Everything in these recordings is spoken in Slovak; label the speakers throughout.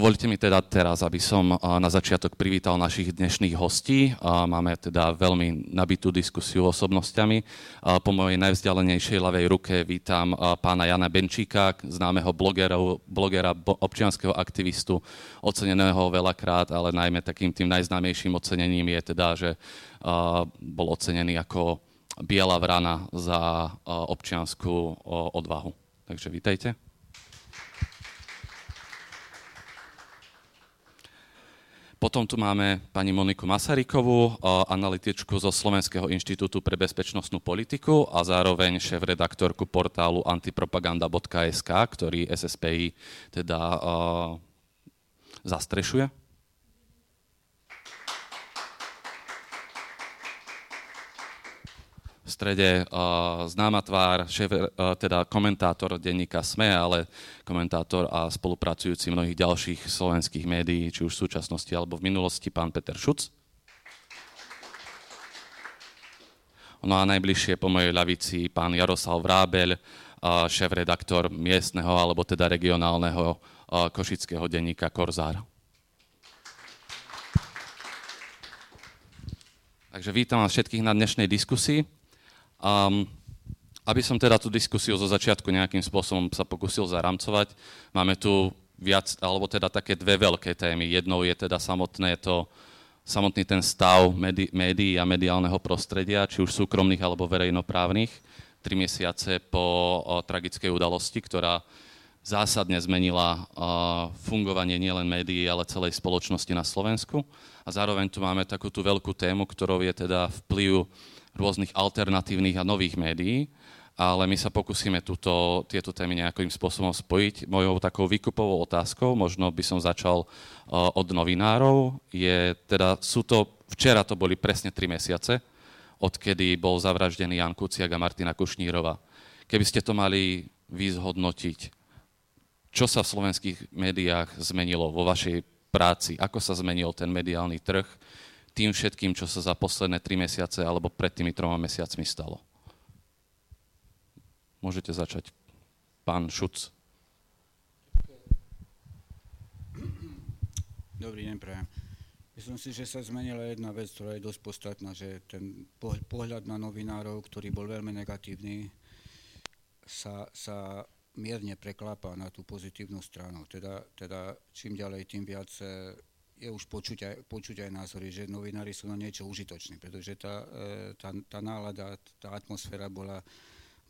Speaker 1: Dovolte mi teda teraz, aby som na začiatok privítal našich dnešných hostí. Máme teda veľmi nabitú diskusiu osobnostiami. Po mojej najvzdialenejšej ľavej ruke vítam pána Jana Benčíka, známeho blogera, blogera občianského aktivistu, oceneného veľakrát, ale najmä takým tým najznámejším ocenením je teda, že bol ocenený ako biela vrana za občianskú odvahu. Takže vítajte. Potom tu máme pani Moniku Masarykovú, analytičku zo Slovenského inštitútu pre bezpečnostnú politiku a zároveň šéf-redaktorku portálu antipropaganda.sk, ktorý SSPI teda uh, zastrešuje. V strede uh, známa tvár, šéf, uh, teda komentátor denníka SME, ale komentátor a spolupracujúci mnohých ďalších slovenských médií, či už v súčasnosti alebo v minulosti, pán Peter Šuc. No a najbližšie po mojej ľavici pán Jaroslav Vrábeľ, uh, šéf-redaktor miestneho alebo teda regionálneho uh, košického denníka Korzár. Takže vítam vás všetkých na dnešnej diskusii. Um, aby som teda tú diskusiu zo začiatku nejakým spôsobom sa pokusil zaramcovať, máme tu viac, alebo teda také dve veľké témy. Jednou je teda samotné to, samotný ten stav médií a mediálneho prostredia, či už súkromných alebo verejnoprávnych, tri mesiace po o, tragickej udalosti, ktorá zásadne zmenila uh, fungovanie nielen médií, ale celej spoločnosti na Slovensku. A zároveň tu máme takú tú veľkú tému, ktorou je teda vplyv rôznych alternatívnych a nových médií, ale my sa pokúsime túto, tieto témy nejakým spôsobom spojiť. Mojou takou výkupovou otázkou, možno by som začal uh, od novinárov, je teda, sú to, včera to boli presne tri mesiace, odkedy bol zavraždený Jan Kuciak a Martina Kušnírova. Keby ste to mali vyzhodnotiť, čo sa v slovenských médiách zmenilo vo vašej práci, ako sa zmenil ten mediálny trh, tým všetkým, čo sa za posledné tri mesiace alebo pred tými troma mesiacmi stalo. Môžete začať. Pán Šuc.
Speaker 2: Dobrý deň, prajem. Myslím si, že sa zmenila jedna vec, ktorá je dosť podstatná, že ten pohľad na novinárov, ktorý bol veľmi negatívny, sa, sa mierne preklápa na tú pozitívnu stranu. Teda, teda čím ďalej, tým viac je už počuť aj, počuť aj názory, že novinári sú na niečo užitoční, pretože tá, e, tá, tá nálada, tá atmosféra bola,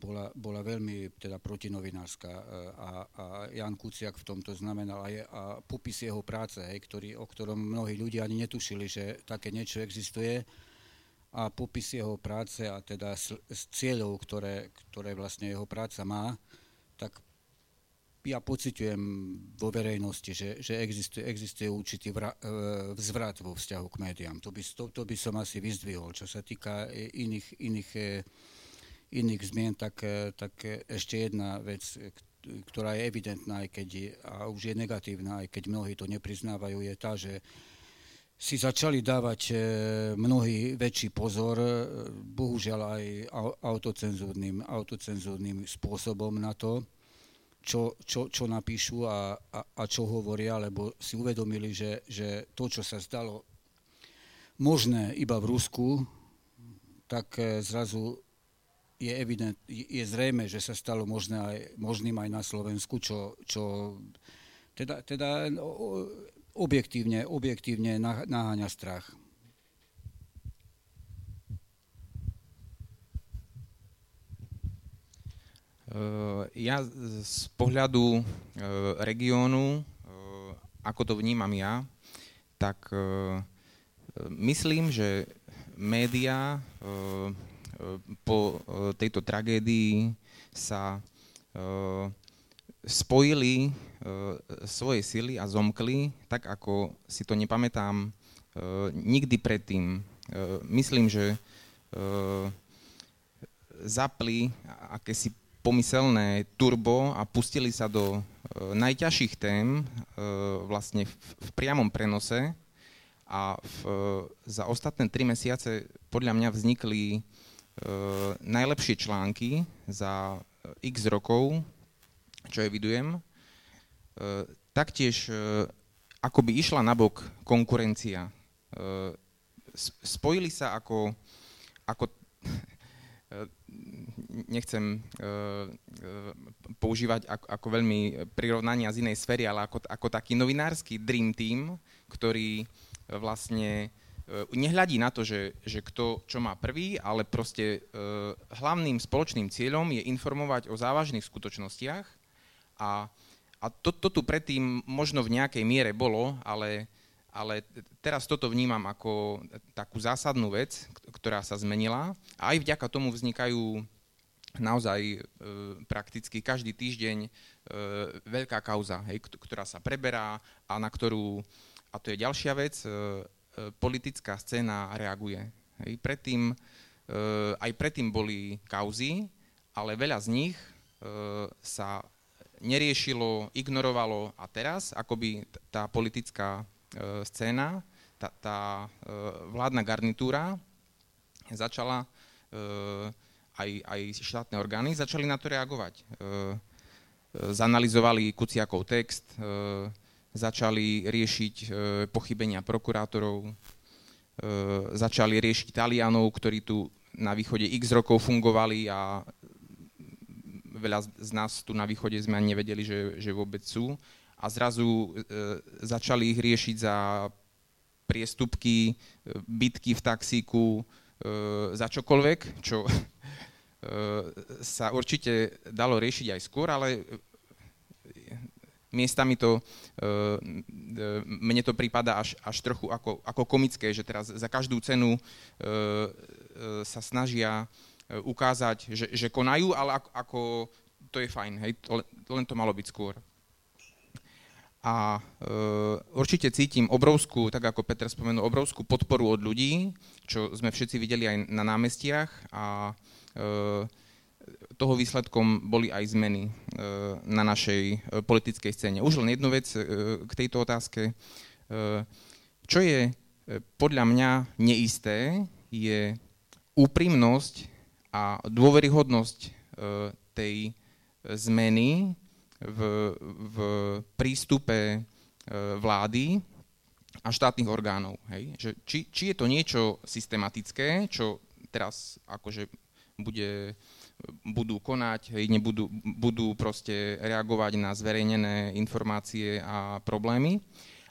Speaker 2: bola, bola veľmi teda protinovinárska e, a, a Jan Kuciak v tomto znamenal aj a popis jeho práce, hej, ktorý, o ktorom mnohí ľudia ani netušili, že také niečo existuje a popis jeho práce a teda s, s cieľov, ktoré, ktoré vlastne jeho práca má, ja pociťujem vo verejnosti, že, že existuje, existuje určitý vra, e, vzvrat vo vzťahu k médiám. To by, to, to by som asi vyzdvihol. Čo sa týka iných, iných, e, iných zmien, tak, e, tak ešte jedna vec, ktorá je evidentná, aj keď je, a už je negatívna, aj keď mnohí to nepriznávajú, je tá, že si začali dávať mnohí väčší pozor, bohužiaľ aj autocenzúrnym, autocenzúrnym spôsobom na to, čo, čo, čo napíšu a, a, a čo hovoria, lebo si uvedomili, že, že to, čo sa zdalo možné iba v Rusku, tak e, zrazu je, evident, je zrejme, že sa stalo možné aj, možným aj na Slovensku, čo, čo teda, teda objektívne, objektívne naháňa strach.
Speaker 3: Ja z pohľadu eh, regiónu, eh, ako to vnímam ja, tak myslím, že médiá po tejto tragédii sa spojili svoje sily a zomkli, tak ako si to nepamätám nikdy predtým. Myslím, že zapli akési pomyselné turbo a pustili sa do e, najťažších tém e, vlastne v, v priamom prenose a v, e, za ostatné tri mesiace podľa mňa vznikli najlepšie články za x rokov, čo evidujem. Taktiež ako by išla nabok konkurencia. Spojili sa ako, ako nechcem používať ako, ako veľmi prirovnania z inej sféry, ale ako, ako taký novinársky dream team, ktorý vlastne nehľadí na to, že, že kto čo má prvý, ale proste hlavným spoločným cieľom je informovať o závažných skutočnostiach a a to, to tu predtým možno v nejakej miere bolo, ale, ale teraz toto vnímam ako takú zásadnú vec, ktorá sa zmenila. A aj vďaka tomu vznikajú naozaj e, prakticky každý týždeň e, veľká kauza, hej, ktorá sa preberá a na ktorú, a to je ďalšia vec, e, e, politická scéna reaguje. Hej. Predtým, e, aj predtým boli kauzy, ale veľa z nich e, sa neriešilo, ignorovalo a teraz akoby tá politická e, scéna, tá, tá e, vládna garnitúra začala, e, aj, aj štátne orgány začali na to reagovať. Zanalizovali Kuciakov text, začali riešiť pochybenia prokurátorov, začali riešiť Talianov, ktorí tu na východe x rokov fungovali a veľa z nás tu na východe sme ani nevedeli, že, že vôbec sú. A zrazu e, začali ich riešiť za priestupky, e, bitky v taxíku, e, za čokoľvek, čo e, sa určite dalo riešiť aj skôr, ale miestami to, e, e, mne to prípada až, až trochu ako, ako komické, že teraz za každú cenu sa snažia ukázať, že, že konajú, ale ako, ako to je fajn, hej, to, len to malo byť skôr. A e, určite cítim obrovskú, tak ako Peter spomenul, obrovskú podporu od ľudí, čo sme všetci videli aj na námestiach a e, toho výsledkom boli aj zmeny e, na našej e, politickej scéne. Už len jednu vec k tejto otázke. Čo je podľa mňa neisté, je úprimnosť a dôveryhodnosť tej zmeny v, v prístupe vlády a štátnych orgánov. Hej? Že či, či je to niečo systematické, čo teraz akože bude, budú konať, hej, nebudú, budú proste reagovať na zverejnené informácie a problémy,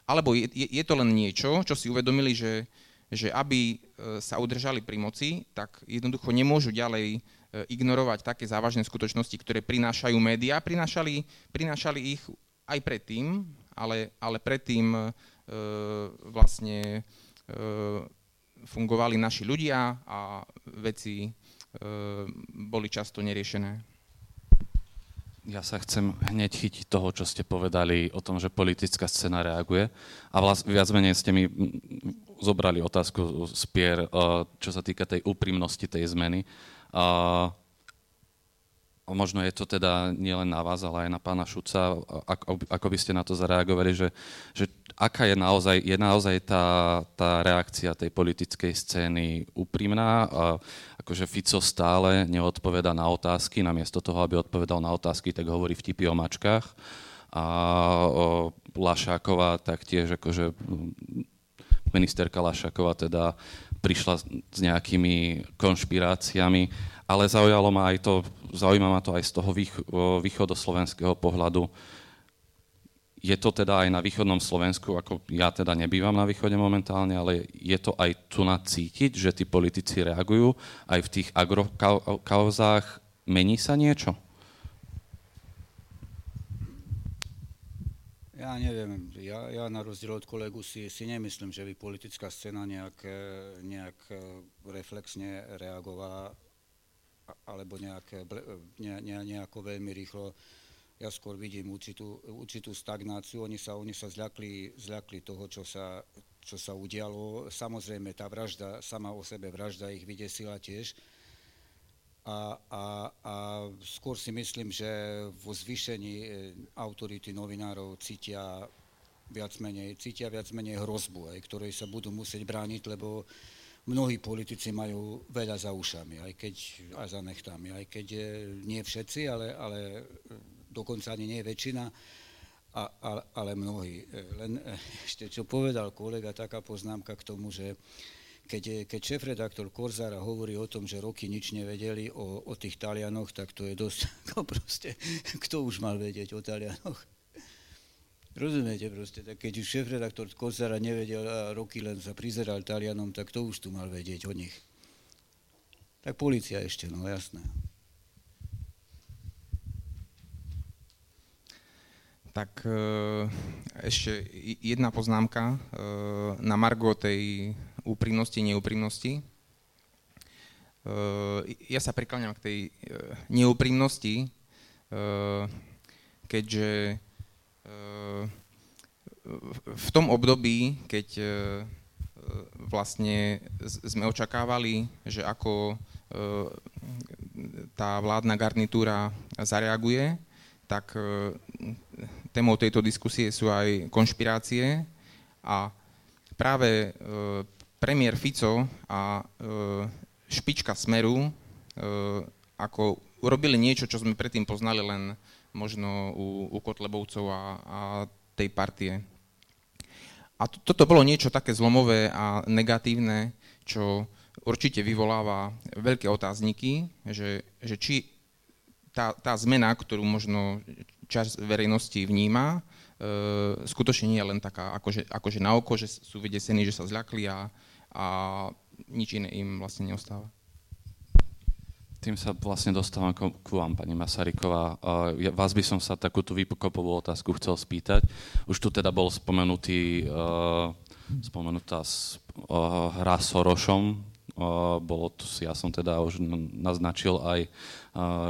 Speaker 3: alebo je, je, je to len niečo, čo si uvedomili, že že aby e, sa udržali pri moci, tak jednoducho nemôžu ďalej e, ignorovať také závažné skutočnosti, ktoré prinášajú médiá. Prinášali, prinášali ich aj predtým, ale, ale predtým e, vlastne e, fungovali naši ľudia a veci boli často neriešené.
Speaker 1: Ja sa chcem hneď chytiť toho, čo ste povedali o tom, že politická scéna reaguje. A vlast, viac menej ste mi zobrali otázku z Pier, čo sa týka tej úprimnosti tej zmeny. A možno je to teda nielen na vás, ale aj na pána Šuca, ako, ako by ste na to zareagovali, že, že aká je naozaj, je naozaj tá, tá reakcia tej politickej scény úprimná. A, akože Fico stále neodpoveda na otázky, namiesto toho, aby odpovedal na otázky, tak hovorí vtipy o mačkách. A o, Lašáková taktiež, akože ministerka Lašáková teda prišla s nejakými konšpiráciami, ale zaujalo ma aj to, zaujíma ma to aj z toho východoslovenského pohľadu, je to teda aj na východnom Slovensku, ako ja teda nebývam na východe momentálne, ale je to aj tu na cítiť, že tí politici reagujú aj v tých agrokauzách. Mení sa niečo?
Speaker 2: Ja neviem, ja, ja na rozdiel od kolegu si, si nemyslím, že by politická scéna nejak, nejak reflexne reagovala alebo nejak, ne, ne, nejako veľmi rýchlo ja skôr vidím určitú, určitú stagnáciu. Oni sa, oni sa zľakli, zľakli toho, čo sa, čo sa udialo. Samozrejme, tá vražda, sama o sebe vražda ich vydesila tiež. A, a, a skôr si myslím, že vo zvýšení e, autority novinárov cítia viac menej, cítia viac menej hrozbu, aj, ktorej sa budú musieť brániť, lebo mnohí politici majú veľa za ušami, aj keď aj za nechtami, aj keď nie všetci, ale, ale dokonca ani nie väčšina. a, a, ale mnohí. Len ešte, čo povedal kolega, taká poznámka k tomu, že keď, keď šéf-redaktor Korzara hovorí o tom, že roky nič nevedeli o, o tých Talianoch, tak to je dosť, no proste, kto už mal vedieť o Talianoch? Rozumiete proste, tak keď už šéf-redaktor Korzara nevedel a roky len sa prizeral Talianom, tak to už tu mal vedieť o nich. Tak policia ešte, no jasné.
Speaker 3: Tak e, ešte jedna poznámka e, na Margo tej úprimnosti, neúprimnosti. E, ja sa prikláňam k tej neúprimnosti, keďže v tom období, keď vlastne sme očakávali, že ako tá vládna garnitúra zareaguje, tak témou tejto diskusie sú aj konšpirácie a práve e, premiér Fico a e, špička Smeru e, ako urobili niečo, čo sme predtým poznali len možno u, u Kotlebovcov a, a tej partie. A to, toto bolo niečo také zlomové a negatívne, čo určite vyvoláva veľké otázniky, že, že či tá, tá zmena, ktorú možno časť verejnosti vníma, e, skutočne nie je len taká akože, akože na oko, že sú vydesení, že sa zľakli a, a nič iné im vlastne neostáva.
Speaker 1: Tým sa vlastne dostávam k vám, pani Masaryková. Ja, vás by som sa takúto výpokopovú otázku chcel spýtať. Už tu teda bol spomenutý, uh, spomenutá uh, hra s Sorošom. Bolo tu, ja som teda už naznačil aj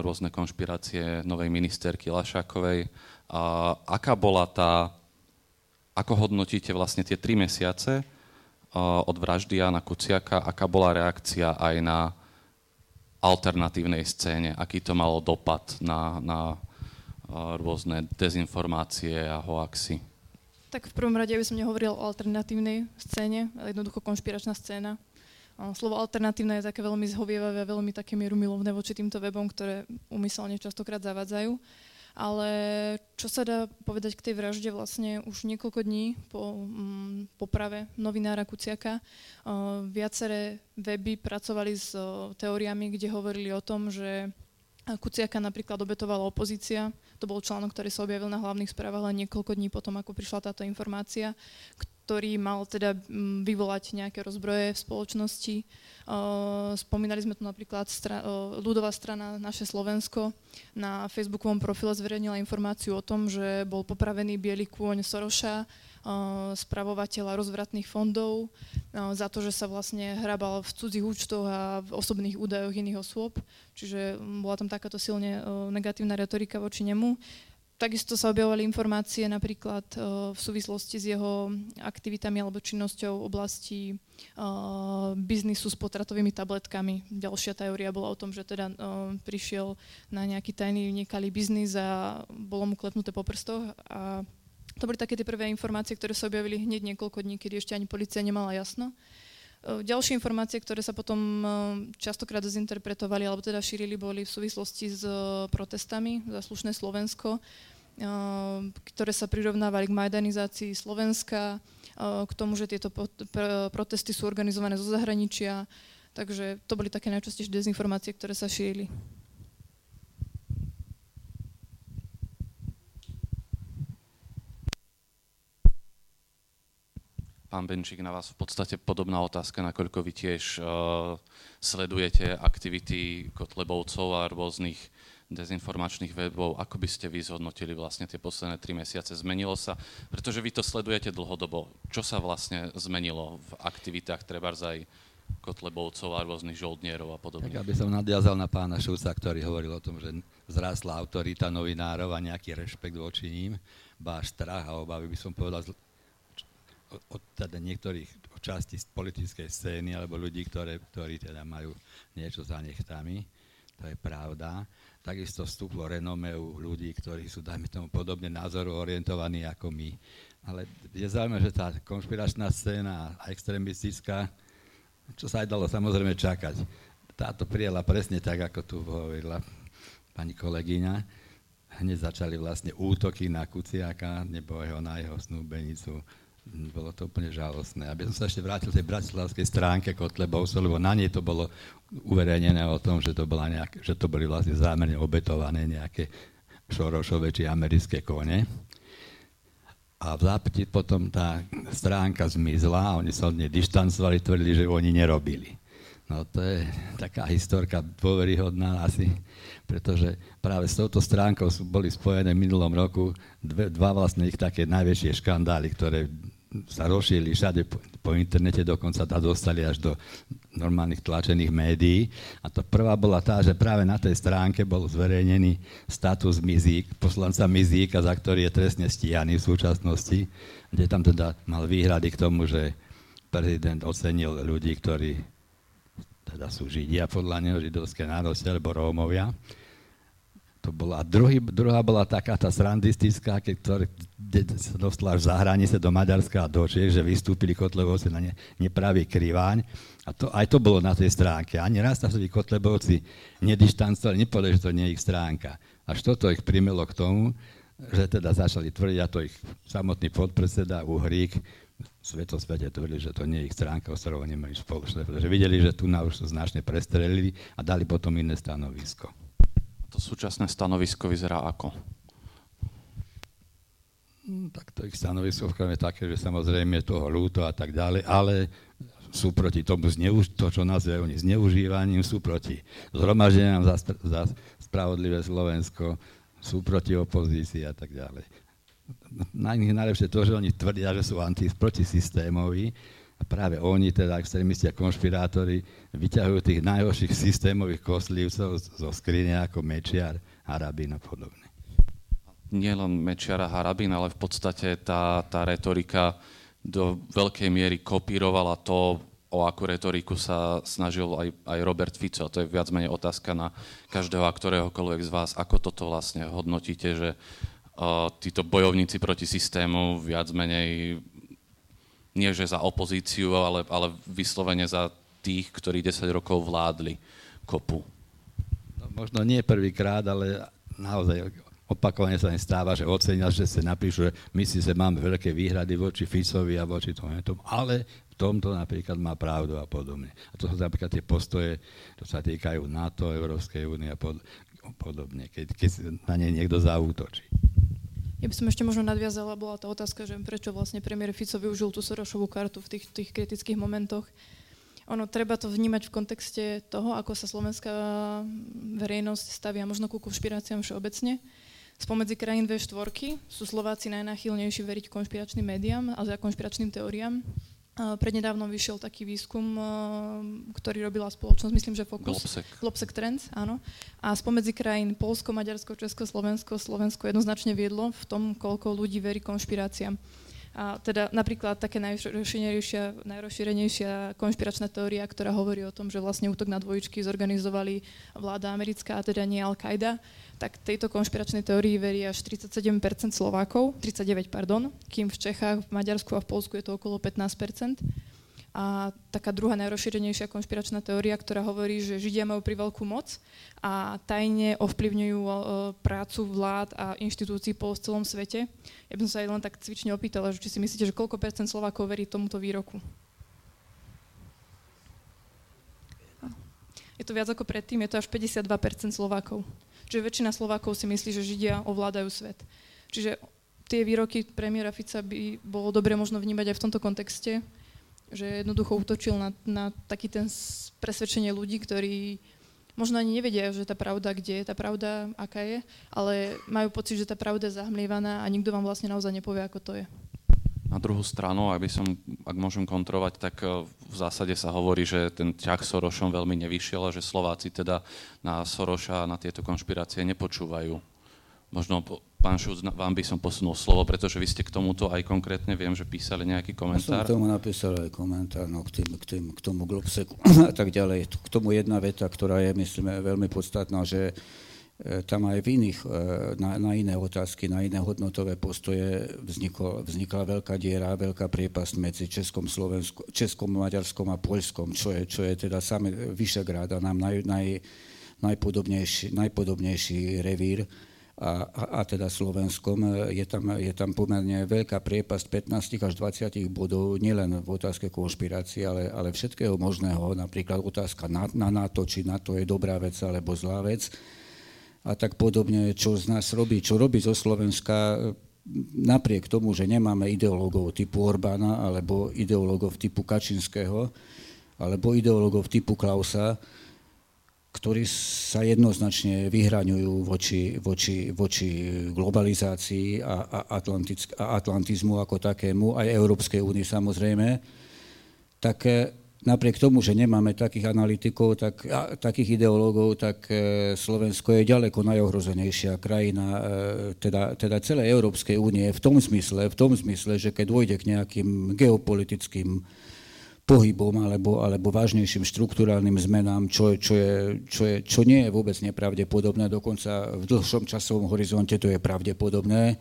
Speaker 1: rôzne konšpirácie novej ministerky Lašákovej. A aká bola tá, ako hodnotíte vlastne tie tri mesiace od vraždy Jana Kuciaka, aká bola reakcia aj na alternatívnej scéne, aký to malo dopad na, na rôzne dezinformácie a hoaxy?
Speaker 4: Tak v prvom rade by som nehovoril o alternatívnej scéne, ale jednoducho konšpiračná scéna. Slovo alternatívne je také veľmi zhovievavé, veľmi také mierumilovné voči týmto webom, ktoré umyselne častokrát zavadzajú. Ale čo sa dá povedať k tej vražde vlastne už niekoľko dní po mm, poprave novinára Kuciaka, uh, viaceré weby pracovali s teóriami, kde hovorili o tom, že Kuciaka napríklad obetovala opozícia. To bol článok, ktorý sa objavil na hlavných správach len niekoľko dní potom, ako prišla táto informácia, ktorý mal teda mm, vyvolať nejaké rozbroje v spoločnosti. Spomínali sme tu napríklad ľudová strana Naše Slovensko na facebookovom profile zverejnila informáciu o tom, že bol popravený biely kôň Soroša, spravovateľa rozvratných fondov za to, že sa vlastne hrabal v cudzích účtoch a v osobných údajoch iných osôb. Čiže bola tam takáto silne negatívna retorika voči nemu. Takisto sa objavovali informácie napríklad v súvislosti s jeho aktivitami alebo činnosťou v oblasti biznisu s potratovými tabletkami. Ďalšia teória bola o tom, že teda prišiel na nejaký tajný nekalý biznis a bolo mu klepnuté po prstoch a to boli také tie prvé informácie, ktoré sa objavili hneď niekoľko dní, kedy ešte ani policia nemala jasno. Ďalšie informácie, ktoré sa potom častokrát dezinterpretovali alebo teda šírili, boli v súvislosti s protestami za slušné Slovensko, ktoré sa prirovnávali k majdanizácii Slovenska, k tomu, že tieto protesty sú organizované zo zahraničia. Takže to boli také najčastejšie dezinformácie, ktoré sa šírili.
Speaker 1: Pán Benčík, na vás v podstate podobná otázka, nakoľko vy tiež uh, sledujete aktivity Kotlebovcov a rôznych dezinformačných webov. Ako by ste vy zhodnotili vlastne tie posledné tri mesiace? Zmenilo sa? Pretože vy to sledujete dlhodobo. Čo sa vlastne zmenilo v aktivitách treba aj Kotlebovcov a rôznych žoldnierov a podobne?
Speaker 5: Tak aby som nadviazal na pána Šulca, ktorý hovoril o tom, že vzrástla autorita novinárov a nejaký rešpekt voči ním, báš strach a obavy by som povedal od teda niektorých častí politickej scény alebo ľudí, ktoré, ktorí teda majú niečo za nechtami, to je pravda. Takisto renome u ľudí, ktorí sú, dajme tomu, podobne názoru orientovaní ako my. Ale je zaujímavé, že tá konšpiračná scéna a extremistická, čo sa aj dalo samozrejme čakať, táto prijela presne tak, ako tu hovorila pani kolegyňa. hneď začali vlastne útoky na Kuciaka nebo jeho, na jeho snúbenicu. Bolo to úplne žalostné. Aby som sa ešte vrátil tej bratislavskej stránke Kotlebovcov, lebo na nej to bolo uverejnené o tom, že to, bola nejak, že to boli vlastne zámerne obetované nejaké Šorošové či americké kone. A v zápti potom tá stránka zmizla a oni sa od nej dištancovali, tvrdili, že oni nerobili. No to je taká historka dôveryhodná asi, pretože práve s touto stránkou boli spojené v minulom roku dve, dva vlastne ich také najväčšie škandály, ktoré sa rozšírili všade po, po internete, dokonca tá dostali až do normálnych tlačených médií. A to prvá bola tá, že práve na tej stránke bol zverejnený status Mizík, poslanca Mizíka, za ktorý je trestne stíhaný v súčasnosti, kde tam teda mal výhrady k tomu, že prezident ocenil ľudí, ktorí teda sú Židia podľa neho, židovské nárosti alebo Rómovia. To bola, a druhý, druhá bola taká tá srandistická, keď sa dostala až za hranice do Maďarska a do Čech, že vystúpili Kotlebovci na ne, nepravý kriváň. A to, aj to bolo na tej stránke. Ani raz sa Kotlebovci nedištancovali, nepovedali, že to nie je ich stránka. Až toto ich primelo k tomu, že teda začali tvrdiť, a to ich samotný podpredseda Uhrík, svetosvete tvrdili, že to nie je ich stránka, s ktorou nemajú spoločné, pretože videli, že tu na už to značne prestrelili a dali potom iné stanovisko.
Speaker 1: To súčasné stanovisko vyzerá ako?
Speaker 5: Hmm, tak to ich stanovisko je také, že samozrejme je toho ľúto a tak ďalej, ale sú proti tomu, zneuž- to, čo nazývajú oni zneužívaním, sú proti zhromaždeniam za, za spravodlivé Slovensko, sú proti opozícii a tak ďalej. Na nich najlepšie to, že oni tvrdia, že sú anti, protisystémoví, a práve oni, teda extrémisti a konšpirátori, vyťahujú tých najhorších systémových koslivcov zo skrine ako Mečiar, Harabín a podobne.
Speaker 1: Nie len Mečiar a Harabín, ale v podstate tá, tá retorika do veľkej miery kopírovala to, o akú retoriku sa snažil aj, aj Robert Fico. To je viac menej otázka na každého a ktoréhokoľvek z vás. Ako toto vlastne hodnotíte, že uh, títo bojovníci proti systému viac menej nie že za opozíciu, ale, ale vyslovene za tých, ktorí 10 rokov vládli kopu.
Speaker 5: No, možno nie prvýkrát, ale naozaj opakovane sa im stáva, že ocenia, že sa napíšu, že my si sa máme veľké výhrady voči Ficovi a voči tomu, tomu, ale v tomto napríklad má pravdu a podobne. A to sú napríklad tie postoje, to sa týkajú NATO, Európskej únie a podobne, keď, keď na ne niekto zaútočí.
Speaker 4: Ja by som ešte možno nadviazala, bola tá otázka, že prečo vlastne premiér Fico využil tú Sorošovú kartu v tých, tých kritických momentoch. Ono, treba to vnímať v kontexte toho, ako sa slovenská verejnosť stavia možno ku konšpiráciám všeobecne. Spomedzi krajín V4 sú Slováci najnáchylnejší veriť konšpiračným médiám a za konšpiračným teóriám. Prednedávnom vyšiel taký výskum, ktorý robila spoločnosť, myslím, že Focus.
Speaker 1: Globsec.
Speaker 4: Globsec Trends, áno. A spomedzi krajín Polsko, Maďarsko, Česko, Slovensko, Slovensko jednoznačne viedlo v tom, koľko ľudí verí konšpiráciám. A teda napríklad také najrozšírenejšia, najrozšírenejšia konšpiračná teória, ktorá hovorí o tom, že vlastne útok na dvojičky zorganizovali vláda americká, a teda nie Al-Qaida, tak tejto konšpiračnej teórii verí až 37% Slovákov, 39, pardon, kým v Čechách, v Maďarsku a v Polsku je to okolo 15%. A taká druhá najrozšírenejšia konšpiračná teória, ktorá hovorí, že Židia majú priveľkú moc a tajne ovplyvňujú prácu vlád a inštitúcií po celom svete. Ja by som sa aj len tak cvične opýtala, či si myslíte, že koľko percent Slovákov verí tomuto výroku? Je to viac ako predtým, je to až 52% Slovákov. Čiže väčšina Slovákov si myslí, že Židia ovládajú svet. Čiže tie výroky premiéra Fica by bolo dobre možno vnímať aj v tomto kontexte, že jednoducho útočil na, na taký ten presvedčenie ľudí, ktorí možno ani nevedia, že tá pravda, kde je tá pravda, aká je, ale majú pocit, že tá pravda je zahmlievaná a nikto vám vlastne naozaj nepovie, ako to je.
Speaker 1: Na druhú stranu, ak, by som, ak môžem kontrolovať, tak e, v zásade sa hovorí, že ten ťah Sorošom veľmi nevyšiel a že Slováci teda na Soroša a na tieto konšpirácie nepočúvajú. Možno, pán Šúc, vám by som posunul slovo, pretože vy ste k tomuto aj konkrétne, viem, že písali nejaký komentár.
Speaker 2: Ja som k tomu napísal aj komentár, no, k, tým, k, tým, k tomu Globseku a tak ďalej. K tomu jedna veta, ktorá je, myslím, veľmi podstatná, že E, tam aj v iných, e, na, na iné otázky, na iné hodnotové postoje vzniklo, vznikla veľká diera, veľká priepasť medzi Českom, Slovensku, Českom, Maďarskom a Poľskom, čo je, čo je teda samé Vyšegrád a nám naj, naj, najpodobnejší, najpodobnejší revír. A, a, a teda Slovenskom. Je tam, je tam pomerne veľká priepasť 15 až 20 bodov, nielen v otázke konšpirácie, ale, ale všetkého možného, napríklad otázka na, na NATO, či NATO je dobrá vec alebo zlá vec a tak podobne, čo z nás robí, čo robí zo Slovenska napriek tomu, že nemáme ideológov typu Orbána alebo ideológov typu Kačinského alebo ideológov typu Klausa, ktorí sa jednoznačne vyhraňujú voči, voči, voči globalizácii a, a, a atlantizmu ako takému, aj Európskej únii samozrejme, tak eh, napriek tomu, že nemáme takých analytikov, tak, a, takých ideológov, tak e, Slovensko je ďaleko najohrozenejšia krajina e, teda, teda celej Európskej únie v tom zmysle, v tom zmysle, že keď dôjde k nejakým geopolitickým pohybom alebo, alebo vážnejším štruktúrálnym zmenám, čo, čo, je, čo, je, čo nie je vôbec nepravdepodobné, dokonca v dlhšom časovom horizonte to je pravdepodobné.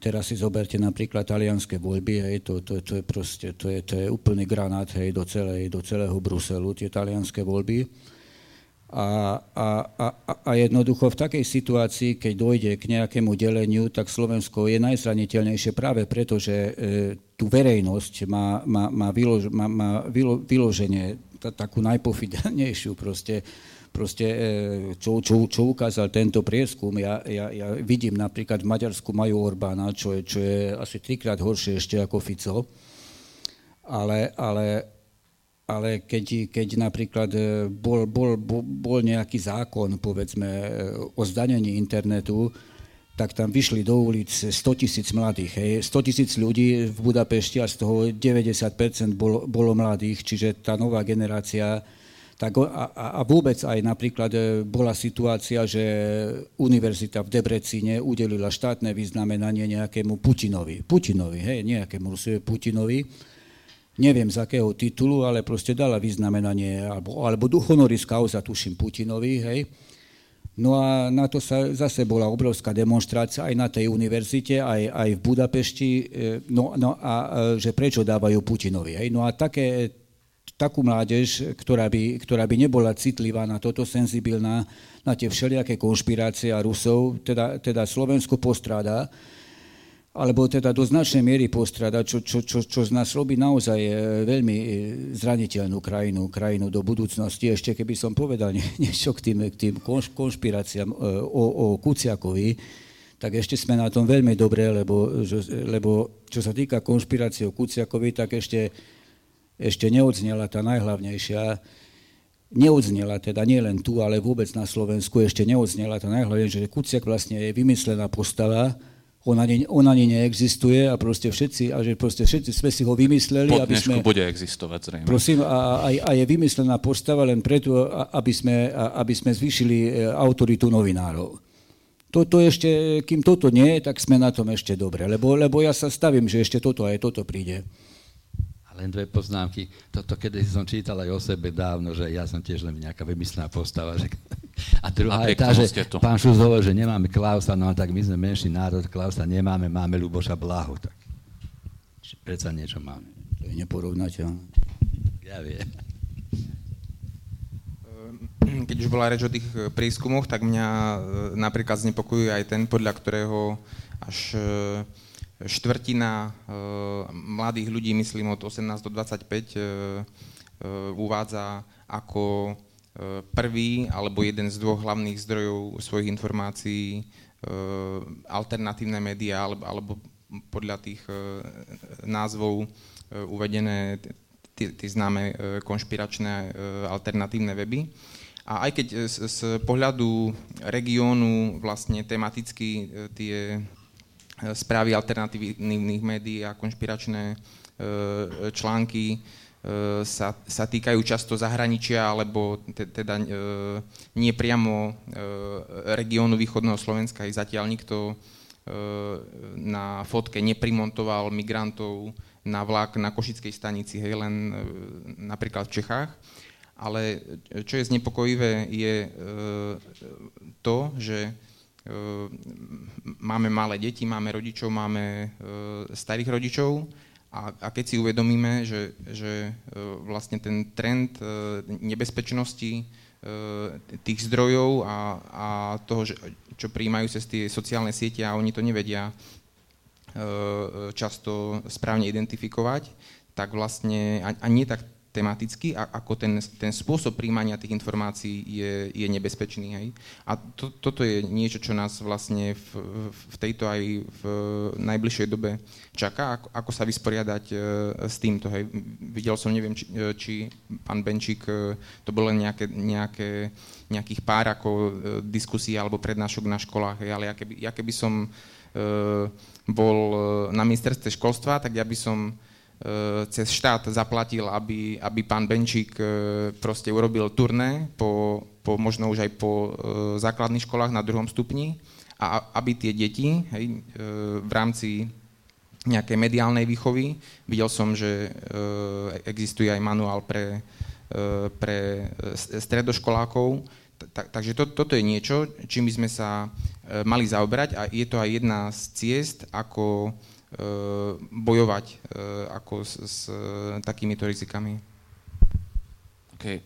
Speaker 2: Teraz si zoberte napríklad talianské voľby, hej, to, to, to, je proste, to, je, to je úplný granát hej, do, celej, do celého Bruselu, tie talianské voľby. A, a, a, a jednoducho v takej situácii, keď dojde k nejakému deleniu, tak Slovensko je najzraniteľnejšie práve preto, že e, tú verejnosť má, má, má, vylož, má, má vylo, vyloženie t- takú najpofidelnejšiu proste, proste e, čo, čo, čo ukázal tento prieskum. Ja, ja, ja vidím napríklad v Maďarsku majú Orbána, čo je, čo je asi trikrát horšie ešte ako Fico. Ale, ale ale keď, keď napríklad e, bol, bol, bol, nejaký zákon, povedzme, e, o zdanení internetu, tak tam vyšli do ulic 100 tisíc mladých. Hej. 100 tisíc ľudí v Budapešti a z toho 90% bolo, bolo mladých, čiže tá nová generácia tak a, a vôbec aj napríklad e, bola situácia, že univerzita v Debrecíne udelila štátne vyznamenanie nejakému Putinovi. Putinovi, hej, nejakému Putinovi neviem z akého titulu, ale proste dala vyznamenanie, alebo, alebo honoris causa, tuším, Putinovi, hej. No a na to sa zase bola obrovská demonstrácia aj na tej univerzite, aj, aj v Budapešti, e, no, no a e, že prečo dávajú Putinovi. Hej. No a také, takú mládež, ktorá by, ktorá by nebola citlivá na toto, senzibilná, na tie všelijaké konšpirácie a Rusov, teda, teda Slovensko postráda, alebo teda do značnej miery postrada, čo, čo, čo, čo z nás robí naozaj e, veľmi e, zraniteľnú krajinu, krajinu do budúcnosti. Ešte keby som povedal niečo k tým, k tým konšpiráciám e, o, o Kuciakovi, tak ešte sme na tom veľmi dobre, lebo, lebo čo sa týka konšpirácie o Kuciakovi, tak ešte, ešte neodznela tá najhlavnejšia, neodznela teda nie len tu, ale vôbec na Slovensku ešte neodznela tá najhlavnejšia, že Kuciak vlastne je vymyslená postava, on ani, on ani neexistuje a proste všetci, a že proste všetci sme si ho vymysleli,
Speaker 1: po aby sme... bude existovať zrejme.
Speaker 2: Prosím, a, a, a je vymyslená postava len preto, aby sme, aby sme zvýšili e, autoritu novinárov. Toto ešte, kým toto nie, tak sme na tom ešte dobre, lebo, lebo ja sa stavím, že ešte toto aj toto príde.
Speaker 5: Len dve poznámky. Toto keď som čítal aj o sebe dávno, že ja som tiež len nejaká vymyslená postava. Že... A druhá je tá, že pán Šus hovoril, že nemáme Klausa, no tak my sme menší národ, Klausa nemáme, máme Luboša Blahu. Tak predsa niečo máme.
Speaker 2: To je neporovnateľné.
Speaker 5: Ja viem.
Speaker 3: Ehm, keď už bola reč o tých e, prískumoch, tak mňa e, napríklad znepokojuje aj ten, podľa ktorého až e, štvrtina mladých ľudí, myslím od 18 do 25, eh, eh, uvádza ako prvý alebo jeden z dvoch hlavných zdrojov svojich informácií alternatívne médiá alebo, alebo podľa tých názvov uvedené tie, známe konšpiračné alternatívne weby. A aj keď z, z pohľadu regiónu vlastne tematicky tie správy alternatívnych médií a konšpiračné e, články e, sa, sa týkajú často zahraničia alebo te, teda e, nie priamo regiónu východného Slovenska. I zatiaľ nikto na fotke neprimontoval migrantov na vlak na Košickej stanici, hej, len napríklad v Čechách. Ale čo je znepokojivé, je to, že Ehm, máme malé deti, máme rodičov, máme ehm, starých rodičov a, a keď si uvedomíme, že, že ehm, vlastne ten trend nebezpečnosti tých zdrojov a, a toho, čo príjmajú cez tie sociálne siete a oni to nevedia často správne identifikovať, tak vlastne, a, nie tak tematicky, a, ako ten, ten spôsob príjmania tých informácií je, je nebezpečný. Hej? A to, toto je niečo, čo nás vlastne v, v tejto aj v najbližšej dobe čaká, ako, ako sa vysporiadať e, s týmto. Hej? Videl som, neviem, či, e, či pán Benčík, e, to bolo nejaké, nejaké, nejakých pár ako e, diskusí alebo prednášok na školách, hej? ale ja keby, ja keby som e, bol e, na ministerstve školstva, tak ja by som cez štát zaplatil, aby, aby pán Benčík e, proste urobil turné po, po možno už aj po e, základných školách na druhom stupni a aby tie deti hej, v rámci nejakej mediálnej výchovy, videl som, že existuje aj manuál pre, pre stredoškolákov, takže to, toto je niečo, čím by sme sa mali zaoberať a je to aj jedna z ciest, ako bojovať eh, ako s, s takýmito rizikami.
Speaker 1: OK.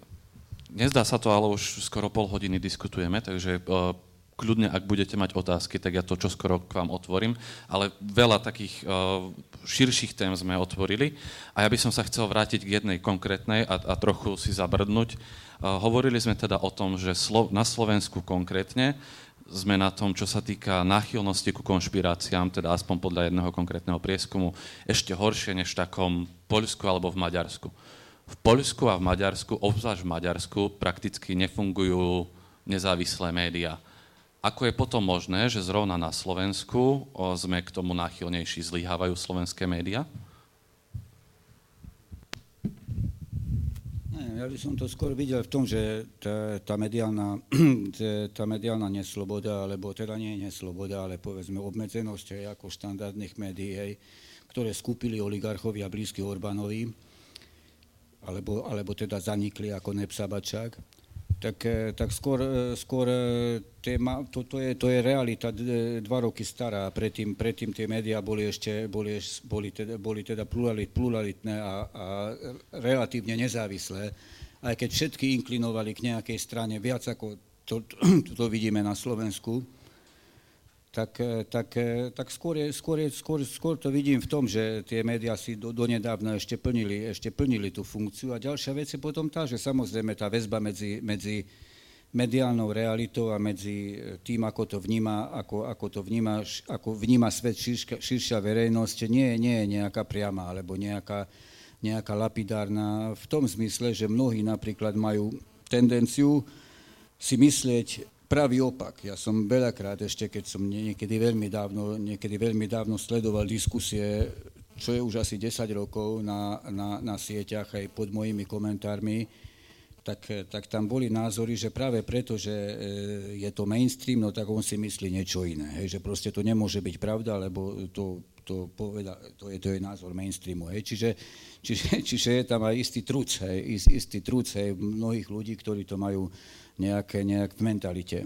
Speaker 1: Nezdá sa to, ale už skoro pol hodiny diskutujeme, takže kľudne, ak budete mať otázky, tak ja to čo k vám otvorím, ale veľa takých širších tém sme otvorili a ja by som sa chcel vrátiť k jednej konkrétnej a, a trochu si zabrdnúť. Hovorili sme teda o tom, že na Slovensku konkrétne sme na tom, čo sa týka náchylnosti ku konšpiráciám, teda aspoň podľa jedného konkrétneho prieskumu, ešte horšie než v takom Poľsku alebo v Maďarsku. V Poľsku a v Maďarsku, obzvlášť v Maďarsku, prakticky nefungujú nezávislé médiá. Ako je potom možné, že zrovna na Slovensku sme k tomu náchylnejší, zlyhávajú slovenské médiá?
Speaker 2: Ja by som to skôr videl v tom, že tá, tá, mediálna, tá mediálna nesloboda, alebo teda nie nesloboda, ale povedzme obmedzenosť hej, ako štandardných médií, hej, ktoré skúpili oligarchovia blízky Orbánovi, alebo, alebo teda zanikli ako Nepsabačák, tak, eh, tak skôr, eh, skôr eh, téma, to, to, je, to je realita dva roky stará. Predtým, predtým tie médiá boli ešte boli, boli teda, boli teda pluralit, pluralitné a, a relatívne nezávislé. Aj keď všetky inklinovali k nejakej strane viac ako to, to, to vidíme na Slovensku, tak, eh, tak, eh, tak skôr, skôr, skôr, skôr to vidím v tom, že tie médiá si do, donedávna ešte plnili, ešte plnili tú funkciu. A ďalšia vec je potom tá, že samozrejme tá väzba medzi, medzi mediálnou realitou a medzi eh, tým, ako to vníma, ako, ako to vníma, ako vníma svet širšia, širšia verejnosť, nie, nie je nejaká priama alebo nejaká, nejaká lapidárna v tom zmysle, že mnohí napríklad majú tendenciu si myslieť, pravý opak. Ja som veľakrát ešte, keď som niekedy veľmi dávno, niekedy veľmi dávno sledoval diskusie, čo je už asi 10 rokov na, na, na sieťach aj pod mojimi komentármi, tak, tak tam boli názory, že práve preto, že e, je to mainstream, no tak on si myslí niečo iné. Hej, že proste to nemôže byť pravda, lebo to, to, poveda, to, je, to je názor mainstreamu. Hej. Čiže, čiže, čiže je tam aj istý truc, hej, istý truc hej, mnohých ľudí, ktorí to majú nejaké, nejak v mentalite.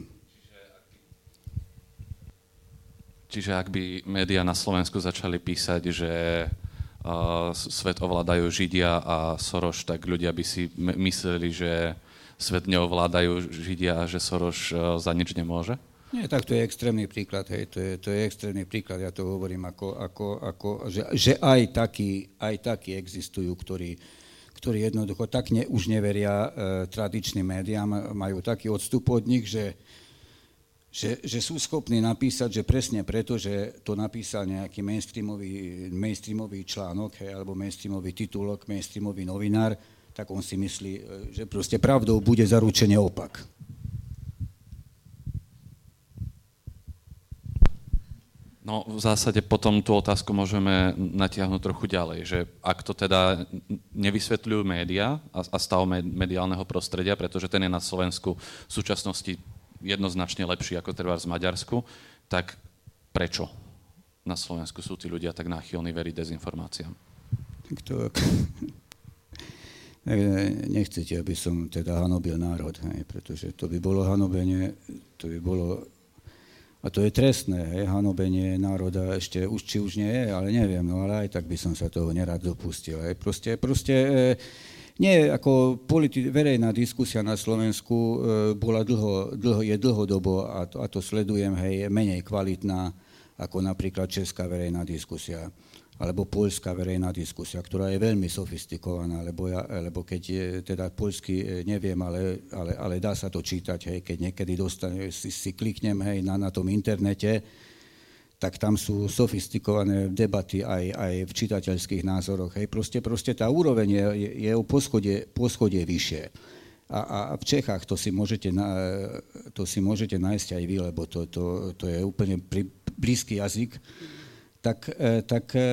Speaker 1: Čiže ak by médiá na Slovensku začali písať, že uh, svet ovládajú Židia a Soroš, tak ľudia by si mysleli, že svet neovládajú Židia a že Soroš uh, za nič nemôže?
Speaker 2: Nie, tak to je extrémny príklad, hej, to je, to je extrémny príklad, ja to hovorím ako, ako, ako že, že aj, takí, aj takí existujú, ktorí, ktorí jednoducho tak ne, už neveria e, tradičným médiám, majú taký odstup od nich, že, že, že sú schopní napísať, že presne preto, že to napísal nejaký mainstreamový, mainstreamový článok hej, alebo mainstreamový titulok, mainstreamový novinár, tak on si myslí, e, že proste pravdou bude zaručene opak.
Speaker 1: No v zásade potom tú otázku môžeme natiahnuť trochu ďalej, že ak to teda nevysvetľujú médiá a, a stav mediálneho prostredia, pretože ten je na Slovensku v súčasnosti jednoznačne lepší ako treba z Maďarsku, tak prečo na Slovensku sú tí ľudia tak náchylní veriť dezinformáciám?
Speaker 2: Tak to... Nechcete, aby som teda hanobil národ, hej, pretože to by bolo hanobenie, to by bolo a to je trestné, hej, hanobenie národa ešte, už, či už nie je, ale neviem, no ale aj tak by som sa toho nerad dopustil. Hej. Proste, proste e, Nie, ako politi- verejná diskusia na Slovensku e, bola dlho, dlho, je dlhodobo a to, a to sledujem, hej, menej kvalitná ako napríklad česká verejná diskusia alebo poľská verejná diskusia, ktorá je veľmi sofistikovaná, lebo, ja, lebo keď je, teda poľsky e, neviem, ale, ale, ale dá sa to čítať, hej, keď niekedy dostane, si, si kliknem hej, na, na tom internete, tak tam sú sofistikované debaty aj, aj v čitateľských názoroch. Hej. Proste, proste tá úroveň je, je, je o poschodie, poschodie vyššie. A, a v Čechách to si, môžete, to si môžete nájsť aj vy, lebo to, to, to je úplne blízky jazyk tak, e, tak e,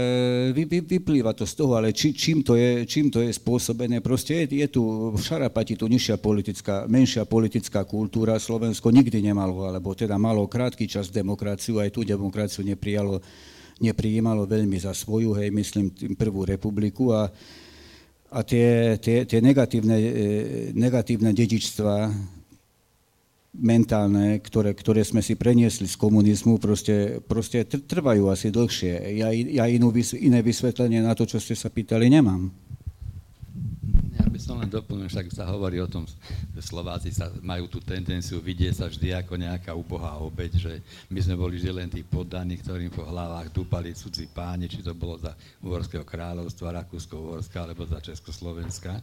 Speaker 2: vy, vy, vyplýva to z toho, ale či, čím, to je, čím to je spôsobené, proste je, je tu v Šarapati tu nižšia politická, menšia politická kultúra, Slovensko nikdy nemalo, alebo teda malo krátky čas demokraciu, aj tú demokraciu neprijalo, neprijímalo veľmi za svoju, hej, myslím, tým prvú republiku. A, a tie, tie, tie negatívne, e, negatívne dedičstva mentálne, ktoré, ktoré sme si preniesli z komunizmu, proste, proste trvajú asi dlhšie. Ja, ja inú, iné vysvetlenie na to, čo ste sa pýtali, nemám.
Speaker 5: Ja by som len doplnil, však sa hovorí o tom, že Slováci sa majú tú tendenciu vidieť sa vždy ako nejaká ubohá obeď, že my sme boli vždy len tí poddaní, ktorým po hlavách dúpali cudzí páni, či to bolo za Uhorského kráľovstva, Rakúsko-Uhorska alebo za Československa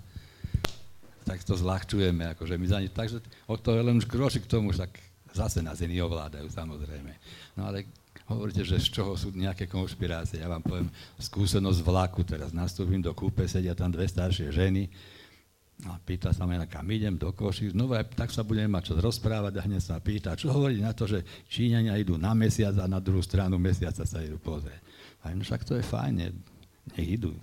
Speaker 5: tak to zľahčujeme, akože my za ne, takže od toho je len už kročík k tomu, však zase nás iní ovládajú, samozrejme. No ale hovoríte, že z čoho sú nejaké konšpirácie. Ja vám poviem skúsenosť vlaku, teraz nastúpim do kúpe, sedia tam dve staršie ženy, a pýta sa ma, kam idem, do Košic, no aj tak sa budeme mať čo rozprávať a hneď sa pýta, čo hovorí na to, že Číňania idú na mesiac a na druhú stranu mesiaca sa idú pozrieť. A no však to je fajn, nech idú,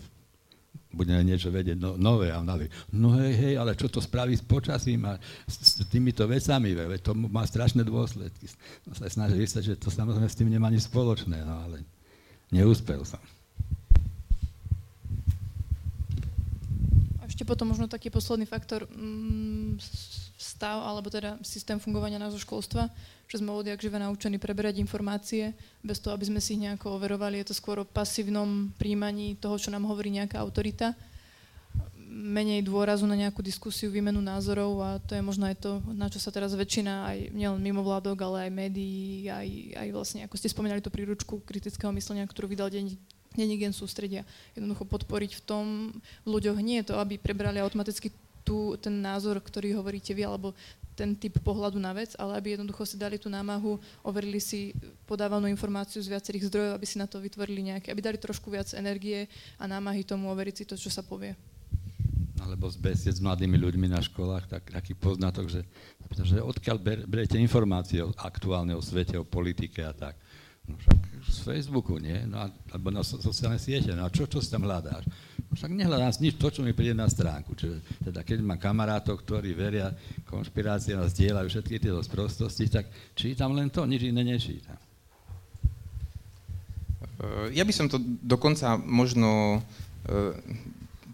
Speaker 5: budeme niečo vedieť no, nové a nové. No hej, hej, ale čo to spraví s počasím a s, s týmito vecami, ve, to má strašné dôsledky. No sa snaží vysvetliť, že to samozrejme s tým nemá nič spoločné, no ale neúspel som.
Speaker 4: Ešte potom možno taký posledný faktor, mm, stav, alebo teda systém fungovania nášho školstva, že sme odjak živé naučení preberať informácie, bez toho, aby sme si ich nejako overovali. Je to skôr o pasívnom príjmaní toho, čo nám hovorí nejaká autorita. Menej dôrazu na nejakú diskusiu, výmenu názorov a to je možno aj to, na čo sa teraz väčšina aj nielen mimovládok, ale aj médií, aj, aj vlastne, ako ste spomínali, tú príručku kritického myslenia, ktorú vydal deň, gen sústredia. Jednoducho podporiť v tom v ľuďoch nie je to, aby prebrali automaticky tú, ten názor, ktorý hovoríte vy, alebo ten typ pohľadu na vec, ale aby jednoducho si dali tú námahu, overili si podávanú informáciu z viacerých zdrojov, aby si na to vytvorili nejaké, aby dali trošku viac energie a námahy tomu overiť si to, čo sa povie.
Speaker 5: Alebo z besied s mladými ľuďmi na školách, tak, taký poznatok, že, že odkiaľ ber, berete informácie o, aktuálne o svete, o politike a tak. No však z Facebooku, nie? No alebo na sociálne siete. No a čo, čo si tam hľadáš? No však nehľadám nič to, čo mi príde na stránku. Čiže teda keď mám kamarátov, ktorí veria konšpiráciám a zdieľajú všetky tieto sprostosti, tak čítam len to, nič iné nečítam.
Speaker 3: Eh, ja by som to dokonca možno eh,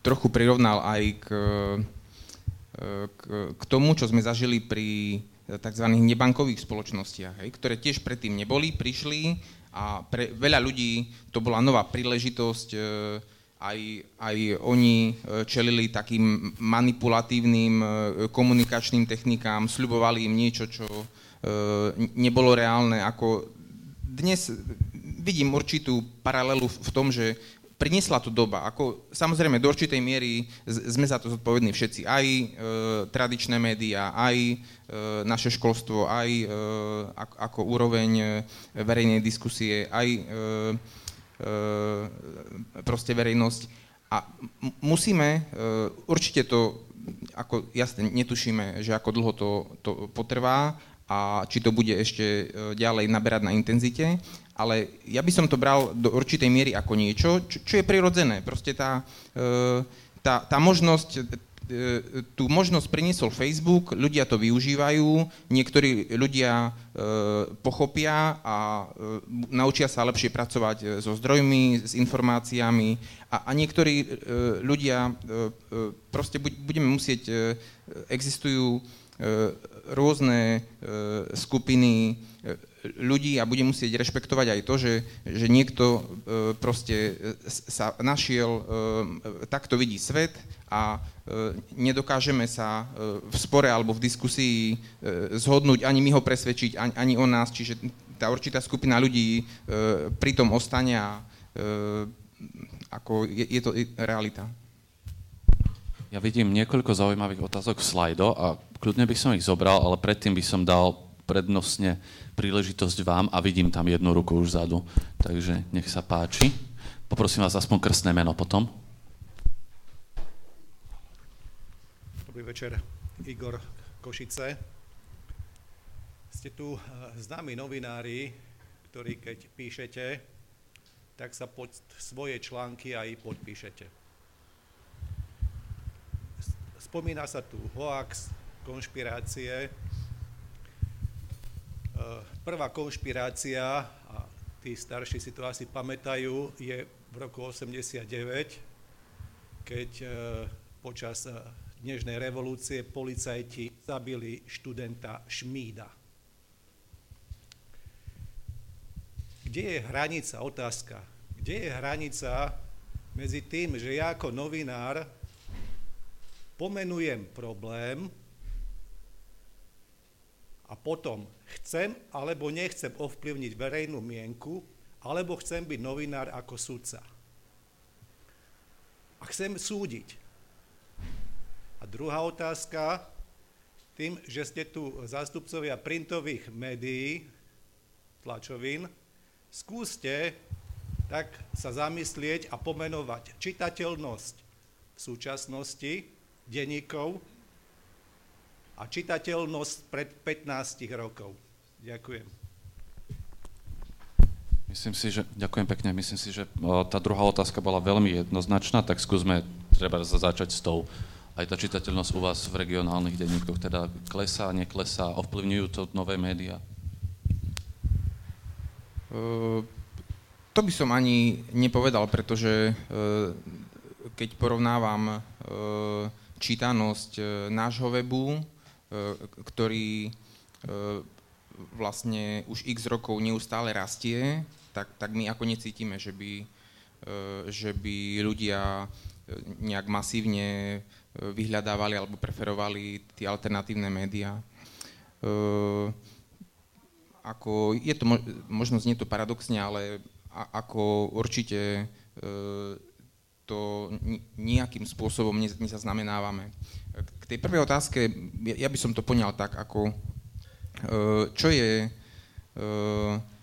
Speaker 3: trochu prirovnal aj k, eh, k, k tomu, čo sme zažili pri tzv. nebankových spoločnostiach, hej, ktoré tiež predtým neboli, prišli a pre veľa ľudí to bola nová príležitosť, e, aj, aj oni e, čelili takým manipulatívnym e, komunikačným technikám, sľubovali im niečo, čo nebolo reálne. Ako dnes vidím určitú paralelu v tom, že priniesla to doba. Ako, samozrejme, do určitej miery sme za to zodpovední všetci. Aj e, tradičné médiá, aj e, naše školstvo, aj e, ako, ako úroveň e, verejnej diskusie, aj e, e, proste verejnosť. A musíme, e, určite to, ako jasne, netušíme, že ako dlho to, to potrvá a či to bude ešte e, ďalej naberať na intenzite, ale ja by som to bral do určitej miery ako niečo, čo, čo je prirodzené. Proste tá, e, tá, tá možnosť, e, tú možnosť priniesol Facebook, ľudia to využívajú, niektorí ľudia e, pochopia a naučia sa lepšie pracovať so zdrojmi, s informáciami a, a niektorí ľudia proste budeme musieť, existujú rôzne skupiny ľudí a bude musieť rešpektovať aj to, že, že niekto proste sa našiel, takto vidí svet a nedokážeme sa v spore alebo v diskusii zhodnúť, ani my ho presvedčiť, ani, ani on nás, čiže tá určitá skupina ľudí pri tom ostane a ako je, je to realita.
Speaker 1: Ja vidím niekoľko zaujímavých otázok v slajdo a kľudne by som ich zobral, ale predtým by som dal prednostne príležitosť vám a vidím tam jednu ruku už vzadu. Takže nech sa páči. Poprosím vás aspoň krstné meno potom.
Speaker 6: Dobrý večer, Igor Košice. Ste tu eh, známi novinári, ktorí keď píšete, tak sa pod svoje články aj podpíšete. Spomína sa tu hoax, konšpirácie. E, prvá konšpirácia, a tí starší si to asi pamätajú, je v roku 89, keď e, počas e, dnešnej revolúcie policajti zabili študenta Šmída. Kde je hranica, otázka, kde je hranica medzi tým, že ja ako novinár pomenujem problém a potom chcem alebo nechcem ovplyvniť verejnú mienku, alebo chcem byť novinár ako sudca. A chcem súdiť. A druhá otázka, tým, že ste tu zástupcovia printových médií, tlačovín, skúste tak sa zamyslieť a pomenovať čitateľnosť v súčasnosti denníkov a čitateľnosť pred 15 rokov. Ďakujem.
Speaker 1: Myslím si, že, ďakujem pekne, myslím si, že tá druhá otázka bola veľmi jednoznačná, tak skúsme treba začať s tou. Aj tá čitateľnosť u vás v regionálnych denníkoch teda klesá, neklesá, ovplyvňujú to nové médiá?
Speaker 3: Uh, to by som ani nepovedal, pretože uh, keď porovnávam uh, čítanosť e, nášho webu, ktorý e, vlastne už x rokov neustále rastie, tak, tak my ako necítime, že by, že by ľudia nejak masívne vyhľadávali alebo preferovali tie alternatívne médiá. Ako, je to, možno znie to paradoxne, ale ako určite to nejakým spôsobom nezaznamenávame. K tej prvej otázke, ja by som to poňal tak, ako e, čo je, e,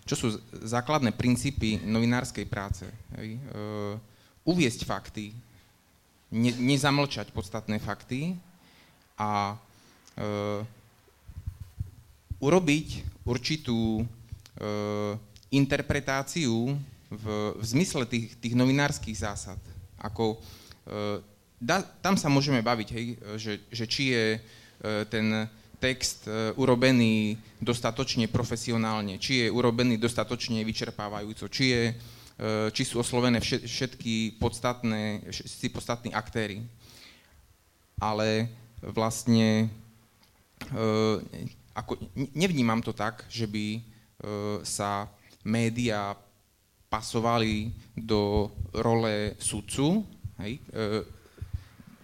Speaker 3: čo sú základné princípy novinárskej práce. Hej? E, uviesť fakty, ne, nezamlčať podstatné fakty a urobiť určitú interpretáciu v, v zmysle tých, tých novinárskych zásad. Ako, da, tam sa môžeme baviť, hej, že, že či je e, ten text e, urobený dostatočne profesionálne, či je urobený dostatočne vyčerpávajúco, či, je, či sú oslovené všetky podstatné, všetci podstatní aktéry. Ale vlastne ako, nevnímam to tak, že by sa médiá pasovali do role sudcu. Hej.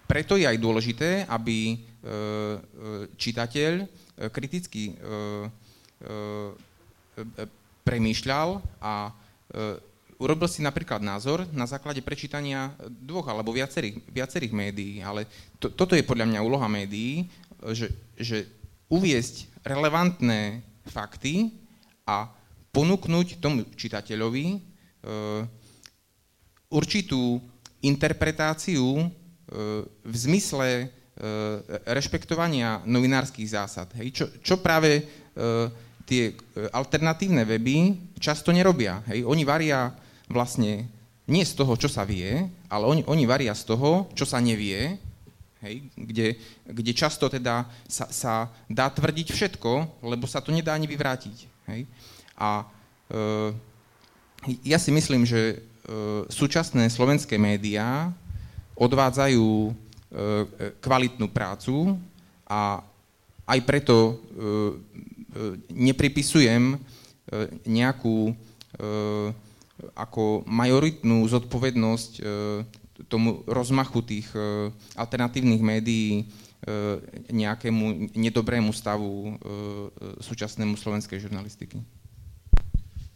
Speaker 3: E, preto je aj dôležité, aby e, e, čitateľ kriticky premýšľal a urobil si napríklad názor na základe prečítania dvoch alebo viacerých, viacerých médií, ale to, toto je podľa mňa úloha médií, že, že uviesť relevantné fakty a ponúknuť tomu čitateľovi určitú interpretáciu v zmysle eh, rešpektovania novinárskych zásad. Hej? Čo, čo práve tie alternatívne weby často nerobia. Hej? Oni varia vlastne nie z toho, čo sa vie, ale oni, oni varia z toho, čo sa nevie, hej? Kde, kde často teda sa, sa dá tvrdiť všetko, lebo sa to nedá ani vyvrátiť. Hej? A e, ja si myslím, že e, súčasné slovenské médiá odvádzajú e, kvalitnú prácu a aj preto nepripisujem nejakú ako majoritnú zodpovednosť tomu rozmachu tých alternatívnych médií nejakému nedobrému stavu súčasnému slovenskej žurnalistiky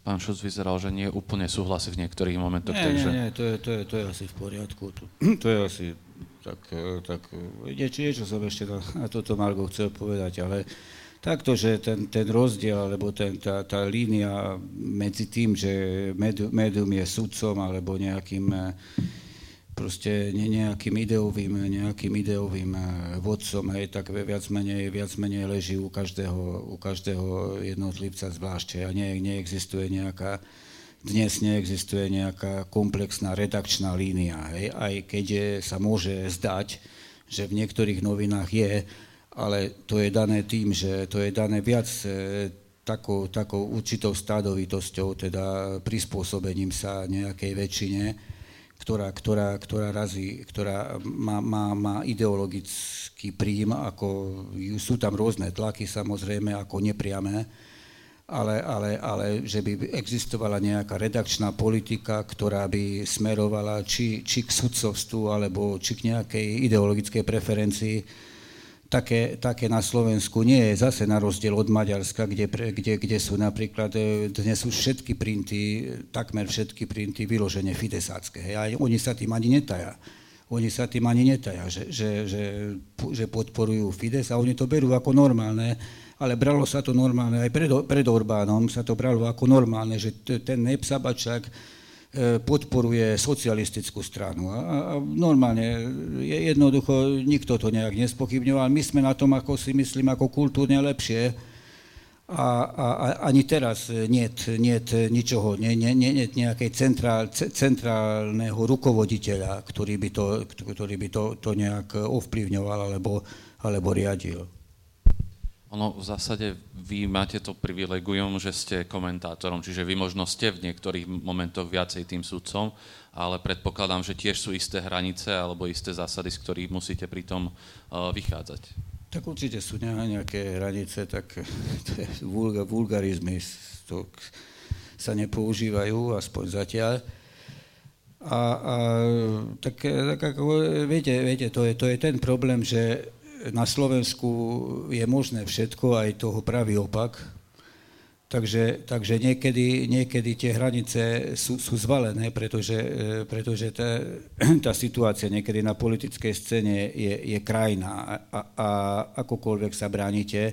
Speaker 1: pán Šuc vyzeral, že nie úplne súhlasí v niektorých momentoch.
Speaker 2: Nie, takže... nie, nie, to je, to, je, to je asi v poriadku. To, to je asi tak, tak niečo, niečo som ešte na, na toto Margo chcel povedať, ale takto, že ten, ten rozdiel, alebo ten, tá, tá línia medzi tým, že médium je sudcom alebo nejakým proste nejakým ideovým, nejakým ideovým eh, vodcom, hej, tak viac menej, viac menej leží u každého, u každého jednotlivca zvlášť. A nie, neexistuje nejaká, dnes neexistuje nejaká komplexná redakčná línia, hej, aj keď je, sa môže zdať, že v niektorých novinách je, ale to je dané tým, že to je dané viac eh, takou, takou určitou stádovitosťou, teda prispôsobením sa nejakej väčšine, ktorá, ktorá, ktorá, razí, ktorá má, má, má ideologický príjm, ako sú tam rôzne tlaky samozrejme, ako nepriame, ale, ale, ale že by existovala nejaká redakčná politika, ktorá by smerovala či, či k sudcovstvu, alebo či k nejakej ideologickej preferencii, také, také na Slovensku nie je zase na rozdiel od Maďarska, kde, kde, kde sú napríklad, e, dnes už všetky printy, takmer všetky printy vyložené fidesácké. Hej, a oni sa tým ani netaja. Oni sa tým ani netaja, že, že, že, že podporujú Fides a oni to berú ako normálne, ale bralo sa to normálne, aj pred, pred Orbánom sa to bralo ako normálne, že ten Nepsabačák E, podporuje socialistickú stranu. A, normálne, je, jednoducho, nikto to nejak nespochybňoval. My sme na tom, ako si myslím, ako kultúrne lepšie. A, a, a ani teraz nie je ničoho, nie, nie, nie, nejakej centrál, centrálneho rukovoditeľa, ktorý by to, ktorý by to, to nejak ovplyvňoval alebo, alebo riadil.
Speaker 1: Ono v zásade vy máte to privilegium, že ste komentátorom, čiže vy možno ste v niektorých momentoch viacej tým sudcom, ale predpokladám, že tiež sú isté hranice alebo isté zásady, z ktorých musíte pri tom uh, vychádzať.
Speaker 2: Tak určite sú nejaké hranice, tak to je vulga, vulgarizmy to sa nepoužívajú, aspoň zatiaľ. A, a tak, tak ako viete, viete to, je, to je ten problém, že na Slovensku je možné všetko, aj toho pravý opak. Takže, takže niekedy, niekedy tie hranice sú, sú zvalené, pretože, e, pretože tá, tá situácia niekedy na politickej scéne je, je krajná a, a akokoľvek sa bránite,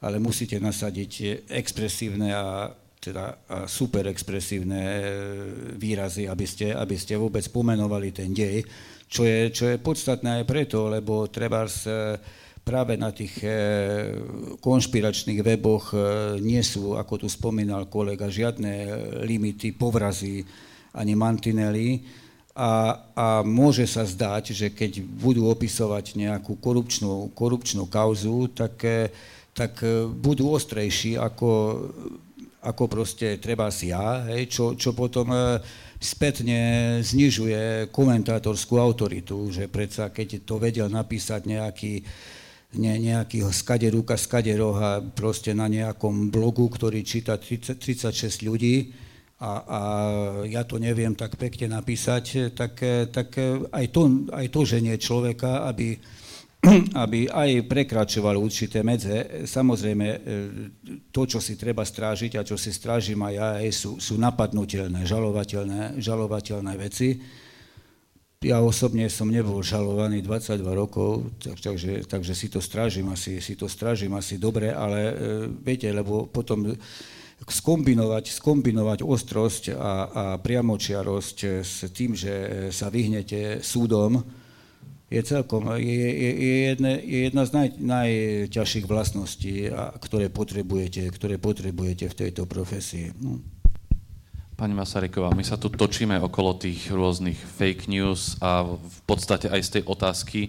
Speaker 2: ale musíte nasadiť expresívne a, teda a super expresívne e, výrazy, aby ste, aby ste vôbec pomenovali ten dej čo je, čo je podstatné aj preto, lebo treba práve na tých e, konšpiračných weboch e, nie sú, ako tu spomínal kolega, žiadne limity, povrazy ani mantinely. A, a môže sa zdať, že keď budú opisovať nejakú korupčnú, korupčnú kauzu, tak, e, tak budú ostrejší ako, ako proste treba si ja, hej, čo, čo potom spätne znižuje komentátorskú autoritu, že predsa keď to vedel napísať nejaký, ne, nejaký skade ruka, skade roha proste na nejakom blogu, ktorý číta 30, 36 ľudí a, a ja to neviem tak pekne napísať, tak, tak aj, to, aj to ženie človeka, aby aby aj prekračoval určité medze. Samozrejme, e, to, čo si treba strážiť a čo si strážim aj ja, sú, sú napadnutelné, žalovateľné, žalovateľné veci. Ja osobne som nebol žalovaný 22 rokov, takže, takže si to strážim asi, si to strážim asi dobre, ale e, viete, lebo potom skombinovať, skombinovať ostrosť a, a priamočiarosť s tým, že sa vyhnete súdom, je celkom, je, je, je, jedna, je jedna z naj, najťažších vlastností, a, ktoré, potrebujete, ktoré potrebujete v tejto profesii. No.
Speaker 1: Pani Masaryková, my sa tu točíme okolo tých rôznych fake news a v podstate aj z tej otázky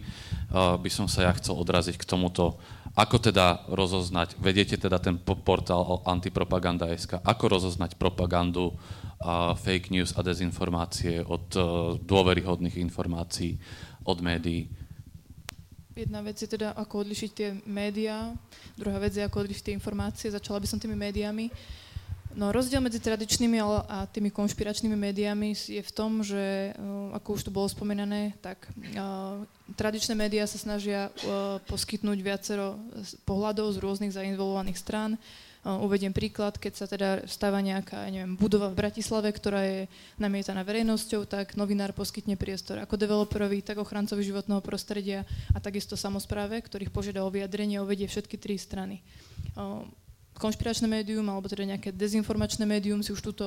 Speaker 1: uh, by som sa ja chcel odraziť k tomuto. Ako teda rozoznať, vediete teda ten portál antipropaganda.sk, ako rozoznať propagandu, uh, fake news a dezinformácie od uh, dôveryhodných informácií? Od médií?
Speaker 4: Jedna vec je teda, ako odlišiť tie médiá, druhá vec je, ako odlišiť tie informácie. Začala by som tými médiami. No rozdiel medzi tradičnými a tými konšpiračnými médiami je v tom, že, ako už tu bolo spomínané, tak tradičné médiá sa snažia poskytnúť viacero pohľadov z rôznych zainvolovaných strán, Uvediem príklad, keď sa teda stáva nejaká, neviem, budova v Bratislave, ktorá je namietaná verejnosťou, tak novinár poskytne priestor ako developerovi, tak ochrancovi životného prostredia a takisto samozpráve, ktorých požiada o vyjadrenie, uvedie všetky tri strany konšpiračné médium alebo teda nejaké dezinformačné médium si už túto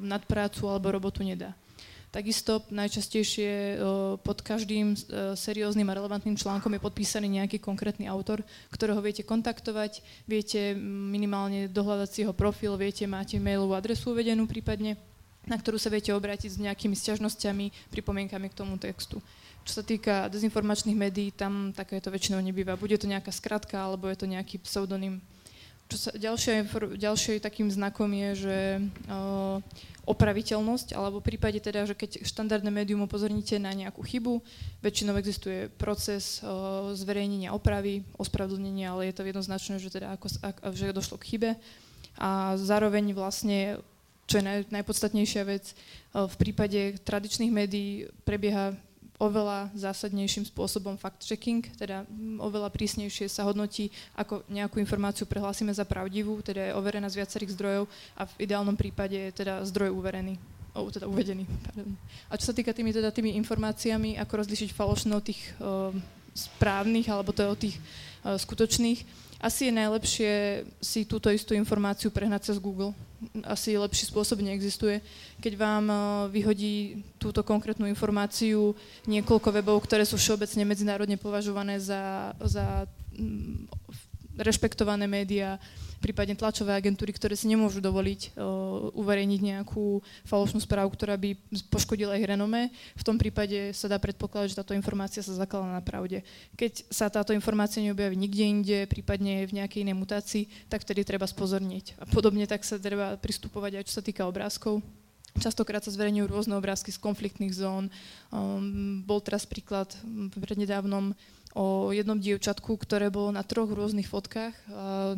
Speaker 4: nadprácu alebo robotu nedá. Takisto najčastejšie pod každým serióznym a relevantným článkom je podpísaný nejaký konkrétny autor, ktorého viete kontaktovať, viete minimálne dohľadať si jeho profil, viete, máte mailovú adresu uvedenú prípadne, na ktorú sa viete obrátiť s nejakými sťažnosťami, pripomienkami k tomu textu. Čo sa týka dezinformačných médií, tam takéto väčšinou nebýva. Bude to nejaká skratka, alebo je to nejaký pseudonym. Čo sa, ďalšie, ďalšie takým znakom je, že uh, opraviteľnosť, alebo v prípade teda, že keď štandardné médium upozorníte na nejakú chybu, väčšinou existuje proces uh, zverejnenia opravy, ospravedlnenia, ale je to jednoznačné, že teda ako, ak, že došlo k chybe. A zároveň vlastne, čo je naj, najpodstatnejšia vec, uh, v prípade tradičných médií prebieha oveľa zásadnejším spôsobom fact-checking, teda oveľa prísnejšie sa hodnotí, ako nejakú informáciu prehlásime za pravdivú, teda je overená z viacerých zdrojov a v ideálnom prípade je teda zdroj uverený. O, teda uvedený. Pardon. A čo sa týka tými, teda tými informáciami, ako rozlišiť falošné od tých uh, správnych alebo to od tých uh, skutočných, asi je najlepšie si túto istú informáciu prehnať cez Google. Asi lepší spôsob neexistuje. Keď vám eh, vyhodí túto konkrétnu informáciu niekoľko webov, ktoré sú všeobecne medzinárodne považované za, za rešpektované médiá, prípadne tlačové agentúry, ktoré si nemôžu dovoliť uh, uverejniť nejakú falošnú správu, ktorá by poškodila ich renome. V tom prípade sa dá predpokladať, že táto informácia sa zakladá na pravde. Keď sa táto informácia neobjaví nikde inde, prípadne v nejakej inej mutácii, tak vtedy treba spozorniť. A podobne tak sa treba pristupovať aj čo sa týka obrázkov. Častokrát sa zverejňujú rôzne obrázky z konfliktných zón. Um, bol teraz príklad prednedávnom o jednom dievčatku, ktoré bolo na troch rôznych fotkách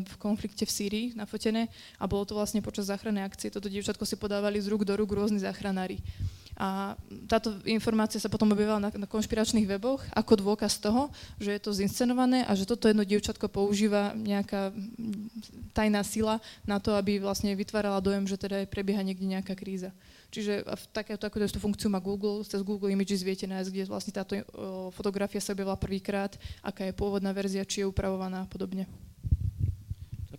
Speaker 4: v konflikte v Sýrii nafotené a bolo to vlastne počas záchrannej akcie. Toto dievčatko si podávali z rúk do rúk rôzni záchranári. A táto informácia sa potom objavila na, na konšpiračných weboch ako dôkaz toho, že je to zinscenované a že toto jedno dievčatko používa nejaká tajná sila na to, aby vlastne vytvárala dojem, že teda prebieha niekde nejaká kríza. Čiže takéto takúto funkciu má Google, cez Google Images viete nájsť, kde vlastne táto o, fotografia sa objavila prvýkrát, aká je pôvodná verzia, či je upravovaná a podobne.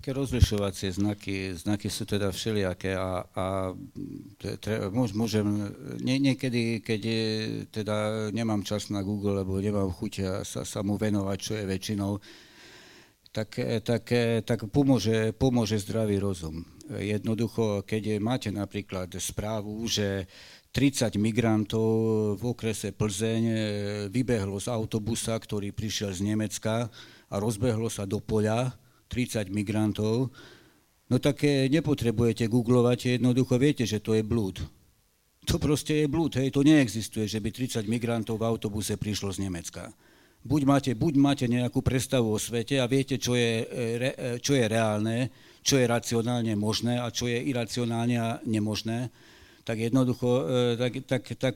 Speaker 2: Také rozlišovacie znaky, znaky sú teda všelijaké a, a tre, môžem, nie, niekedy, keď je, teda nemám čas na Google, lebo nemám chuť sa, sa mu venovať, čo je väčšinou, tak, tak, tak pomôže, pomôže zdravý rozum. Jednoducho, keď máte napríklad správu, že 30 migrantov v okrese Plzeň e, vybehlo z autobusa, ktorý prišiel z Nemecka a rozbehlo sa do poľa, 30 migrantov, no tak e, nepotrebujete googlovať, jednoducho viete, že to je blúd. To proste je blúd, hej, to neexistuje, že by 30 migrantov v autobuse prišlo z Nemecka. Buď máte, buď máte nejakú predstavu o svete a viete, čo je, e, čo je reálne, čo je racionálne možné a čo je iracionálne a nemožné, tak jednoducho e, tak, tak, tak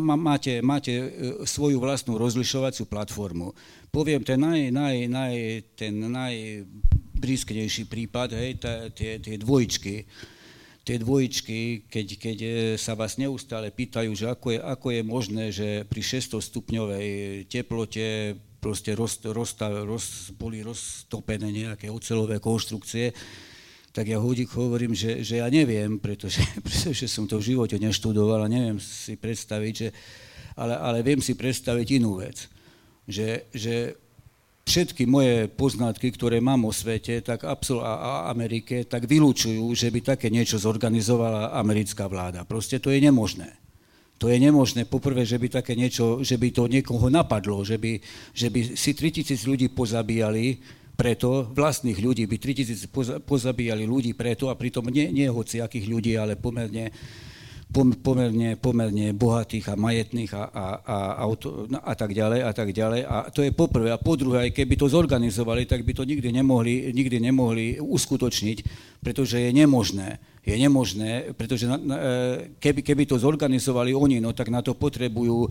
Speaker 2: máte, máte e, svoju vlastnú rozlišovaciu platformu. Poviem ten, naj, naj, naj, ten najbrísknejší prípad, hej, tie, tie dvojičky, tie dvojičky, keď, keď e, sa vás neustále pýtajú, že ako je, ako je možné, že pri 600 stupňovej teplote proste roz, roz, roz, boli roztopené nejaké ocelové konštrukcie, tak ja Hudík hovorím, že, že ja neviem, pretože, pretože som to v živote neštudoval a neviem si predstaviť, že, ale, ale viem si predstaviť inú vec, že, že všetky moje poznatky, ktoré mám o svete, tak absol- a Amerike, tak vylúčujú, že by také niečo zorganizovala americká vláda. Proste to je nemožné. To je nemožné. Poprvé, že by také niečo, že by to niekoho napadlo, že by, že by si 3000 ľudí pozabíjali preto, vlastných ľudí, by 3000 pozabíjali ľudí preto a pritom nie, nie hoci akých ľudí, ale pomerne pomerne, pomerne bohatých a majetných a, a, a, auto, a tak ďalej a tak ďalej. A to je poprvé. A po druhé, aj keby to zorganizovali, tak by to nikdy nemohli, nikdy nemohli uskutočniť, pretože je nemožné. Je nemožné, pretože e, keby, keby to zorganizovali oni, no tak na to potrebujú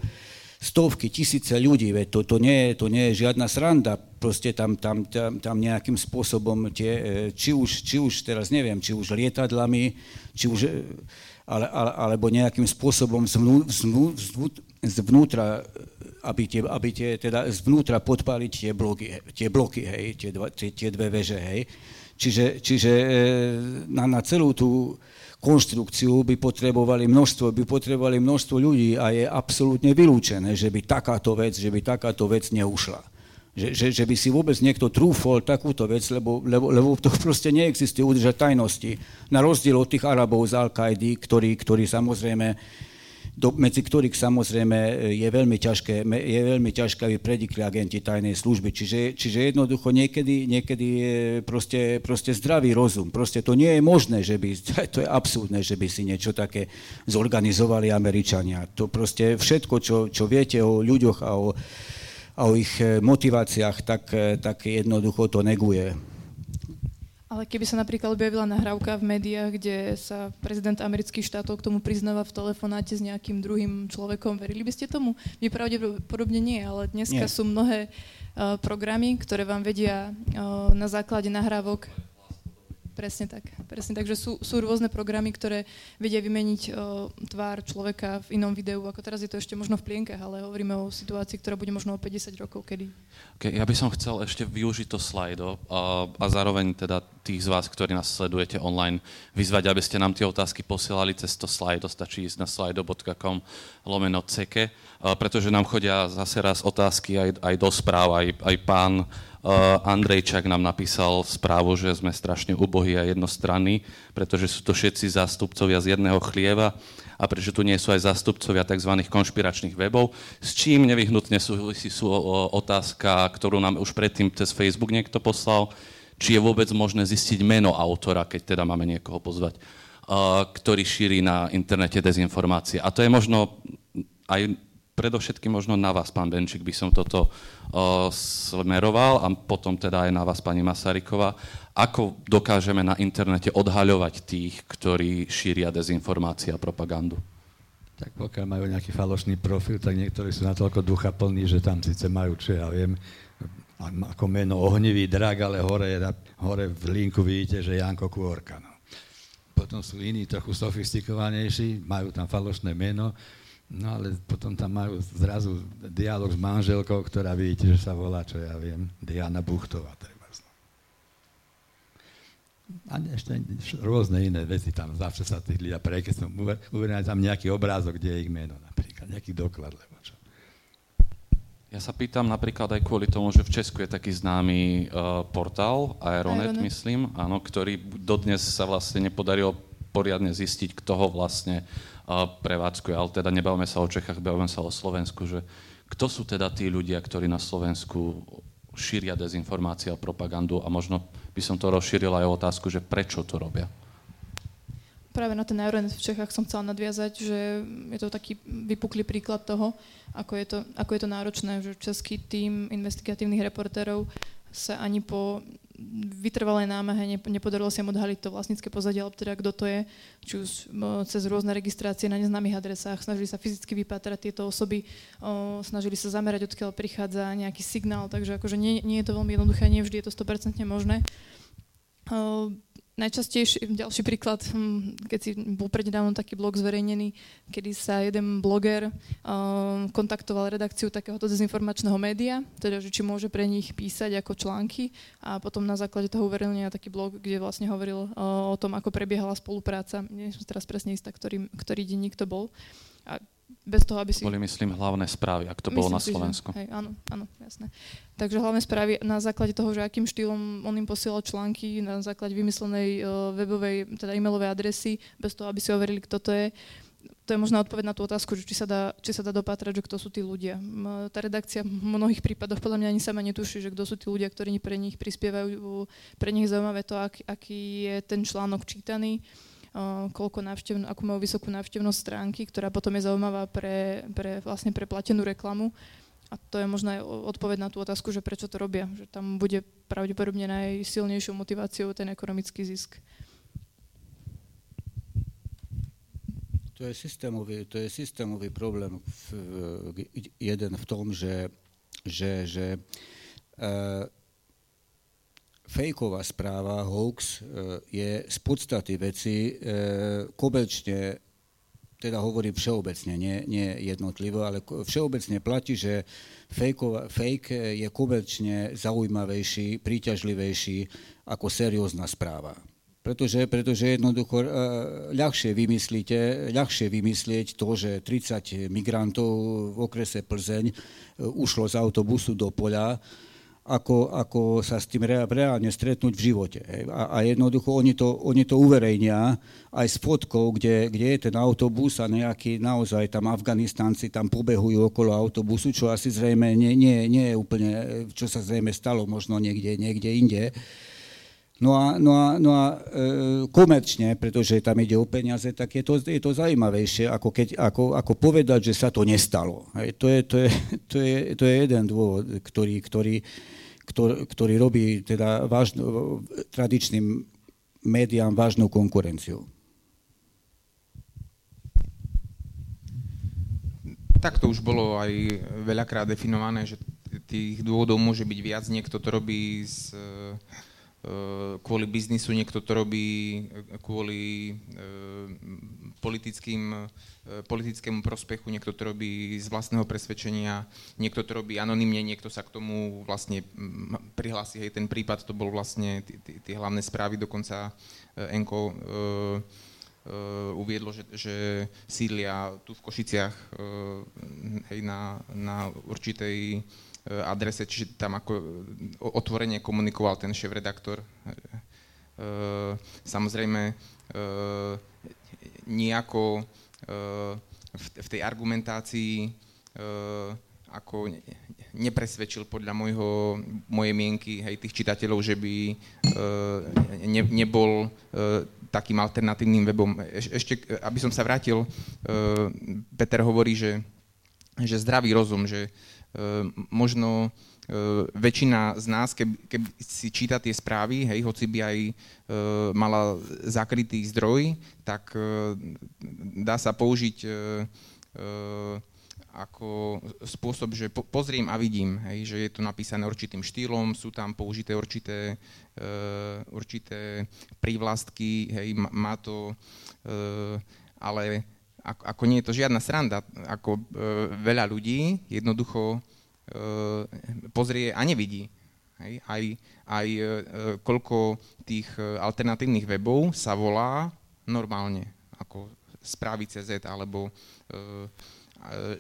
Speaker 2: stovky, tisíce ľudí, veď to, to, nie, to nie je žiadna sranda, proste tam, tam, tam, tam nejakým spôsobom tie, e, či už, či už teraz neviem, či už lietadlami, či už ale, ale, alebo nejakým spôsobom zvnú, zvnú, zvnú, zvnútra, aby tie, aby tie, teda zvnútra podpáliť tie bloky, tie bloky hej, tie, dva, tie, tie dve veže, hej. Čiže, čiže e, na, na celú tú konštrukciu by potrebovali množstvo, by potrebovali množstvo ľudí a je absolútne vylúčené, že by takáto vec, že by takáto vec neušla že, že, že by si vôbec niekto trúfol takúto vec, lebo, lebo, lebo to proste neexistuje udržať tajnosti. Na rozdiel od tých Arabov z Al-Kaidy, ktorí, ktorí samozrejme do, medzi ktorých samozrejme je veľmi ťažké, je veľmi ťažké, aby predikli agenti tajnej služby. Čiže, čiže jednoducho niekedy, niekedy je proste, proste zdravý rozum. Proste to nie je možné, že by, to je absurdné, že by si niečo také zorganizovali Američania. To proste všetko, čo, čo viete o ľuďoch a o, a o ich e, motiváciách, tak, e, tak jednoducho to neguje.
Speaker 4: Ale keby sa napríklad objavila nahrávka v médiách, kde sa prezident amerických štátov k tomu priznáva v telefonáte s nejakým druhým človekom, verili by ste tomu? Vy pravdepodobne nie, ale dneska nie. sú mnohé uh, programy, ktoré vám vedia uh, na základe nahrávok Presne tak. Presne tak, že sú, sú rôzne programy, ktoré vedia vymeniť o, tvár človeka v inom videu, ako teraz je to ešte možno v plienkach, ale hovoríme o situácii, ktorá bude možno o 50 rokov, kedy.
Speaker 1: Okay, ja by som chcel ešte využiť to slajdo a, a zároveň teda tých z vás, ktorí nás sledujete online, vyzvať, aby ste nám tie otázky posielali cez to slajdo, stačí ísť na slajdo.com lomeno ceke, pretože nám chodia zase raz otázky aj, aj do správ, aj, aj pán Andrejčak nám napísal správu, že sme strašne ubohí a jednostranní, pretože sú to všetci zástupcovia z jedného chlieva a prečo tu nie sú aj zástupcovia tzv. konšpiračných webov, s čím nevyhnutne súvisí sú otázka, ktorú nám už predtým cez Facebook niekto poslal, či je vôbec možné zistiť meno autora, keď teda máme niekoho pozvať, uh, ktorý šíri na internete dezinformácie. A to je možno aj predovšetkým možno na vás, pán Benčík, by som toto smeroval a potom teda aj na vás, pani Masaryková. Ako dokážeme na internete odhaľovať tých, ktorí šíria dezinformácie a propagandu?
Speaker 5: Tak pokiaľ majú nejaký falošný profil, tak niektorí sú natoľko ducha plní, že tam síce majú, čo ja viem, ako meno ohnivý drak, ale hore, hore v linku vidíte, že Janko Kôrka. No. Potom sú iní trochu sofistikovanejší, majú tam falošné meno, No ale potom tam majú zrazu dialog s manželkou, ktorá vidíte, že sa volá, čo ja viem, Diana Buchtová. Treba. A ešte rôzne iné veci tam, zase sa tých ľudia prekesnú. Uverejňujú tam nejaký obrázok, kde je ich meno napríklad, nejaký doklad, lebo čo.
Speaker 1: Ja sa pýtam napríklad aj kvôli tomu, že v Česku je taký známy uh, portál, Aeronet, Aeronet, myslím, áno, ktorý dodnes sa vlastne nepodarilo poriadne zistiť, kto ho vlastne prevádzkuje, ale teda nebavme sa o Čechách, bavme sa o Slovensku, že kto sú teda tí ľudia, ktorí na Slovensku šíria dezinformácie a propagandu a možno by som to rozšíril aj o otázku, že prečo to robia.
Speaker 4: Práve na ten Euronet v Čechách som chcela nadviazať, že je to taký vypuklý príklad toho, ako je to, ako je to náročné, že český tím investigatívnych reportérov sa ani po vytrvalé námahe nepodarilo sa im odhaliť to vlastnícke pozadie, alebo teda kto to je, či už cez rôzne registrácie na neznámych adresách, snažili sa fyzicky vypátrať tieto osoby, snažili sa zamerať, odkiaľ prichádza nejaký signál, takže akože nie, nie je to veľmi jednoduché, nie vždy je to 100% možné. Najčastejší, ďalší príklad, hm, keď si bol prednedávno taký blog zverejnený, kedy sa jeden bloger um, kontaktoval redakciu takéhoto dezinformačného média, teda, že či môže pre nich písať ako články a potom na základe toho uverejnil taký blog, kde vlastne hovoril uh, o tom, ako prebiehala spolupráca. Nie som teraz presne istá, ktorý, ktorý denník to bol. A bez toho, aby si...
Speaker 1: Boli, myslím, hlavné správy, ak to myslím bolo na Slovensku.
Speaker 4: Si, že, hej, áno, áno, jasné. Takže hlavné správy na základe toho, že akým štýlom on im posielal články, na základe vymyslenej uh, webovej, teda e-mailovej adresy, bez toho, aby si overili, kto to je. To je možná odpoveď na tú otázku, že či sa dá, či sa dá dopátrať, že kto sú tí ľudia. Tá redakcia v mnohých prípadoch podľa mňa ani sama netuší, že kto sú tí ľudia, ktorí pre nich prispievajú. Pre nich zaujímavé to, ak, aký je ten článok čítaný koľko návštev, akú majú vysokú návštevnosť stránky, ktorá potom je zaujímavá pre, pre, vlastne pre platenú reklamu. A to je možno aj odpoveď na tú otázku, že prečo to robia. Že tam bude pravdepodobne najsilnejšou motiváciou ten ekonomický zisk.
Speaker 2: To je systémový, to je systémový problém v, jeden v tom, že, že, že uh, fejková správa, hoax, e, je z podstaty veci e, koberčne, teda hovorím všeobecne, nie, nie jednotlivo, ale všeobecne platí, že fejková, fake je komerčne zaujímavejší, príťažlivejší ako seriózna správa. Pretože, pretože jednoducho uh, ľahšie, vymyslíte, ľahšie vymyslieť to, že 30 migrantov v okrese Plzeň ušlo z autobusu do poľa, ako, ako sa s tým reálne stretnúť v živote. A, a jednoducho oni to, oni to uverejnia aj s fotkou, kde, kde je ten autobus a nejaký naozaj tam Afganistánci tam pobehujú okolo autobusu, čo asi zrejme nie, nie, nie je úplne, čo sa zrejme stalo možno niekde, niekde inde. No a, no a, no a e, komerčne, pretože tam ide o peniaze, tak je to, je to zaujímavejšie, ako, keď, ako, ako povedať, že sa to nestalo. Hej, to, je, to, je, to, je, to je jeden dôvod, ktorý, ktorý, ktorý, ktorý robí teda vážno, tradičným médiám vážnu konkurenciu.
Speaker 3: Tak to už bolo aj veľakrát definované, že tých dôvodov môže byť viac. Niekto to robí z Eh, kvôli biznisu, niekto to robí eh, kvôli politickým, politickému prospechu, niekto to robí z vlastného presvedčenia, niekto to robí anonymne, niekto sa k tomu vlastne prihlási. Hej, ten prípad to bol vlastne tie hlavné správy, dokonca Enko uviedlo, že, že sídlia tu v Košiciach hej, na, na určitej adrese, čiže tam ako otvorene komunikoval ten šéf-redaktor. Samozrejme, nejako v tej argumentácii ako nepresvedčil podľa môjho, mojej mienky hej, tých čitateľov, že by ne, nebol takým alternatívnym webom. Ešte, aby som sa vrátil, Peter hovorí, že, že zdravý rozum, že možno ehm, väčšina z nás, keby, keby si číta tie správy, hej, hoci by aj ehm, mala zakrytý zdroj, tak dá sa použiť ako spôsob, že pozriem a vidím, hej, že je to napísané určitým štýlom, sú tam použité určité, určité prívlastky, hej, má to, ale ako, ako nie je to žiadna sranda, ako e, veľa ľudí jednoducho e, pozrie a nevidí. Hej? Aj, aj e, koľko tých e, alternatívnych webov sa volá normálne, ako správy CZ, alebo e,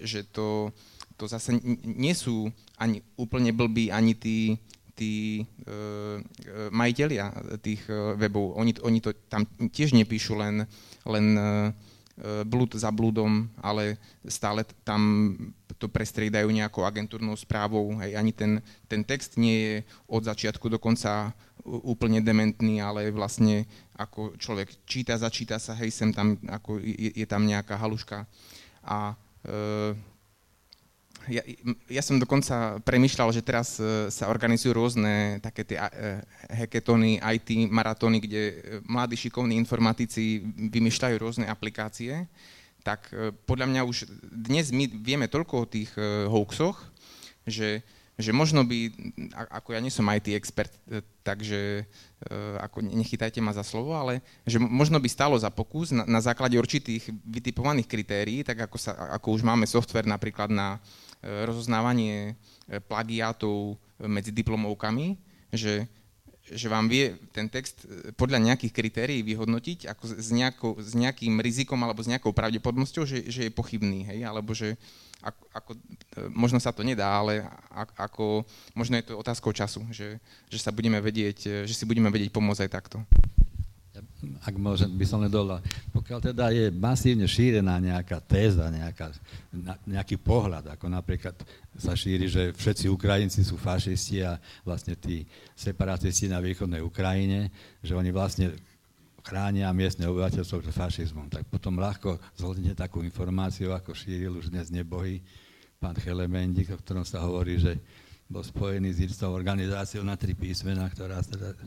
Speaker 3: že to, to zase nie sú ani úplne blbí ani tí, tí e, e, majiteľia tých e, webov. Oni, oni to tam tiež nepíšu len, len E, blúd za blúdom, ale stále tam to prestriedajú nejakou agentúrnou správou. Hej, ani ten, ten text nie je od začiatku do konca úplne dementný, ale vlastne ako človek číta, začíta sa, hej, sem tam, ako je, je tam nejaká haluška. A e, ja, ja som dokonca premyšľal, že teraz e, sa organizujú rôzne také tie e, hackathony, IT maratóny, kde e, mladí šikovní informatici vymýšľajú rôzne aplikácie, tak podľa mňa už dnes my vieme toľko o tých hoaxoch, že, že možno by, ako ja nie som IT expert, takže ako nechytajte ma za slovo, ale že možno by stalo za pokus na, na základe určitých vytipovaných kritérií, tak ako, sa, ako už máme software napríklad na rozoznávanie e, plagiátov medzi diplomovkami, že, že vám vie ten text e, podľa nejakých kritérií vyhodnotiť ako s, nejakou, s nejakým rizikom alebo s nejakou pravdepodobnosťou, že, že je pochybný, hej? alebo že ako, ako, e, možno sa to nedá, ale ako, možno je to otázkou času, že, že sa budeme vedieť, že si budeme vedieť pomôcť aj takto
Speaker 5: ak môžem, by som len dodal, pokiaľ teda je masívne šírená nejaká téza, nejaká, nejaký pohľad, ako napríklad sa šíri, že všetci Ukrajinci sú fašisti a vlastne tí separatisti na východnej Ukrajine, že oni vlastne chránia miestne obyvateľstvo pred fašizmom. Tak potom ľahko zhodne takú informáciu, ako šíril už dnes nebohý pán Chelemendik, o ktorom sa hovorí, že bol spojený s istou organizáciou na tri písmena, ktorá teda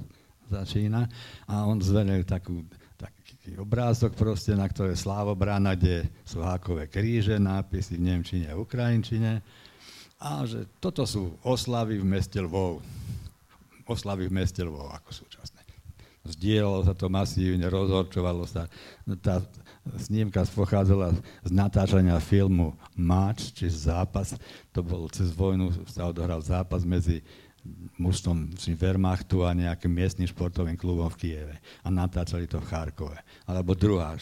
Speaker 5: začína. A on zveril takú, taký obrázok proste, na ktoré slávobrána, kde sú hákové kríže, nápisy v Nemčine a Ukrajinčine. A že toto sú oslavy v meste Lvov. Oslavy v meste Lvov ako súčasné. Zdieľalo sa to masívne, rozhorčovalo sa. Tá snímka pochádzala z natáčania filmu Máč, či zápas. To bol cez vojnu, sa odohral zápas medzi mužstvom Wehrmachtu a nejakým miestnym športovým klubom v Kieve. A natáčali to v Charkove. Alebo druhá.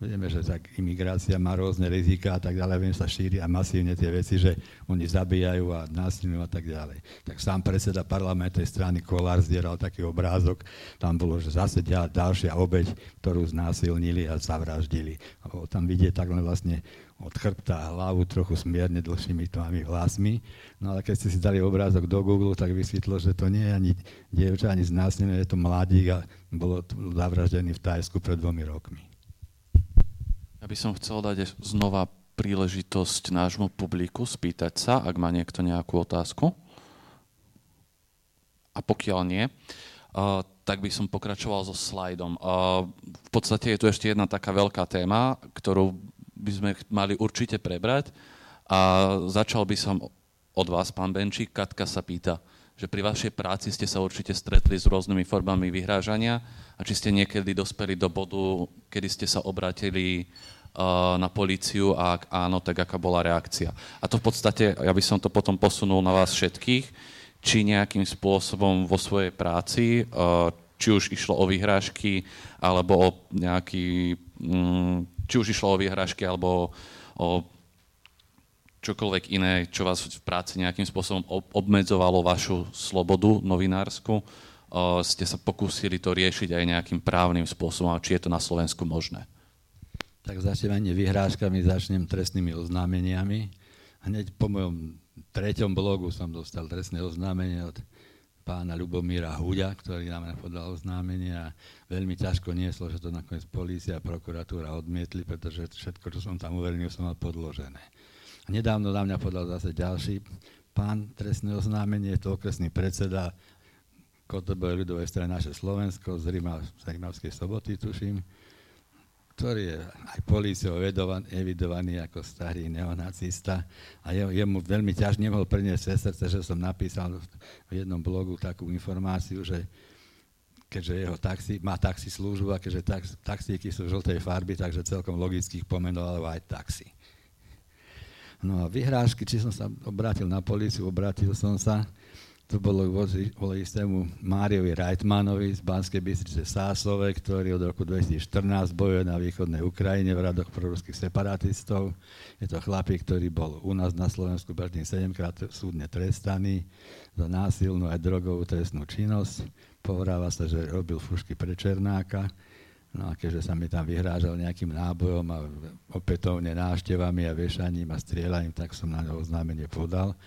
Speaker 5: Vieme, že tak imigrácia má rôzne rizika a tak ďalej, viem, sa šíri a masívne tie veci, že oni zabíjajú a násilňujú a tak ďalej. Tak sám predseda parlamentnej strany Kolár zdieral taký obrázok, tam bolo, že zase ďalšia obeď, ktorú znásilnili a zavraždili. A bolo tam vidieť takhle vlastne od chrbta hlavu trochu smierne dlhšími tvami hlasmi. No ale keď ste si dali obrázok do Google, tak vysvetlo, že to nie je ani dievča, ani znásilnené, je to mladík a bolo zavraždený v Tajsku pred dvomi rokmi.
Speaker 1: Ja by som chcel dať znova príležitosť nášmu publiku spýtať sa, ak má niekto nejakú otázku. A pokiaľ nie, tak by som pokračoval so slajdom. V podstate je tu ešte jedna taká veľká téma, ktorú by sme mali určite prebrať. A začal by som od vás, pán Benčík. Katka sa pýta, že pri vašej práci ste sa určite stretli s rôznymi formami vyhrážania a či ste niekedy dospeli do bodu, kedy ste sa obratili uh, na políciu a ak áno, tak aká bola reakcia. A to v podstate, ja by som to potom posunul na vás všetkých, či nejakým spôsobom vo svojej práci, uh, či už išlo o vyhrážky, alebo o nejaký um, či už išlo o vyhrážky alebo o čokoľvek iné, čo vás v práci nejakým spôsobom obmedzovalo vašu slobodu novinársku, ste sa pokúsili to riešiť aj nejakým právnym spôsobom, či je to na Slovensku možné?
Speaker 5: Tak začnem vyhrážkami, začnem trestnými oznámeniami. Hneď po mojom treťom blogu som dostal trestné oznámenie od pána Ľubomíra Huďa, ktorý nám podal oznámenie a veľmi ťažko nieslo, že to nakoniec polícia a prokuratúra odmietli, pretože všetko, čo som tam uverejnil, som mal podložené. Nedávno na mňa podal zase ďalší pán trestné oznámenie, je to okresný predseda Kotoboj ľudovej strany naše Slovensko z, Rímav, z Rímavskej soboty, tuším, ktorý je aj políciou evidovaný ako starý neonacista a je, jemu veľmi ťažko nemohol priniesť cez srdce, že som napísal v jednom blogu takú informáciu, že keďže jeho taxi, má taxi službu a keďže tax, taxíky sú žltej farby, takže celkom logicky ich pomenoval aj taxi. No a vyhrážky, či som sa obrátil na políciu, obrátil som sa, to bolo kvôli istému Máriovi Reitmanovi z Banskej Bystrice Sásove, ktorý od roku 2014 bojuje na východnej Ukrajine v radoch proruských separatistov. Je to chlapík, ktorý bol u nás na Slovensku predtým 7 krát súdne trestaný za násilnú aj drogovú trestnú činnosť. Pohráva sa, že robil fušky pre Černáka. No a keďže sa mi tam vyhrážal nejakým nábojom a opätovne návštevami a vešaním a strieľaním, tak som na ňo oznámenie podal.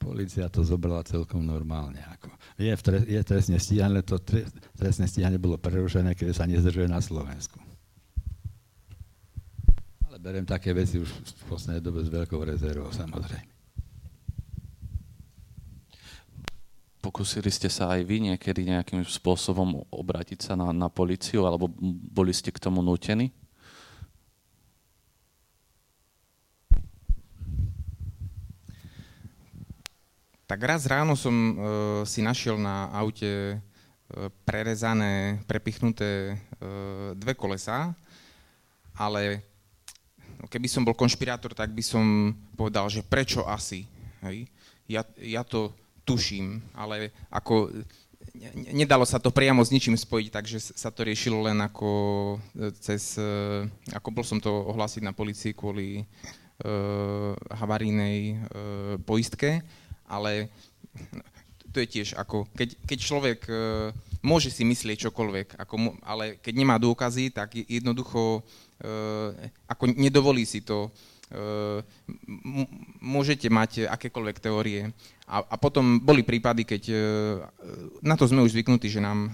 Speaker 5: Polícia to zobrala celkom normálne. Ako. Je, tre, je trestne stíhané, to tre, trestné stíhanie bolo prerušené, keď sa nezdržuje na Slovensku. Ale beriem také veci už v poslednej dobe s veľkou rezervou, samozrejme.
Speaker 1: Pokúsili ste sa aj vy niekedy nejakým spôsobom obrátiť sa na, na policiu, alebo boli ste k tomu nútení?
Speaker 3: Tak raz ráno som uh, si našiel na aute uh, prerezané, prepichnuté uh, dve kolesa, ale no, keby som bol konšpirátor, tak by som povedal, že prečo asi. Hej? Ja, ja to tuším, ale ako ne, nedalo sa to priamo s ničím spojiť, takže sa to riešilo len ako cez, ako bol som to ohlásiť na policii kvôli uh, havarínej uh, poistke ale to je tiež ako, keď, keď človek e, môže si myslieť čokoľvek, ako, ale keď nemá dôkazy, tak jednoducho e, ako nedovolí si to. E, môžete mať akékoľvek teórie, A, a potom boli prípady, keď na to sme už zvyknutí, že nám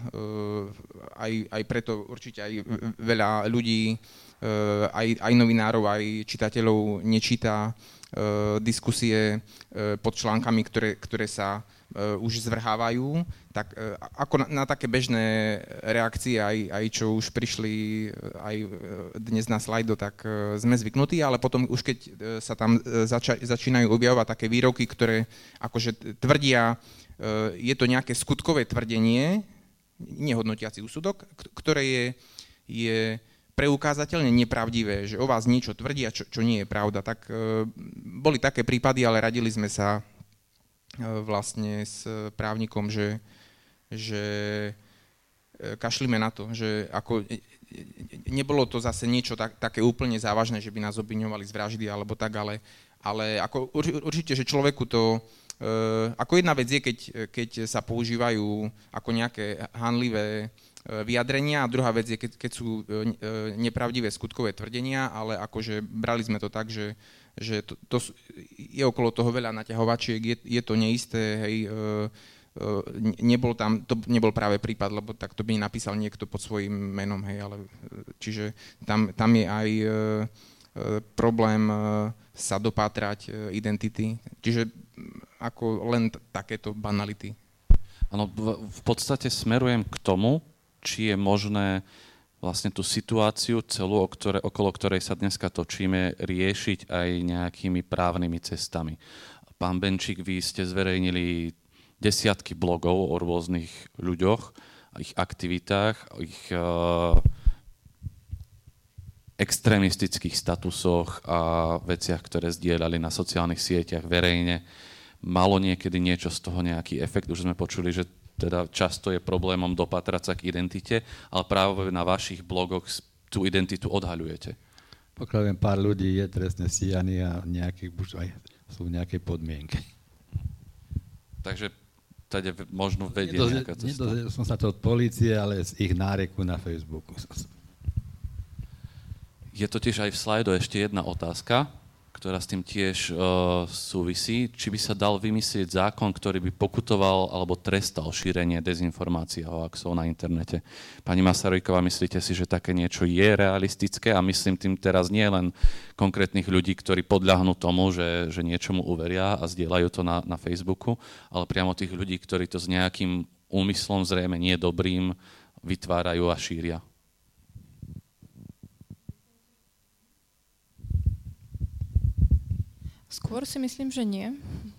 Speaker 3: aj, aj preto určite aj veľa ľudí, aj, aj novinárov, aj čitateľov nečíta diskusie pod článkami, ktoré, ktoré sa už zvrhávajú, tak uh, ako na, na také bežné reakcie, aj, aj čo už prišli uh, aj dnes na slajdo, tak sme zvyknutí, ale potom už keď sa tam zača, začínajú objavovať také výroky, ktoré akože tvrdia, je to nejaké skutkové tvrdenie, nehodnotiaci úsudok, ktoré je, je preukázateľne nepravdivé, že o vás niečo tvrdia, čo, čo nie je pravda, tak boli také prípady, ale radili sme sa vlastne s právnikom, že, že e, kašlíme na to, že ako nebolo to zase niečo tak, také úplne závažné, že by nás obviňovali z vraždy alebo tak, ale, ale ako určite, že človeku to, e, ako jedna vec je, keď, keď sa používajú ako nejaké hanlivé vyjadrenia a druhá vec je, keď, keď sú nepravdivé skutkové tvrdenia, ale akože brali sme to tak, že, že to, to je okolo toho veľa naťahovačiek, je, je to neisté, hej, e, e, nebol tam, to nebol práve prípad, lebo tak to by napísal niekto pod svojím menom, hej, ale čiže tam, tam je aj e, problém sa dopátrať identity, čiže ako len takéto banality.
Speaker 1: Áno, v podstate smerujem k tomu, či je možné vlastne tú situáciu celú, okolo ktorej sa dneska točíme, riešiť aj nejakými právnymi cestami. Pán Benčík, vy ste zverejnili desiatky blogov o rôznych ľuďoch, ich aktivitách, ich uh, extrémistických statusoch a veciach, ktoré zdieľali na sociálnych sieťach verejne. Malo niekedy niečo z toho nejaký efekt? Už sme počuli, že teda často je problémom dopatrať sa k identite, ale práve na vašich blogoch tú identitu odhaľujete.
Speaker 5: Pokiaľ viem, pár ľudí je trestne stíhaný a nejakých, aj sú nejaké podmienky.
Speaker 1: Takže tady možno vedie Nedoze, nejaká cesta.
Speaker 5: Nedozvedel som sa to od policie, ale z ich náreku na Facebooku.
Speaker 1: Je totiž aj v slajdu ešte jedna otázka, ktorá s tým tiež uh, súvisí, či by sa dal vymyslieť zákon, ktorý by pokutoval alebo trestal šírenie dezinformácií a hoaxov na internete. Pani Masarojková, myslíte si, že také niečo je realistické a myslím tým teraz nie len konkrétnych ľudí, ktorí podľahnú tomu, že, že niečomu uveria a zdieľajú to na, na Facebooku, ale priamo tých ľudí, ktorí to s nejakým úmyslom zrejme nie dobrým vytvárajú a šíria.
Speaker 4: Skôr si myslím, že nie,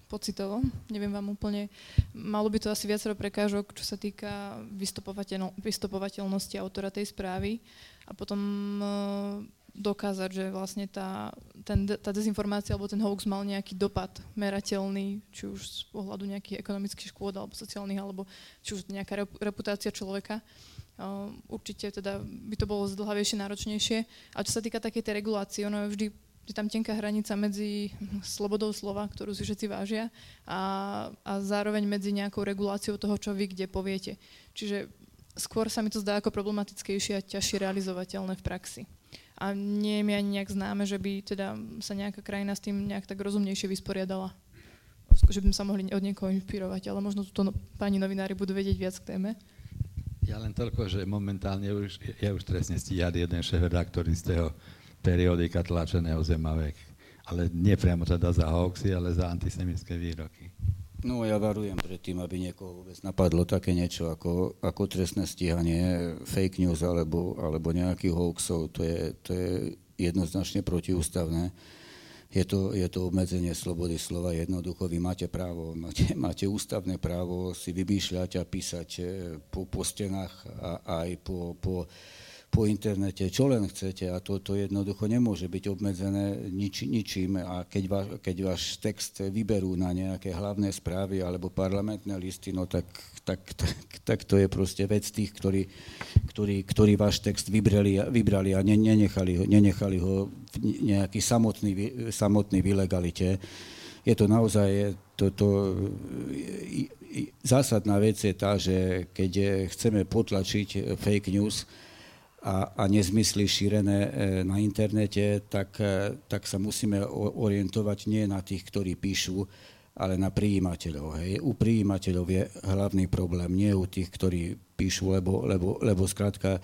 Speaker 4: pocitovo. Neviem vám úplne, malo by to asi viacero prekážok, čo sa týka vystopovateľ, vystopovateľnosti autora tej správy a potom uh, dokázať, že vlastne tá, ten, tá dezinformácia alebo ten hoax mal nejaký dopad merateľný, či už z pohľadu nejakých ekonomických škôd alebo sociálnych, alebo či už nejaká reputácia človeka. Uh, určite teda by to bolo zdlhavejšie, náročnejšie. A čo sa týka takej tej regulácie, ono je vždy je tam tenká hranica medzi slobodou slova, ktorú si všetci vážia, a, a zároveň medzi nejakou reguláciou toho, čo vy kde poviete. Čiže skôr sa mi to zdá ako problematickejšie a ťažšie realizovateľné v praxi. A nie je mi ani nejak známe, že by teda sa nejaká krajina s tým nejak tak rozumnejšie vysporiadala. Že by sa mohli od niekoho inšpirovať, ale možno to no, páni novinári budú vedieť viac k téme.
Speaker 5: Ja len toľko, že momentálne už, je už trestne stíhať jeden šéf-redaktor istého periodika tlačeného Zemavek. Ale nie priamo teda za hoaxy, ale za antisemické výroky.
Speaker 2: No ja varujem pred tým, aby niekoho vôbec napadlo také niečo ako, ako trestné stíhanie, fake news alebo, alebo nejakých hoaxov. To je, to je jednoznačne protiústavné. Je to, je to obmedzenie slobody slova. Jednoducho vy máte právo, máte, máte ústavné právo si vymýšľať a písať eh, po, po stenách a aj po, po po internete, čo len chcete a to, to jednoducho nemôže byť obmedzené nič, ničím a keď, va, keď váš text vyberú na nejaké hlavné správy alebo parlamentné listy, no tak, tak, tak, tak to je proste vec tých, ktorí, ktorí, ktorí váš text vybrali, vybrali a ne, nenechali, ho, nenechali ho nejaký samotný, samotný v ilegalite. Je to naozaj, to, to, zásadná vec je tá, že keď chceme potlačiť fake news, a, a nezmysly šírené e, na internete, tak, e, tak sa musíme orientovať nie na tých, ktorí píšu, ale na prijímateľov. Hej. U prijímateľov je hlavný problém, nie u tých, ktorí píšu, lebo, lebo, lebo skrátka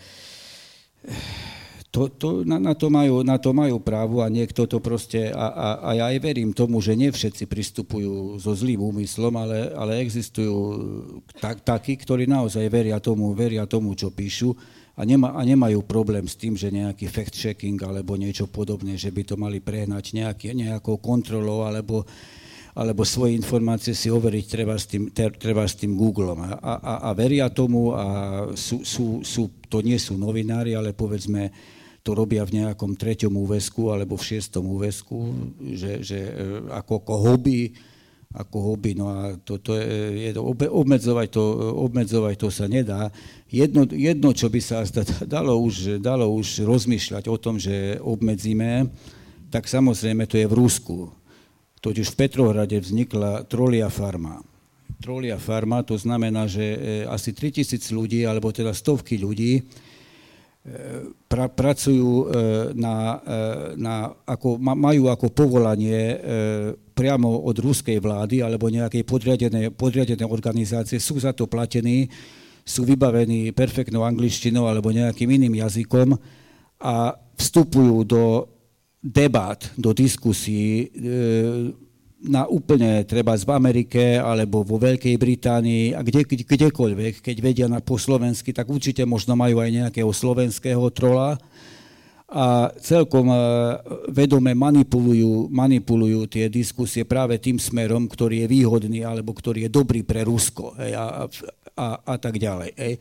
Speaker 2: to, to, na, na, to majú, na to majú právo a niekto to proste, a, a, a ja aj verím tomu, že nie všetci pristupujú so zlým úmyslom, ale, ale existujú tak, takí, ktorí naozaj veria tomu, veria tomu, čo píšu a, nema, a nemajú problém s tým, že nejaký fact-checking alebo niečo podobné, že by to mali prehnať nejaký, nejakou kontrolou alebo, alebo svoje informácie si overiť treba s tým, treba s tým Googlom. A, a, a veria tomu a sú, sú, sú, to nie sú novinári, ale povedzme, to robia v nejakom treťom úvesku alebo v šiestom úvesku, že, že e, ako, ako hobby, ako hobby, no a to, to je, obmedzovať, to, obmedzovať to sa nedá. Jedno, jedno, čo by sa dalo už, dalo už rozmýšľať o tom, že obmedzíme, tak samozrejme to je v Rusku. Totiž v Petrohrade vznikla trolia farma. Trolia farma, to znamená, že e, asi 3000 ľudí, alebo teda stovky ľudí, pra, pracujú e, na, e, na, ako, majú ako povolanie e, priamo od ruskej vlády alebo nejakej podriadenej, podriadenej organizácie, sú za to platení, sú vybavení perfektnou angličtinou alebo nejakým iným jazykom a vstupujú do debat, do diskusí na úplne treba v Amerike alebo vo Veľkej Británii a kde, kdekoľvek, keď vedia na, po slovensky, tak určite možno majú aj nejakého slovenského trola a celkom e, vedome manipulujú, manipulujú tie diskusie práve tým smerom, ktorý je výhodný alebo ktorý je dobrý pre Rusko hej, a, a, a tak ďalej. Hej.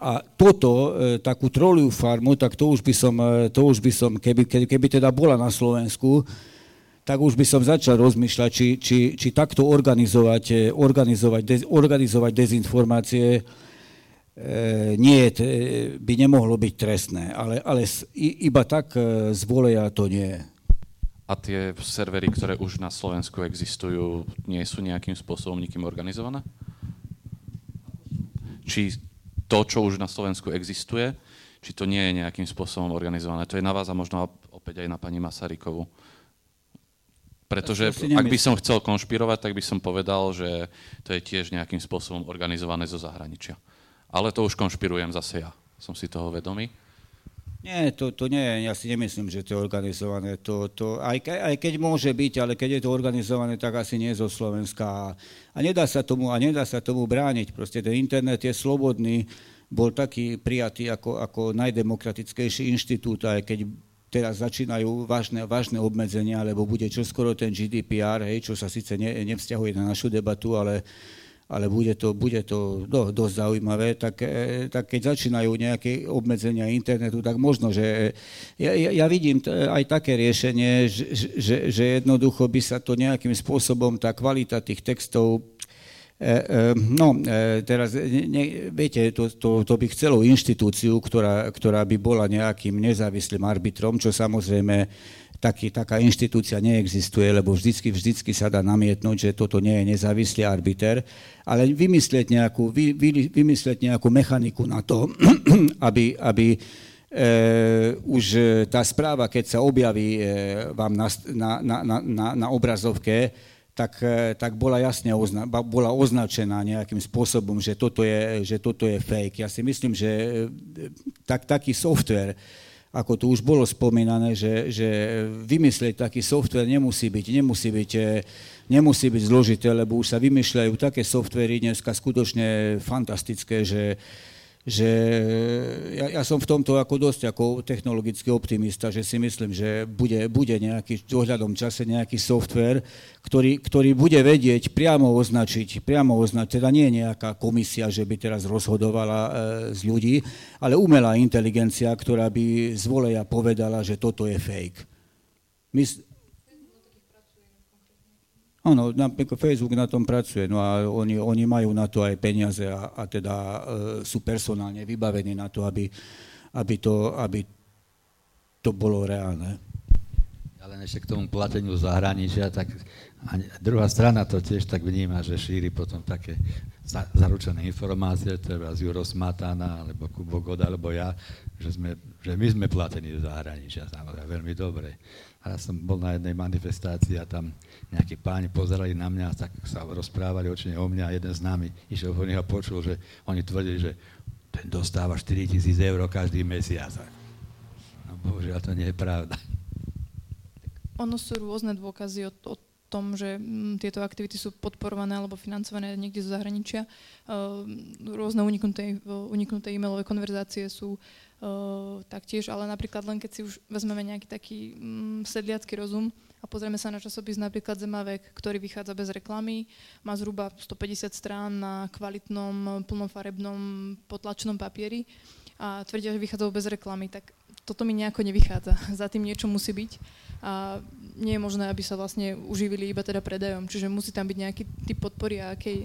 Speaker 2: A toto, e, takú troliu farmu, tak to už by som, e, to už by som keby, keby teda bola na Slovensku, tak už by som začal rozmýšľať, či, či, či takto organizovať, eh, organizovať, dez, organizovať dezinformácie e, nie, by nemohlo byť trestné, ale, ale iba tak eh, z voleja to nie.
Speaker 1: A tie servery, ktoré už na Slovensku existujú, nie sú nejakým spôsobom nikým organizované? Či to, čo už na Slovensku existuje, či to nie je nejakým spôsobom organizované? To je na vás a možno opäť aj na pani Masarykovu. Pretože ak by som chcel konšpirovať, tak by som povedal, že to je tiež nejakým spôsobom organizované zo zahraničia. Ale to už konšpirujem zase ja. Som si toho vedomý.
Speaker 2: Nie, to, to nie, ja si nemyslím, že to je organizované. To, to, aj, ke, aj keď môže byť, ale keď je to organizované, tak asi nie zo Slovenska. A nedá sa tomu, a nedá sa tomu brániť. Proste ten internet je slobodný, bol taký prijatý ako, ako najdemokratickejší inštitút, aj keď teraz začínajú vážne, vážne obmedzenia, lebo bude čoskoro ten GDPR, hej, čo sa síce ne, nevzťahuje na našu debatu, ale, ale bude to, bude to do, dosť zaujímavé, tak, e, tak keď začínajú nejaké obmedzenia internetu, tak možno, že ja, ja, ja vidím aj také riešenie, že, že, že jednoducho by sa to nejakým spôsobom, tá kvalita tých textov E, e, no, e, teraz, ne, viete, to, to, to by chcelo inštitúciu, ktorá, ktorá by bola nejakým nezávislým arbitrom, čo samozrejme taký, taká inštitúcia neexistuje, lebo vždycky, vždycky sa dá namietnúť, že toto nie je nezávislý arbiter, ale vymyslieť nejakú, vy, vy, vymyslieť nejakú mechaniku na to, aby, aby e, už tá správa, keď sa objaví e, vám na, na, na, na, na obrazovke, tak, e, tak bola jasne ozna, bola označená nejakým spôsobom, že toto, je, že toto je fake. Ja si myslím, že e, tak, taký software, ako tu už bolo spomínané, že, že vymyslieť taký software nemusí byť, nemusí byť, e, nemusí byť zložité, lebo už sa vymýšľajú také softvery dneska skutočne fantastické, že, že ja, ja som v tomto ako dosť ako technologický optimista, že si myslím, že bude, bude nejaký v dohľadom čase nejaký software, ktorý, ktorý bude vedieť priamo označiť, priamo označiť, teda nie nejaká komisia, že by teraz rozhodovala e, z ľudí, ale umelá inteligencia, ktorá by z voleja povedala, že toto je fake. Mys- Áno, Facebook na tom pracuje, no a oni, oni majú na to aj peniaze a, a teda e, sú personálne vybavení na to, aby, aby, to, aby to bolo reálne.
Speaker 5: Ale ešte k tomu plateniu zahraničia, tak a druhá strana to tiež tak vníma, že šíri potom také zaručené informácie, treba z Juros Matana, alebo Kubo God, alebo ja, že, sme, že my sme platení do zahraničia, samozrejme, veľmi dobre. A ja som bol na jednej manifestácii a tam nejakí páni pozerali na mňa, tak sa rozprávali očne o mňa a jeden z nami išiel po a počul, že oni tvrdili, že ten dostáva 4 tisíc eur každý mesiac. No bohužiaľ to nie je pravda.
Speaker 4: Ono sú rôzne dôkazy o, o tom, že mm, tieto aktivity sú podporované alebo financované niekde zo zahraničia. Uh, rôzne uniknuté, uniknuté e-mailové konverzácie sú uh, taktiež, ale napríklad len keď si už vezmeme nejaký taký um, sedliacký rozum a pozrieme sa na časopis napríklad Zemavek, ktorý vychádza bez reklamy, má zhruba 150 strán na kvalitnom, plnofarebnom potlačnom papieri a tvrdia, že vychádzajú bez reklamy, tak toto mi nejako nevychádza. Za tým niečo musí byť a nie je možné, aby sa vlastne uživili iba teda predajom. Čiže musí tam byť nejaký typ podpory a akej,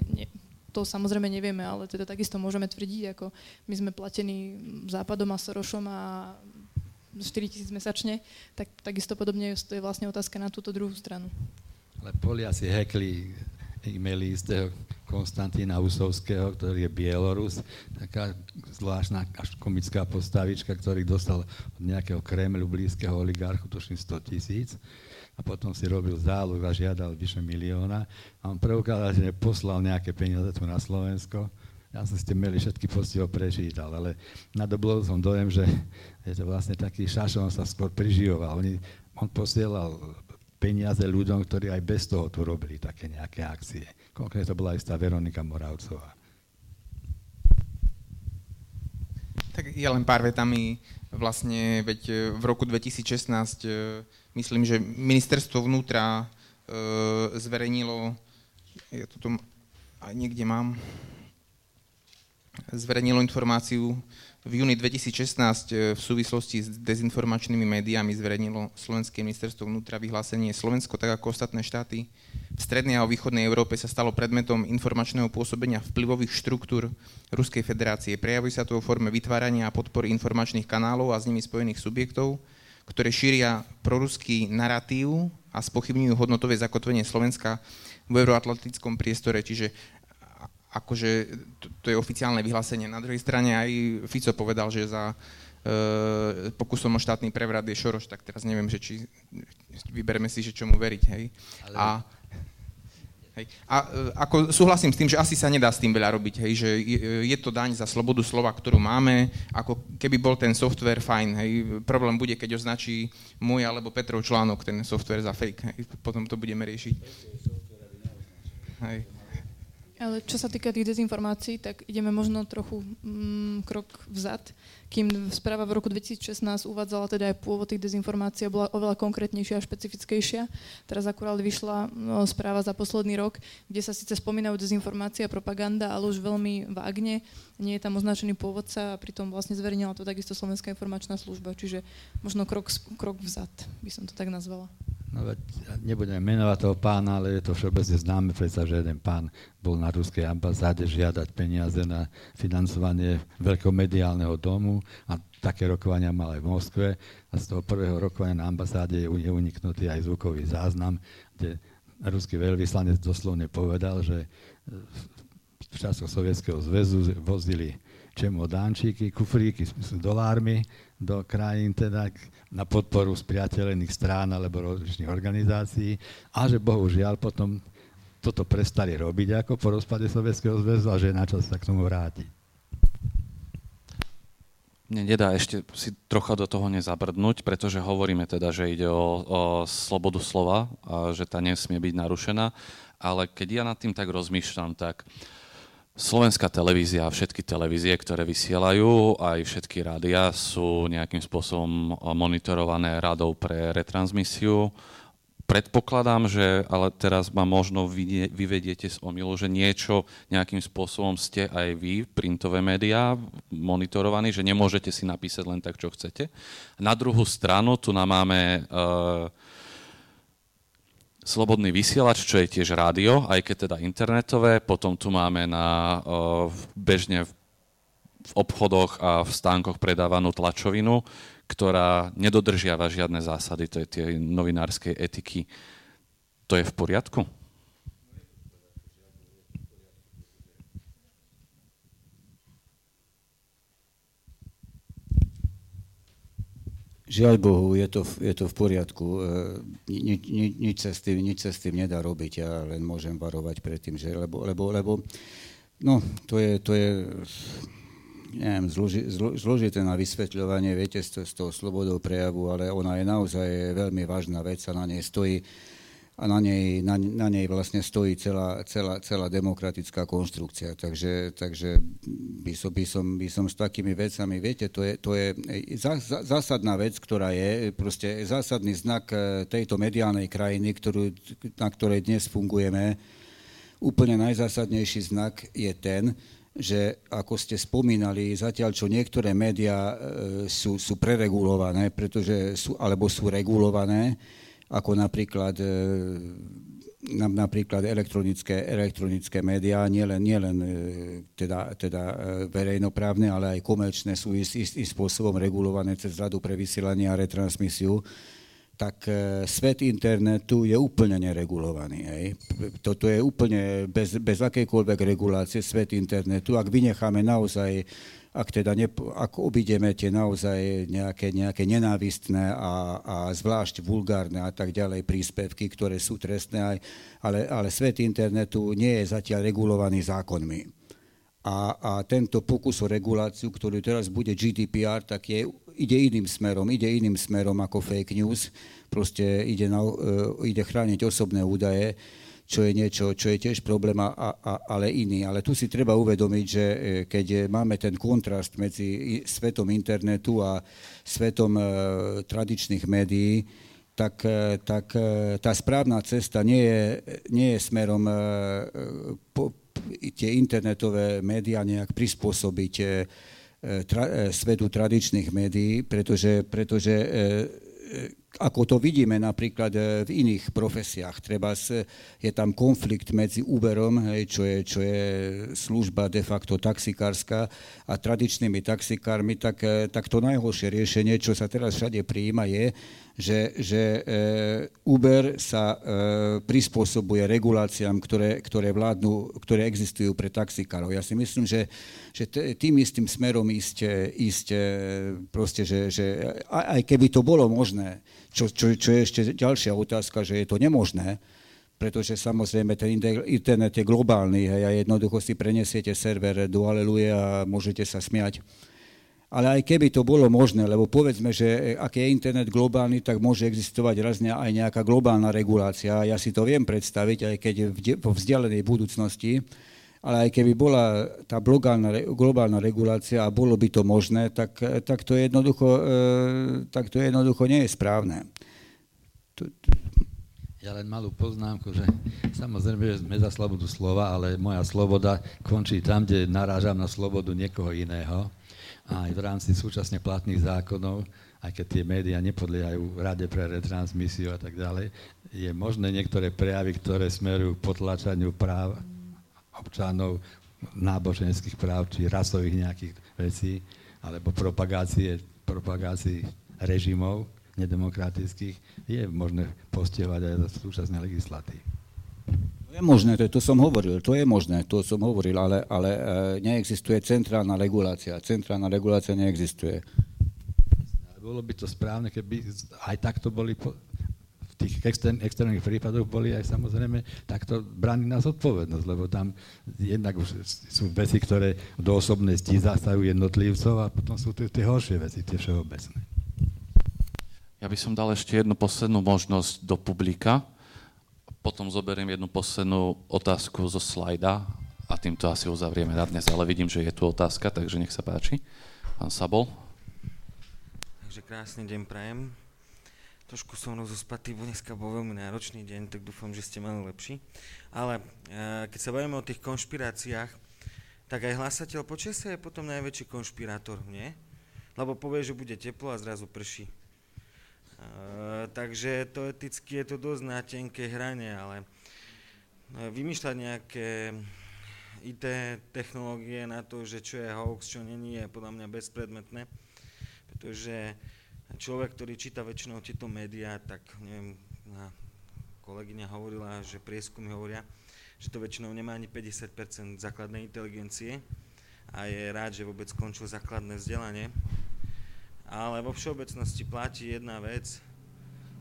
Speaker 4: to samozrejme nevieme, ale teda takisto môžeme tvrdiť, ako my sme platení Západom a Sorošom a 4 tisíc mesačne, tak takisto podobne to je vlastne otázka na túto druhú stranu.
Speaker 5: Ale Poliasi hekli e-maily istého Konstantína Usovského, ktorý je Bielorus, taká zvláštna až komická postavička, ktorý dostal od nejakého Kremlu blízkeho oligarchu, tuším 100 tisíc, a potom si robil záloh a žiadal vyše milióna a on preukázal, že poslal nejaké peniaze tu na Slovensko. Ja som ste mali všetky postiho prečítal, ale nadoblo som dojem, že je to vlastne taký šašon sa skôr priživoval. Oni, on posielal peniaze ľuďom, ktorí aj bez toho tu robili také nejaké akcie. Konkrétne to bola istá Veronika Moravcová.
Speaker 3: Tak ja len pár vetami. Vlastne, veď v roku 2016 e, myslím, že ministerstvo vnútra e, zverejnilo, ja to tu aj niekde mám, zverejnilo informáciu v júni 2016 e, v súvislosti s dezinformačnými médiami zverejnilo Slovenské ministerstvo vnútra vyhlásenie Slovensko, tak ako ostatné štáty v strednej a východnej Európe sa stalo predmetom informačného pôsobenia vplyvových štruktúr Ruskej federácie. Prejavuje sa to vo forme vytvárania a podpory informačných kanálov a s nimi spojených subjektov, ktoré šíria proruský narratív a spochybňujú hodnotové zakotvenie Slovenska v euroatlantickom priestore. Čiže akože to, to je oficiálne vyhlásenie. Na druhej strane aj Fico povedal, že za e, pokusom o štátny prevrat je Šoroš, tak teraz neviem, že či vybereme si, že čomu veriť, hej. Ale... A, hej. A e, ako súhlasím s tým, že asi sa nedá s tým veľa robiť, hej, že je, to daň za slobodu slova, ktorú máme, ako keby bol ten software fajn, hej. Problém bude, keď označí môj alebo Petrov článok, ten software za fake, hej. Potom to budeme riešiť. Hej.
Speaker 4: Ale čo sa týka tých dezinformácií, tak ideme možno trochu mm, krok vzad, kým správa v roku 2016 uvádzala teda aj pôvod tých dezinformácií bola oveľa konkrétnejšia a špecifickejšia. Teraz akurát vyšla no, správa za posledný rok, kde sa síce spomínajú dezinformácie a propaganda, ale už veľmi vágne. Nie je tam označený pôvodca a pritom vlastne zverejnila to takisto Slovenská informačná služba, čiže možno krok, krok vzad, by som to tak nazvala.
Speaker 5: No veď nebudeme menovať toho pána, ale je to všeobecne známe, predsa, že jeden pán bol na ruskej ambasáde žiadať peniaze na financovanie veľkého mediálneho domu a také rokovania mal aj v Moskve. A z toho prvého rokovania na ambasáde je uniknutý aj zvukový záznam, kde ruský veľvyslanec doslovne povedal, že v časoch Sovietskeho zväzu vozili čemodánčiky, kufríky s dolármi do krajín teda na podporu spriateľených strán alebo rozličných organizácií a že bohužiaľ potom toto prestali robiť ako po rozpade Sovietskeho zväzu a že je na čas sa k tomu vrátiť.
Speaker 1: Mne nedá ešte si trocha do toho nezabrdnúť, pretože hovoríme teda, že ide o, o slobodu slova a že tá nesmie byť narušená, ale keď ja nad tým tak rozmýšľam, tak uh, Slovenská televízia a všetky televízie, ktoré vysielajú, aj všetky rádia sú nejakým spôsobom monitorované radou pre retransmisiu. Predpokladám, že ale teraz ma možno vyvediete z omilu, že niečo nejakým spôsobom ste aj vy, printové médiá, monitorovaní, že nemôžete si napísať len tak, čo chcete. Na druhú stranu tu nám máme uh, Slobodný vysielač, čo je tiež rádio, aj keď teda internetové. Potom tu máme na bežne v obchodoch a v stánkoch predávanú tlačovinu, ktorá nedodržiava žiadne zásady, je tie novinárskej etiky. To je v poriadku?
Speaker 2: Žiaľ Bohu, je to, je to v poriadku. E, ni, ni, nič, sa s tým, nič sa s tým nedá robiť. Ja len môžem varovať pred tým, že, lebo, lebo, lebo no, to je, to je neviem, zloži, zlo, zložité na vysvetľovanie, viete, z, z toho slobodou prejavu, ale ona je naozaj veľmi vážna vec a na nej stojí a na nej, na, na nej vlastne stojí celá, celá, celá demokratická konštrukcia. Takže, takže by, som, by, som, by som s takými vecami, viete, to je, to je zásadná vec, ktorá je proste zásadný znak e, tejto mediálnej krajiny, ktorú, na ktorej dnes fungujeme. Úplne najzásadnejší znak je ten, že ako ste spomínali, zatiaľ čo niektoré médiá e, sú, sú preregulované, pretože sú, alebo sú regulované, ako napríklad, e, napríklad elektronické, elektronické médiá, nielen, nielen e, teda, teda e, verejnoprávne, ale aj komerčné sú istým spôsobom regulované cez radu pre vysielanie a retransmisiu, tak svet internetu je úplne neregulovaný. Hej. Toto je úplne bez, bez akejkoľvek regulácie svet internetu. Ak vynecháme naozaj ak teda ne, ak obideme tie naozaj nejaké, nejaké nenávistné a, a zvlášť vulgárne a tak ďalej príspevky, ktoré sú trestné, aj, ale, ale svet internetu nie je zatiaľ regulovaný zákonmi. A, a tento pokus o reguláciu, ktorý teraz bude GDPR, tak je, ide iným smerom, ide iným smerom ako fake news, proste ide, na, uh, ide chrániť osobné údaje čo je niečo, čo je tiež problém, a, a, ale iný. Ale tu si treba uvedomiť, že e, keď máme ten kontrast medzi svetom internetu a svetom e, tradičných médií, tak, e, tak tá správna cesta nie je, nie je smerom po, tie internetové médiá nejak prispôsobiť tra, svetu tradičných médií, pretože, pretože ako to vidíme napríklad e, v iných profesiách. Treba je tam konflikt medzi Uberom, čo, je, čo je služba de facto taxikárska a tradičnými taxikármi, tak, e, tak to najhoršie riešenie, čo sa teraz všade prijíma, je, že, že e, Uber sa prispôsobuje reguláciám, ktoré, ktoré vládnu, ktoré existujú pre taxikárov. Ja si myslím, že, že tým istým smerom ísť, ísť proste, že, že aj keby to bolo možné, čo, čo, čo je ešte ďalšia otázka, že je to nemožné, pretože samozrejme ten internet je globálny hej, a jednoducho si prenesiete server do Aleluja a môžete sa smiať. Ale aj keby to bolo možné, lebo povedzme, že ak je internet globálny, tak môže existovať raz aj nejaká globálna regulácia. Ja si to viem predstaviť, aj keď vo vzdialenej budúcnosti, ale aj keby bola tá globálna, globálna regulácia a bolo by to možné, tak, tak, to, jednoducho, e, tak to jednoducho nie je správne.
Speaker 5: Ja len malú poznámku, že samozrejme, že sme za slobodu slova, ale moja sloboda končí tam, kde narážam na slobodu niekoho iného. Aj v rámci súčasne platných zákonov, aj keď tie médiá nepodliehajú rade pre retransmisiu a tak ďalej, je možné niektoré prejavy, ktoré smerujú k potlačaniu práv občanov, náboženských práv, či rasových nejakých vecí, alebo propagácie, propagácii režimov nedemokratických, je možné postihovať aj za súčasné legislatívy.
Speaker 2: Je možné, to, to som hovoril, to je možné, to som hovoril, ale, ale e, neexistuje centrálna regulácia. Centrálna regulácia neexistuje.
Speaker 5: Bolo by to správne, keby aj takto boli tých extern, externých prípadoch boli aj samozrejme takto bráni na zodpovednosť, lebo tam jednak už sú veci, ktoré do osobnej sti jednotlivcov a potom sú tie, tie horšie veci, tie všeobecné.
Speaker 1: Ja by som dal ešte jednu poslednú možnosť do publika, potom zoberiem jednu poslednú otázku zo slajda a týmto asi uzavrieme na dnes, ale vidím, že je tu otázka, takže nech sa páči. Pán Sabol.
Speaker 7: Takže krásny deň prajem. Trošku som rozospatý, bo dneska bol veľmi náročný deň, tak dúfam, že ste mali lepší. Ale e, keď sa bavíme o tých konšpiráciách, tak aj hlasateľ počasia je potom najväčší konšpirátor, nie? Lebo povie, že bude teplo a zrazu prší. E, takže to eticky je to dosť na tenkej hrane, ale e, vymýšľať nejaké IT technológie na to, že čo je hoax, čo není, je podľa mňa bezpredmetné, pretože človek, ktorý číta väčšinou tieto médiá, tak neviem, kolegyňa hovorila, že prieskumy hovoria, že to väčšinou nemá ani 50% základnej inteligencie a je rád, že vôbec skončil základné vzdelanie. Ale vo všeobecnosti platí jedna vec,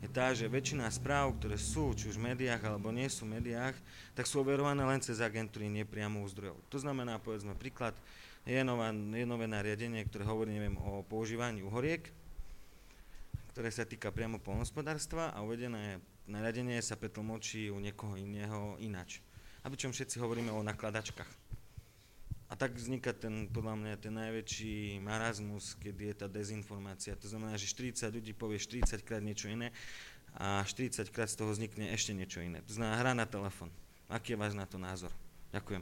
Speaker 7: je tá, že väčšina správ, ktoré sú, či už v médiách alebo nie sú v médiách, tak sú overované len cez agentúry, nepriamo u zdrojov. To znamená, povedzme príklad, je, nová, je nové nariadenie, ktoré hovorí, neviem, o používaní uhoriek, ktoré sa týka priamo polnospodárstva a uvedené nariadenie sa pretlmočí u niekoho iného inač. A pričom všetci hovoríme o nakladačkách. A tak vzniká ten, podľa mňa, ten najväčší marazmus, keď je tá dezinformácia. To znamená, že 40 ľudí povie 40 krát niečo iné a 40 krát z toho vznikne ešte niečo iné. To znamená hra na telefon. Aký je váš na to názor? Ďakujem.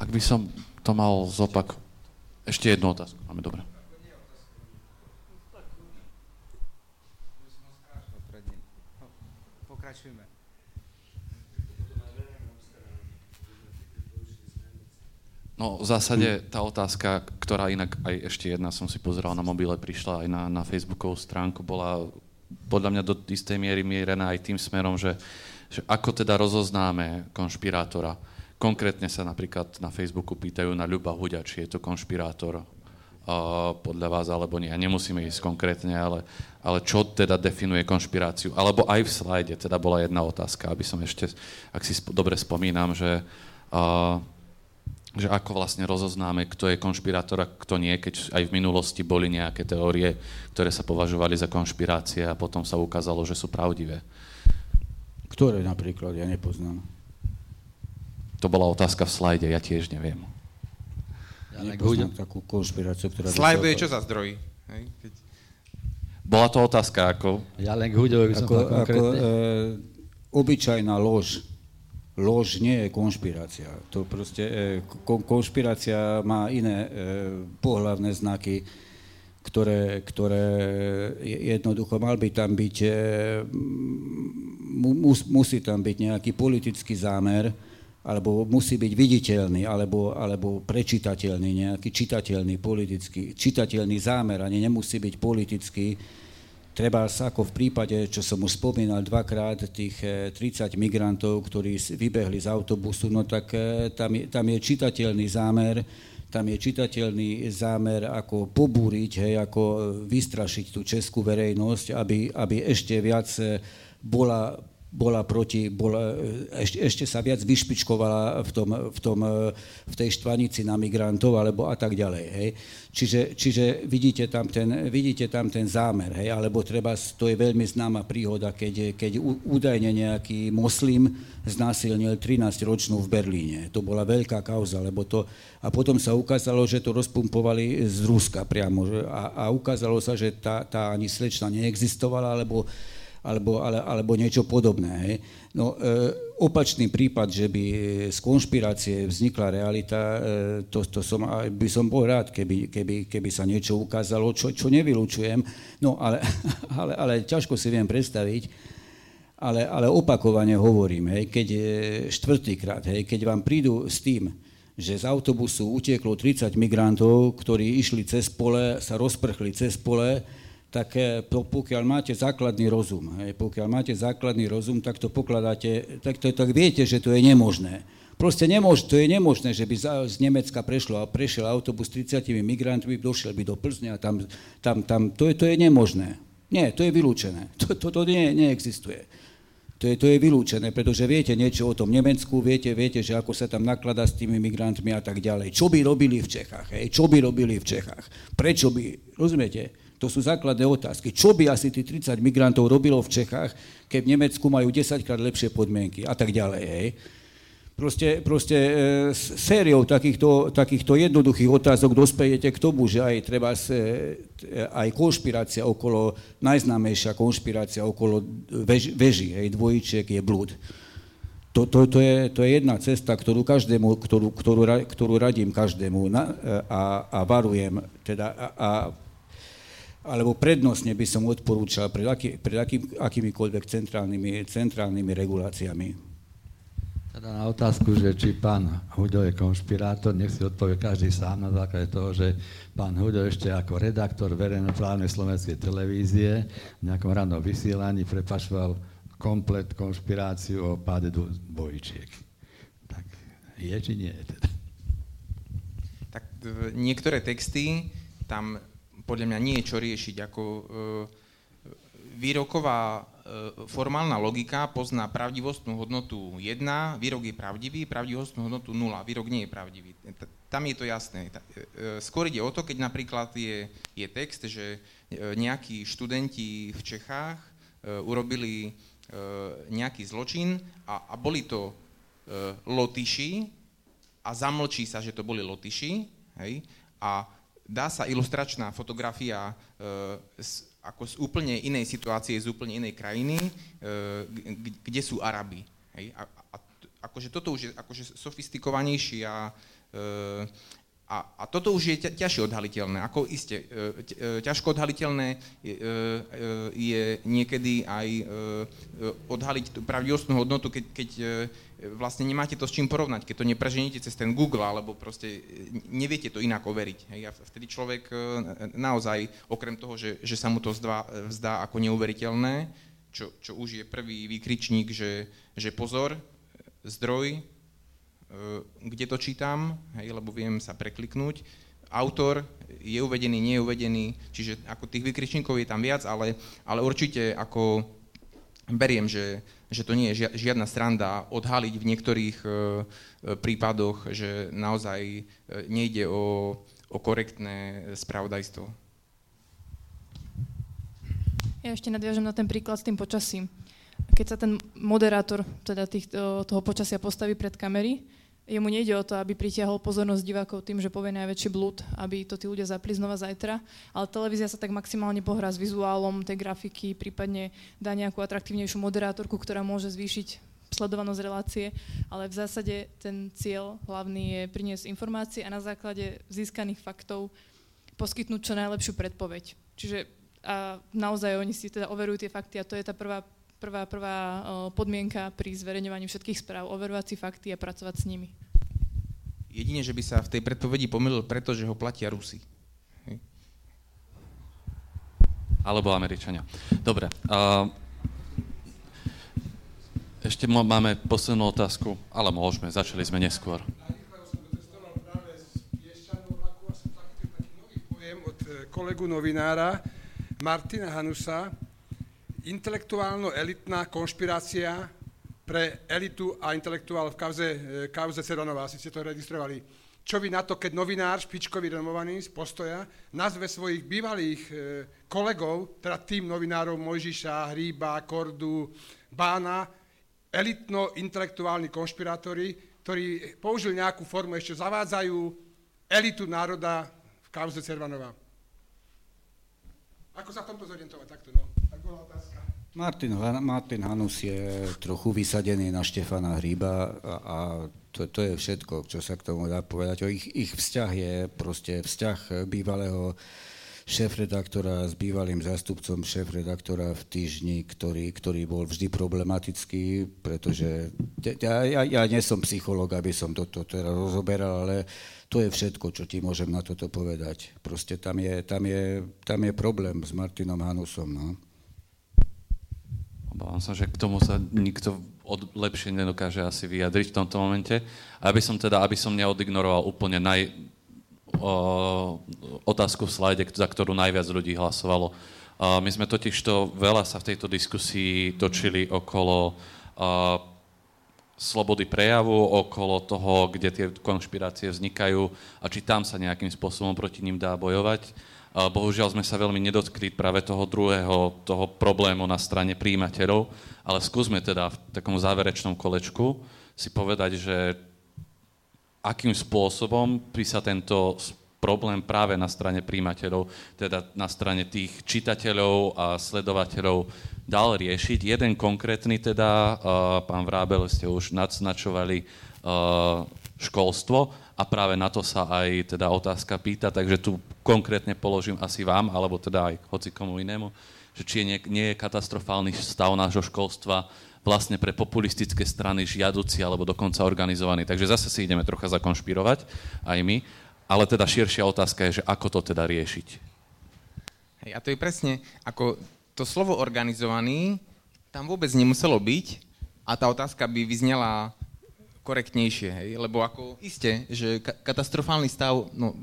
Speaker 1: Ak by som to mal zopak... Ešte jednu otázku. Máme dobre. Pokračujeme. No v zásade tá otázka, ktorá inak aj ešte jedna som si pozeral na mobile, prišla aj na, na Facebookovú stránku, bola podľa mňa do istej miery mierená aj tým smerom, že, že ako teda rozoznáme konšpirátora. Konkrétne sa napríklad na Facebooku pýtajú na Ľuba Huďa, či je to konšpirátor podľa vás alebo nie. Nemusíme ísť konkrétne, ale, ale čo teda definuje konšpiráciu. Alebo aj v slajde teda bola jedna otázka, aby som ešte, ak si sp- dobre spomínam, že, uh, že ako vlastne rozoznáme, kto je konšpirátor a kto nie, keď aj v minulosti boli nejaké teórie, ktoré sa považovali za konšpirácie a potom sa ukázalo, že sú pravdivé.
Speaker 2: Ktoré napríklad, ja nepoznám.
Speaker 1: To bola otázka v slajde, ja tiež neviem.
Speaker 2: Ja nepoznám takú konšpiráciu, ktorá...
Speaker 3: Slajduje čo za zdroj? Hej? Keď...
Speaker 1: Bola to otázka ako...
Speaker 5: Ja len k Huďovi by som ako,
Speaker 2: ako, e, obyčajná lož. Lož nie je konšpirácia. To proste, e, kon, konšpirácia má iné e, pohlavné znaky, ktoré, ktoré jednoducho mal by tam byť, e, mus, musí tam byť nejaký politický zámer, alebo musí byť viditeľný, alebo, alebo prečitateľný, nejaký čitateľný politický, čitateľný zámer, ani nemusí byť politický. Treba ako v prípade, čo som už spomínal dvakrát, tých 30 eh, migrantov, ktorí vybehli z autobusu, no tak eh, tam je, tam je čitateľný zámer, tam je čitateľný zámer ako pobúriť, hej, ako vystrašiť tú českú verejnosť, aby, aby ešte viac eh, bola bola proti, bola, ešte, ešte sa viac vyšpičkovala v, tom, v, tom, v tej štvanici na migrantov, alebo a tak ďalej. Hej. Čiže, čiže vidíte, tam ten, vidíte tam ten zámer, hej, alebo treba, to je veľmi známa príhoda, keď, keď údajne nejaký moslim znásilnil 13-ročnú v Berlíne. To bola veľká kauza, lebo to, a potom sa ukázalo, že to rozpumpovali z Ruska priamo, a, a ukázalo sa, že tá, tá ani slečna neexistovala, alebo alebo, ale, alebo niečo podobné. Hej. No, e, opačný prípad, že by z konšpirácie vznikla realita, e, to, to som, by som bol rád, keby, keby, keby sa niečo ukázalo, čo, čo nevylučujem, no ale, ale, ale ťažko si viem predstaviť, ale, ale opakovane hovorím, hej, keď štvrtýkrát, hej, keď vám prídu s tým, že z autobusu utieklo 30 migrantov, ktorí išli cez pole, sa rozprchli cez pole, tak pokiaľ máte základný rozum, hej, pokiaľ máte základný rozum, tak to pokladáte, tak, to, tak viete, že to je nemožné. Proste nemož, to je nemožné, že by z Nemecka prešlo, prešiel autobus s 30 migrantmi, došiel by do Plzne a tam, tam, tam to, je, to je nemožné. Nie, to je vylúčené. To, to, to nie, neexistuje. To je, to je vylúčené, pretože viete niečo o tom Nemecku, viete, viete, že ako sa tam nakladá s tými migrantmi a tak ďalej. Čo by robili v Čechách? Hej? Čo by robili v Čechách? Prečo by, rozumiete? To sú základné otázky. Čo by asi tých 30 migrantov robilo v Čechách, keď v Nemecku majú 10 krát lepšie podmienky a tak ďalej. Hej? Proste, proste e, sériou takýchto, takýchto jednoduchých otázok dospejete k tomu, že aj treba e, aj konšpirácia okolo, najznámejšia konšpirácia okolo vež, veží, hej, dvojičiek je blúd. To, to, to, je, to je jedna cesta, ktorú, každému, ktorú, ktorú, ktorú radím každému na, a, a varujem, teda a, a alebo prednostne by som odporúčal pred, aký, pred aký, akýmikoľvek centrálnymi, centrálnymi reguláciami.
Speaker 5: Teda na otázku, že či pán Hudo je konšpirátor, nech si odpovie každý sám na základe toho, že pán Hudo ešte ako redaktor verejnoprávnej slovenskej televízie v nejakom rannom vysielaní prepašoval komplet konšpiráciu o páde dvojičiek. Tak je či nie je teda?
Speaker 3: Tak niektoré texty tam podľa mňa nie je čo riešiť. Ako e, výroková e, formálna logika pozná pravdivostnú hodnotu 1, výrok je pravdivý, pravdivostnú hodnotu 0, výrok nie je pravdivý. Tam je to jasné. E, skôr ide o to, keď napríklad je, je text, že nejakí študenti v Čechách urobili nejaký zločin a, a boli to lotyši a zamlčí sa, že to boli lotyši, hej, a dá sa ilustračná fotografia e, z, ako z úplne inej situácie, z úplne inej krajiny, e, kde sú Araby. Hej? A, a akože toto už je akože sofistikovanejší a, e, a, a toto už je ťažšie odhaliteľné. Ako iste, ťažko odhaliteľné je, je niekedy aj odhaliť tú pravdivostnú hodnotu, keď, keď vlastne nemáte to s čím porovnať, keď to nepreženíte cez ten Google, alebo proste neviete to inak overiť. Hej? A vtedy človek e, naozaj, okrem toho, že, že sa mu to zdá, zdá ako neuveriteľné, čo, čo už je prvý výkričník, že, že pozor, zdroj, e, kde to čítam, hej, lebo viem sa prekliknúť, autor je uvedený, nie je uvedený, čiže ako tých vykričníkov je tam viac, ale, ale určite ako beriem, že, že to nie je žiadna stranda odhaliť v niektorých e, e, prípadoch, že naozaj e, nejde o, o korektné spravodajstvo.
Speaker 4: Ja ešte nadviažem na ten príklad s tým počasím. Keď sa ten moderátor teda tých, toho počasia postaví pred kamery, jemu nejde o to, aby pritiahol pozornosť divákov tým, že povie najväčší blúd, aby to tí ľudia zapli znova zajtra, ale televízia sa tak maximálne pohrá s vizuálom tej grafiky, prípadne dá nejakú atraktívnejšiu moderátorku, ktorá môže zvýšiť sledovanosť relácie, ale v zásade ten cieľ hlavný je priniesť informácie a na základe získaných faktov poskytnúť čo najlepšiu predpoveď. Čiže a naozaj oni si teda overujú tie fakty a to je tá prvá prvá, prvá podmienka pri zverejňovaní všetkých správ, overovať si fakty a pracovať s nimi.
Speaker 3: Jedine, že by sa v tej predpovedi pomýlil preto, že ho platia Rusi.
Speaker 1: Alebo Američania. Dobre. Uh, ešte máme poslednú otázku, ale môžeme, začali sme neskôr.
Speaker 8: E, kolegu novinára Martina Hanusa, intelektuálno-elitná konšpirácia pre elitu a intelektuál v kauze, e, kauze Ceronova, asi ste to registrovali. Čo vy na to, keď novinár, špičkový renomovaný z postoja, nazve svojich bývalých e, kolegov, teda tým novinárov Mojžiša, Hríba, Kordu, Bána, elitno-intelektuálni konšpirátori, ktorí použili nejakú formu, ešte zavádzajú elitu národa v kauze Cervanova. Ako sa v tomto zorientovať takto, no? Tak bola otázka.
Speaker 2: Martin, Martin Hanus je trochu vysadený na Štefana Hríba a, a to, to je všetko, čo sa k tomu dá povedať. O ich, ich vzťah je proste vzťah bývalého šéf-redaktora s bývalým zástupcom šéf-redaktora v týždni, ktorý, ktorý bol vždy problematický, pretože ja, ja, ja nie som psychológ, aby som toto teraz rozoberal, ale to je všetko, čo ti môžem na toto povedať. Proste tam je, tam je, tam je problém s Martinom Hanusom. No.
Speaker 1: Obávam sa, že k tomu sa nikto od, lepšie nedokáže asi vyjadriť v tomto momente. Aby som teda, aby som neodignoroval úplne naj, o, otázku v slajde, za ktorú najviac ľudí hlasovalo. A my sme totiž to veľa sa v tejto diskusii točili okolo a, slobody prejavu, okolo toho, kde tie konšpirácie vznikajú a či tam sa nejakým spôsobom proti ním dá bojovať. Bohužiaľ sme sa veľmi nedotkli práve toho druhého, toho problému na strane príjimateľov, ale skúsme teda v takom záverečnom kolečku si povedať, že akým spôsobom by sa tento problém práve na strane príjimateľov, teda na strane tých čitateľov a sledovateľov dal riešiť. Jeden konkrétny teda, pán Vrábel, ste už nadznačovali školstvo, a práve na to sa aj teda otázka pýta, takže tu konkrétne položím asi vám, alebo teda aj hoci komu inému, že či je nie, nie je katastrofálny stav nášho školstva vlastne pre populistické strany žiaduci alebo dokonca organizovaný. Takže zase si ideme trocha zakonšpirovať, aj my. Ale teda širšia otázka je, že ako to teda riešiť.
Speaker 3: Hej, a to je presne ako to slovo organizovaný tam vôbec nemuselo byť a tá otázka by vyznela korektnejšie, hej? lebo ako iste, že katastrofálny stav, no,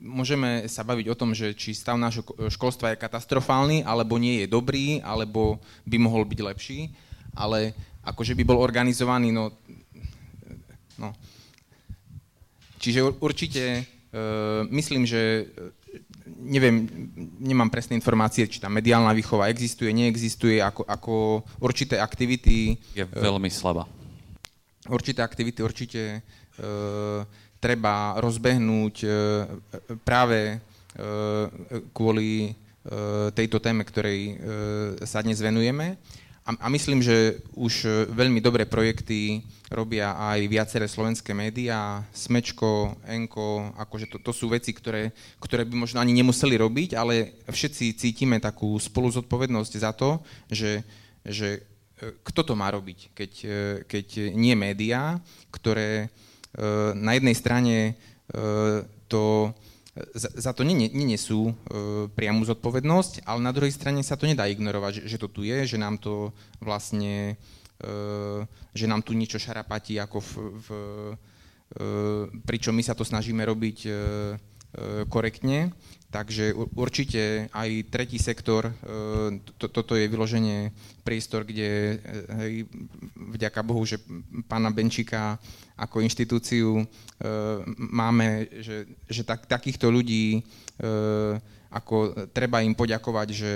Speaker 3: môžeme sa baviť o tom, že či stav nášho školstva je katastrofálny, alebo nie je dobrý, alebo by mohol byť lepší, ale akože by bol organizovaný, no, no. Čiže určite uh, myslím, že neviem, nemám presné informácie, či tá mediálna výchova existuje, neexistuje, ako, ako určité aktivity...
Speaker 1: Je veľmi slabá.
Speaker 3: Určité aktivity určite e, treba rozbehnúť e, práve e, kvôli tejto téme, ktorej sa dnes venujeme. A, a myslím, že už veľmi dobré projekty robia aj viaceré slovenské médiá, Smečko, Enko, akože to, to sú veci, ktoré, ktoré by možno ani nemuseli robiť, ale všetci cítime takú spoluzodpovednosť za to, že, že kto to má robiť, keď, e, keď nie médiá, ktoré e, na jednej strane to za, to nenesú priamu zodpovednosť, ale na druhej strane sa to nedá ignorovať, že, to tu je, že nám to vlastne že nám tu niečo šarapatí, ako v, v, pričom my sa to snažíme robiť korektne. Takže určite aj tretí sektor, to, toto je vyloženie priestor, kde hej, vďaka Bohu, že pána Benčíka ako inštitúciu máme, že, že tak, takýchto ľudí, ako treba im poďakovať, že,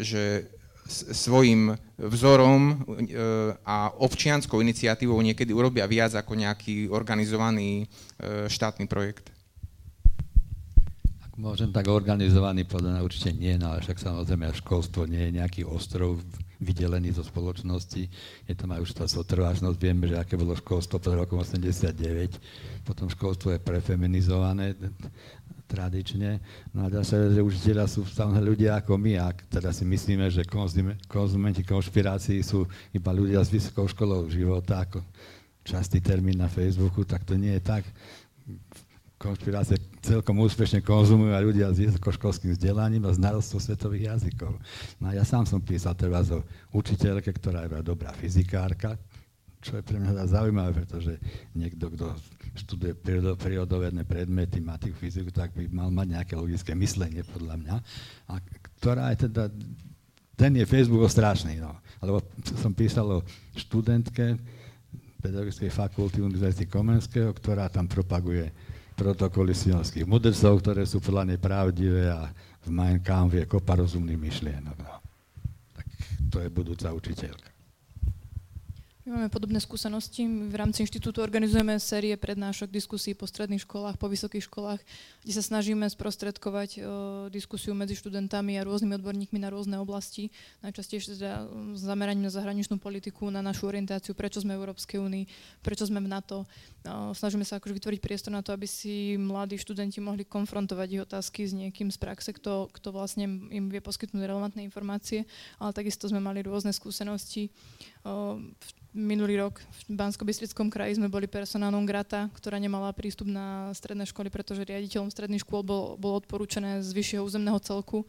Speaker 3: že svojim vzorom e, a občianskou iniciatívou niekedy urobia viac ako nejaký organizovaný e, štátny projekt.
Speaker 5: Môžem, tak organizovaný podľa určite nie, no ale však samozrejme školstvo nie je nejaký ostrov vydelený zo spoločnosti. Je tam aj už tá sotrvážnosť. Vieme, že aké bolo školstvo pred rokom 89. Potom školstvo je prefeminizované tradične. No a sa že už sú stále ľudia ako my, ak teda si myslíme, že konzumenti konšpirácií sú iba ľudia s vysokou školou života, ako častý termín na Facebooku, tak to nie je tak. Konšpirácie celkom úspešne konzumujú aj ľudia s vysokoškolským vzdelaním a narostou svetových jazykov. No a ja sám som písal treba o učiteľke, ktorá je dobrá fyzikárka, čo je pre mňa zaujímavé, pretože niekto, kto študuje prírodovedné predmety, matiku, fyziku, tak by mal mať nejaké logické myslenie, podľa mňa. A ktorá je teda, ten je Facebook strašný, no. Lebo som písal o študentke Pedagogickej fakulty Univerzity Komenského, ktorá tam propaguje protokoly sionských mudrcov, ktoré sú podľa nej pravdivé a v Mein Kampf je kopa rozumných myšlienok. No. Tak to je budúca učiteľka.
Speaker 4: Máme podobné skúsenosti. My v rámci inštitútu organizujeme série prednášok, diskusí po stredných školách, po vysokých školách, kde sa snažíme sprostredkovať o, diskusiu medzi študentami a rôznymi odborníkmi na rôzne oblasti. Najčastejšie teda zameraním na zahraničnú politiku, na našu orientáciu, prečo sme v Európskej únii, prečo sme v NATO. O, snažíme sa akože vytvoriť priestor na to, aby si mladí študenti mohli konfrontovať ich otázky s niekým z praxe, kto, kto vlastne im vie poskytnúť relevantné informácie, ale takisto sme mali rôzne skúsenosti. O, minulý rok v bansko kraji sme boli personálnom grata, ktorá nemala prístup na stredné školy, pretože riaditeľom stredných škôl bol, bolo odporúčané z vyššieho územného celku,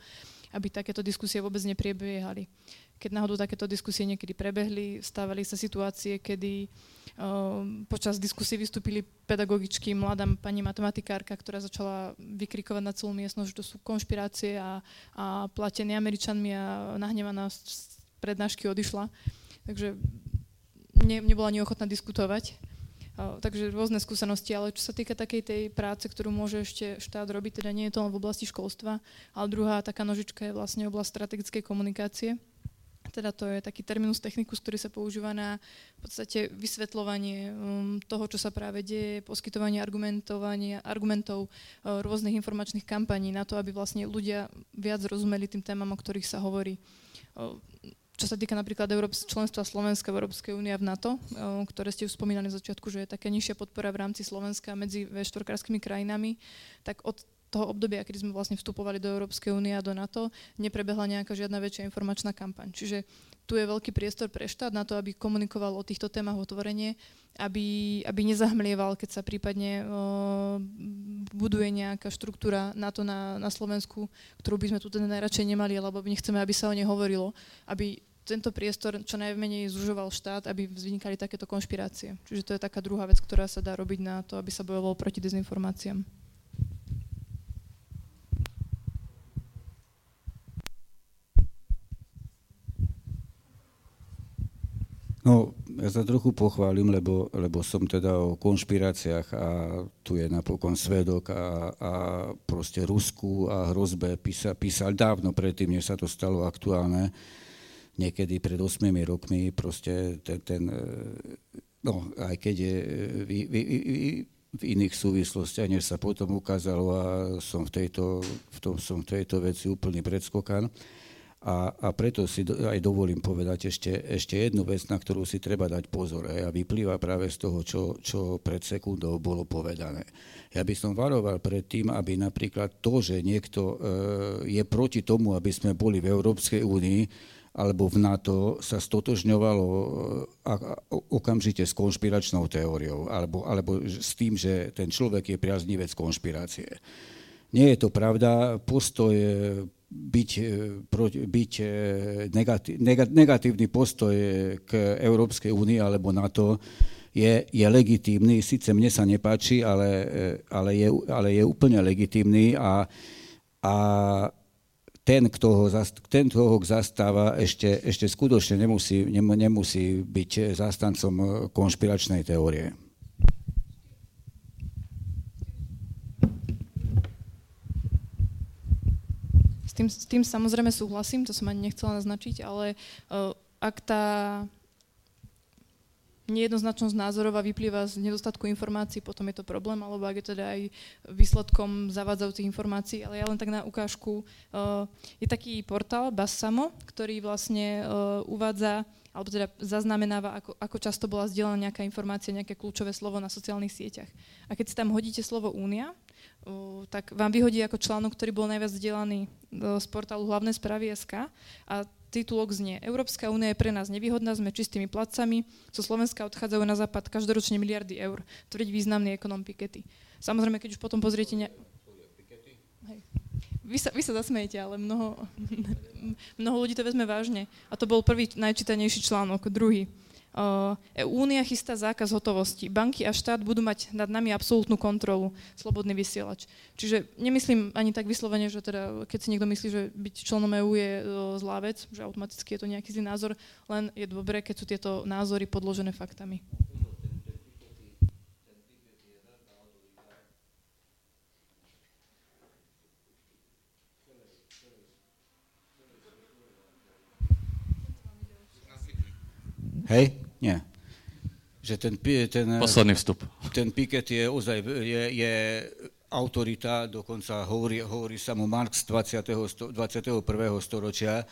Speaker 4: aby takéto diskusie vôbec nepriebiehali. Keď náhodou takéto diskusie niekedy prebehli, stávali sa situácie, kedy uh, počas diskusie vystúpili pedagogičky, mladá pani matematikárka, ktorá začala vykrikovať na celú miestnosť, že to sú konšpirácie a, a platené Američanmi a nahnevaná z prednášky odišla. Takže ne, nebola ani ochotná diskutovať. Takže rôzne skúsenosti, ale čo sa týka takej tej práce, ktorú môže ešte štát robiť, teda nie je to len v oblasti školstva, ale druhá taká nožička je vlastne oblasť strategickej komunikácie. Teda to je taký terminus technicus, ktorý sa používa na v podstate vysvetľovanie um, toho, čo sa práve deje, poskytovanie argumentovania, argumentov uh, rôznych informačných kampaní na to, aby vlastne ľudia viac rozumeli tým témam, o ktorých sa hovorí. Uh, čo sa týka napríklad Európs- členstva Slovenska v Európskej únie a v NATO, ktoré ste už spomínali na začiatku, že je taká nižšia podpora v rámci Slovenska medzi V4 krajinami, tak od toho obdobia, kedy sme vlastne vstupovali do Európskej únie a do NATO, neprebehla nejaká žiadna väčšia informačná kampaň. Čiže tu je veľký priestor pre štát na to, aby komunikoval o týchto témach otvorene, aby, aby nezahmlieval, keď sa prípadne uh, buduje nejaká štruktúra na to na, Slovensku, ktorú by sme tu teda najradšej nemali, alebo nechceme, aby sa o nej hovorilo, aby tento priestor čo najmenej zužoval štát, aby vznikali takéto konšpirácie. Čiže to je taká druhá vec, ktorá sa dá robiť na to, aby sa bojovalo proti dezinformáciám.
Speaker 2: No, ja sa trochu pochválim, lebo, lebo som teda o konšpiráciách a tu je napokon svedok a, a proste Rusku a hrozbe písal, písal dávno predtým, než sa to stalo aktuálne, niekedy pred 8 rokmi, proste ten, ten no, aj keď je v, v, v iných súvislostiach, než sa potom ukázalo a som v tejto, v tom, som v tejto veci úplný predskokan. A, a preto si do, aj dovolím povedať ešte, ešte jednu vec, na ktorú si treba dať pozor. A vyplýva práve z toho, čo, čo pred sekundou bolo povedané. Ja by som varoval pred tým, aby napríklad to, že niekto e, je proti tomu, aby sme boli v Európskej únii, alebo v NATO sa stotožňovalo e, okamžite s konšpiračnou teóriou, alebo, alebo s tým, že ten človek je priaznivec konšpirácie. Nie je to pravda. Postoj byť, e, byť e, negatí, negatívny postoj k Európskej únii alebo NATO je, je legitímny. Sice mne sa nepáči, ale, e, ale, je, ale je úplne legitímny a, a ten, kto ho, ten, kto ho zastáva, ešte, ešte skutočne nemusí, nemusí byť zástancom konšpiračnej teórie.
Speaker 4: Tým, s tým samozrejme súhlasím, to som ani nechcela naznačiť, ale uh, ak tá nejednoznačnosť názorov a vyplýva z nedostatku informácií, potom je to problém, alebo ak je teda aj výsledkom zavádzajúcich informácií. Ale ja len tak na ukážku, uh, je taký portál Bassamo, ktorý vlastne uh, uvádza alebo teda zaznamenáva, ako, ako často bola zdieľaná nejaká informácia, nejaké kľúčové slovo na sociálnych sieťach. A keď si tam hodíte slovo únia, tak vám vyhodí ako článok, ktorý bol najviac vzdelaný z portálu hlavné správy SK a titulok znie Európska únia je pre nás nevýhodná, sme čistými placami, zo Slovenska odchádzajú na západ každoročne miliardy eur, tvrdiť významný ekonom Pikety. Samozrejme, keď už potom pozriete... Ne... Vy sa, vy sa zasmejete, ale mnoho, mnoho ľudí to vezme vážne. A to bol prvý najčítanejší článok, druhý. E, Únia chystá zákaz hotovosti. Banky a štát budú mať nad nami absolútnu kontrolu, slobodný vysielač. Čiže nemyslím ani tak vyslovene, že teda, keď si niekto myslí, že byť členom EÚ je zlá vec, že automaticky je to nejaký zlý názor, len je dobré, keď sú tieto názory podložené faktami.
Speaker 2: Hej? Nie. Že ten, ten,
Speaker 1: Posledný vstup.
Speaker 2: Ten Piket je ozaj je, je autorita, dokonca hovorí, hovorí sa mu Marx 20. 21. storočia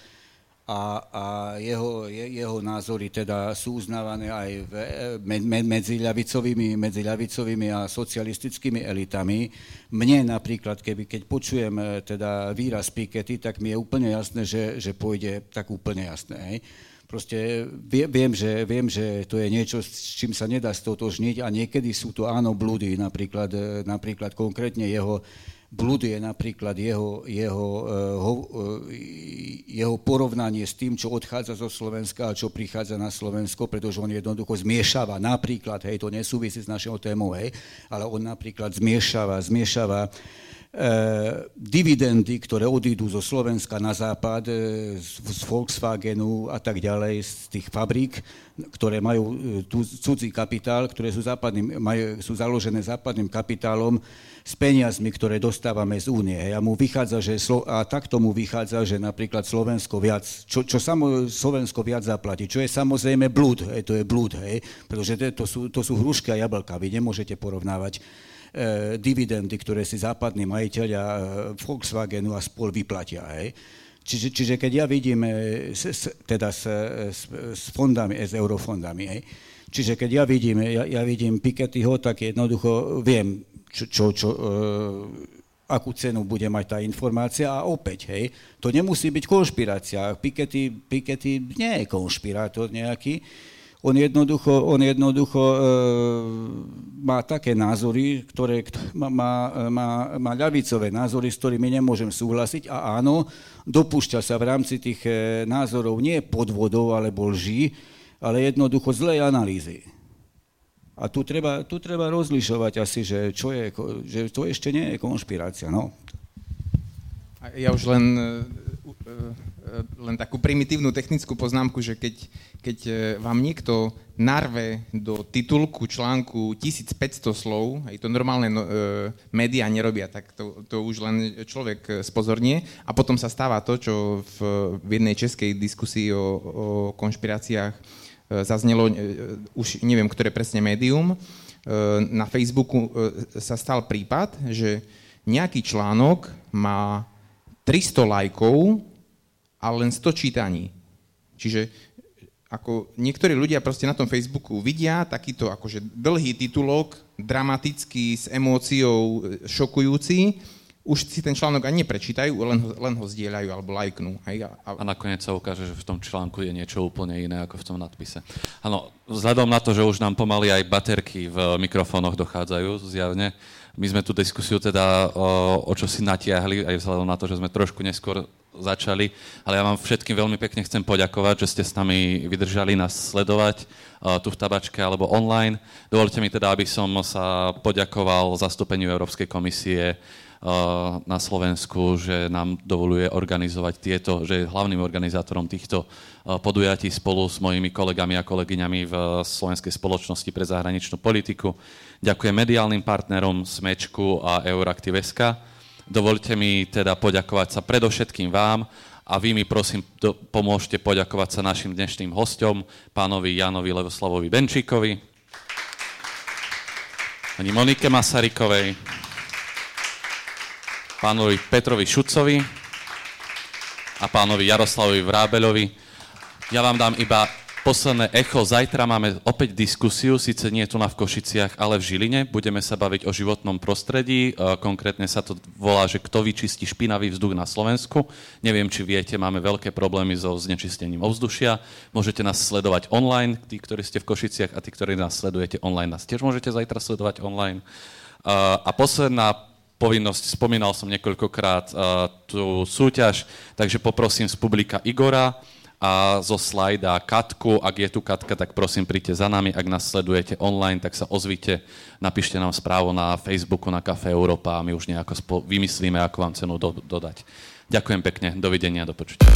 Speaker 2: a, a jeho, je, jeho názory teda sú uznávané aj v, me, me, medzi, ľavicovými, medzi ľavicovými a socialistickými elitami. Mne napríklad, keby, keď počujem e, teda výraz Pikety, tak mi je úplne jasné, že, že pôjde tak úplne jasné. Hej Proste viem že, viem, že to je niečo, s čím sa nedá stotožniť a niekedy sú to áno blúdy, napríklad, e, napríklad konkrétne jeho blúd je napríklad jeho, jeho, e, e, jeho porovnanie s tým, čo odchádza zo Slovenska a čo prichádza na Slovensko, pretože on jednoducho zmiešava. Napríklad, hej, to nesúvisí s našou témou, hej, ale on napríklad zmiešava, zmiešava dividendy, ktoré odídu zo Slovenska na západ, e, z Volkswagenu a tak ďalej, z tých fabrík, ktoré majú e, tu cudzí kapitál, ktoré sú, západným, majú, sú založené západným kapitálom s peniazmi, ktoré dostávame z únie. A mu vychádza, že, a tak tomu vychádza, že napríklad Slovensko viac, čo, čo samo Slovensko viac zaplatí, čo je samozrejme blúd, hej, to je blúd, hej, pretože to, to, sú, to sú hrušky a jablka, vy nemôžete porovnávať dividendy, ktoré si západní majiteľia e, Volkswagenu a spol vyplatia. Hej. Čiže, čiže keď ja vidím s, s, teda s, s, s fondami, s eurofondami, hej, čiže keď ja vidím, ja, ja vidím Piketyho, tak jednoducho viem, čo, čo, čo e, akú cenu bude mať tá informácia a opäť, hej, to nemusí byť konšpirácia. Piketty, Piketty nie je konšpirátor nejaký, on jednoducho, on jednoducho e, má také názory, ktoré má, má, má ľavicové názory, s ktorými nemôžem súhlasiť a áno, dopúšťa sa v rámci tých e, názorov nie podvodov alebo lží, ale jednoducho zlej analýzy. A tu treba, tu treba rozlišovať asi, že, čo je, že to ešte nie je konšpirácia. No.
Speaker 3: Ja už len e, len takú primitívnu technickú poznámku, že keď, keď e, vám niekto narve do titulku článku 1500 slov, aj to normálne no, e, médiá nerobia, tak to, to už len človek spozornie. A potom sa stáva to, čo v, v jednej českej diskusii o, o konšpiráciách zaznelo, e, už neviem, ktoré presne médium, e, na Facebooku e, sa stal prípad, že nejaký článok má 300 lajkov ale len 100 čítaní. Čiže ako niektorí ľudia proste na tom Facebooku vidia takýto akože dlhý titulok, dramatický, s emóciou, e, šokujúci, už si ten článok ani neprečítajú, len ho, len ho zdieľajú alebo lajknú. Hej?
Speaker 1: A, a nakoniec sa ukáže, že v tom článku je niečo úplne iné ako v tom nadpise. Áno, vzhľadom na to, že už nám pomaly aj baterky v mikrofónoch dochádzajú zjavne, my sme tú diskusiu teda o, o čo si natiahli, aj vzhľadom na to, že sme trošku neskôr začali, ale ja vám všetkým veľmi pekne chcem poďakovať, že ste s nami vydržali nás sledovať tu v tabačke alebo online. Dovolte mi teda, aby som sa poďakoval zastúpeniu Európskej komisie na Slovensku, že nám dovoluje organizovať tieto, že je hlavným organizátorom týchto podujatí spolu s mojimi kolegami a kolegyňami v Slovenskej spoločnosti pre zahraničnú politiku. Ďakujem mediálnym partnerom Smečku a Euraktiv.sk. Dovolte mi teda poďakovať sa predovšetkým vám a vy mi prosím do, pomôžte poďakovať sa našim dnešným hostom, pánovi Janovi Levoslavovi Benčíkovi, pani Monike Masarykovej, pánovi Petrovi Šucovi a pánovi Jaroslavovi Vrábeľovi. Ja vám dám iba Posledné echo, zajtra máme opäť diskusiu, síce nie tu na v Košiciach, ale v Žiline. Budeme sa baviť o životnom prostredí, e, konkrétne sa to volá, že kto vyčistí špinavý vzduch na Slovensku. Neviem, či viete, máme veľké problémy so znečistením ovzdušia. Môžete nás sledovať online, tí, ktorí ste v Košiciach a tí, ktorí nás sledujete online, nás tiež môžete zajtra sledovať online. E, a posledná povinnosť, spomínal som niekoľkokrát e, tú súťaž, takže poprosím z publika Igora, a zo slajda Katku. Ak je tu Katka, tak prosím, príďte za nami. Ak nás sledujete online, tak sa ozvite, napíšte nám správu na Facebooku na Café Európa a my už nejako vymyslíme, ako vám cenu do- dodať. Ďakujem pekne, dovidenia, do počutia.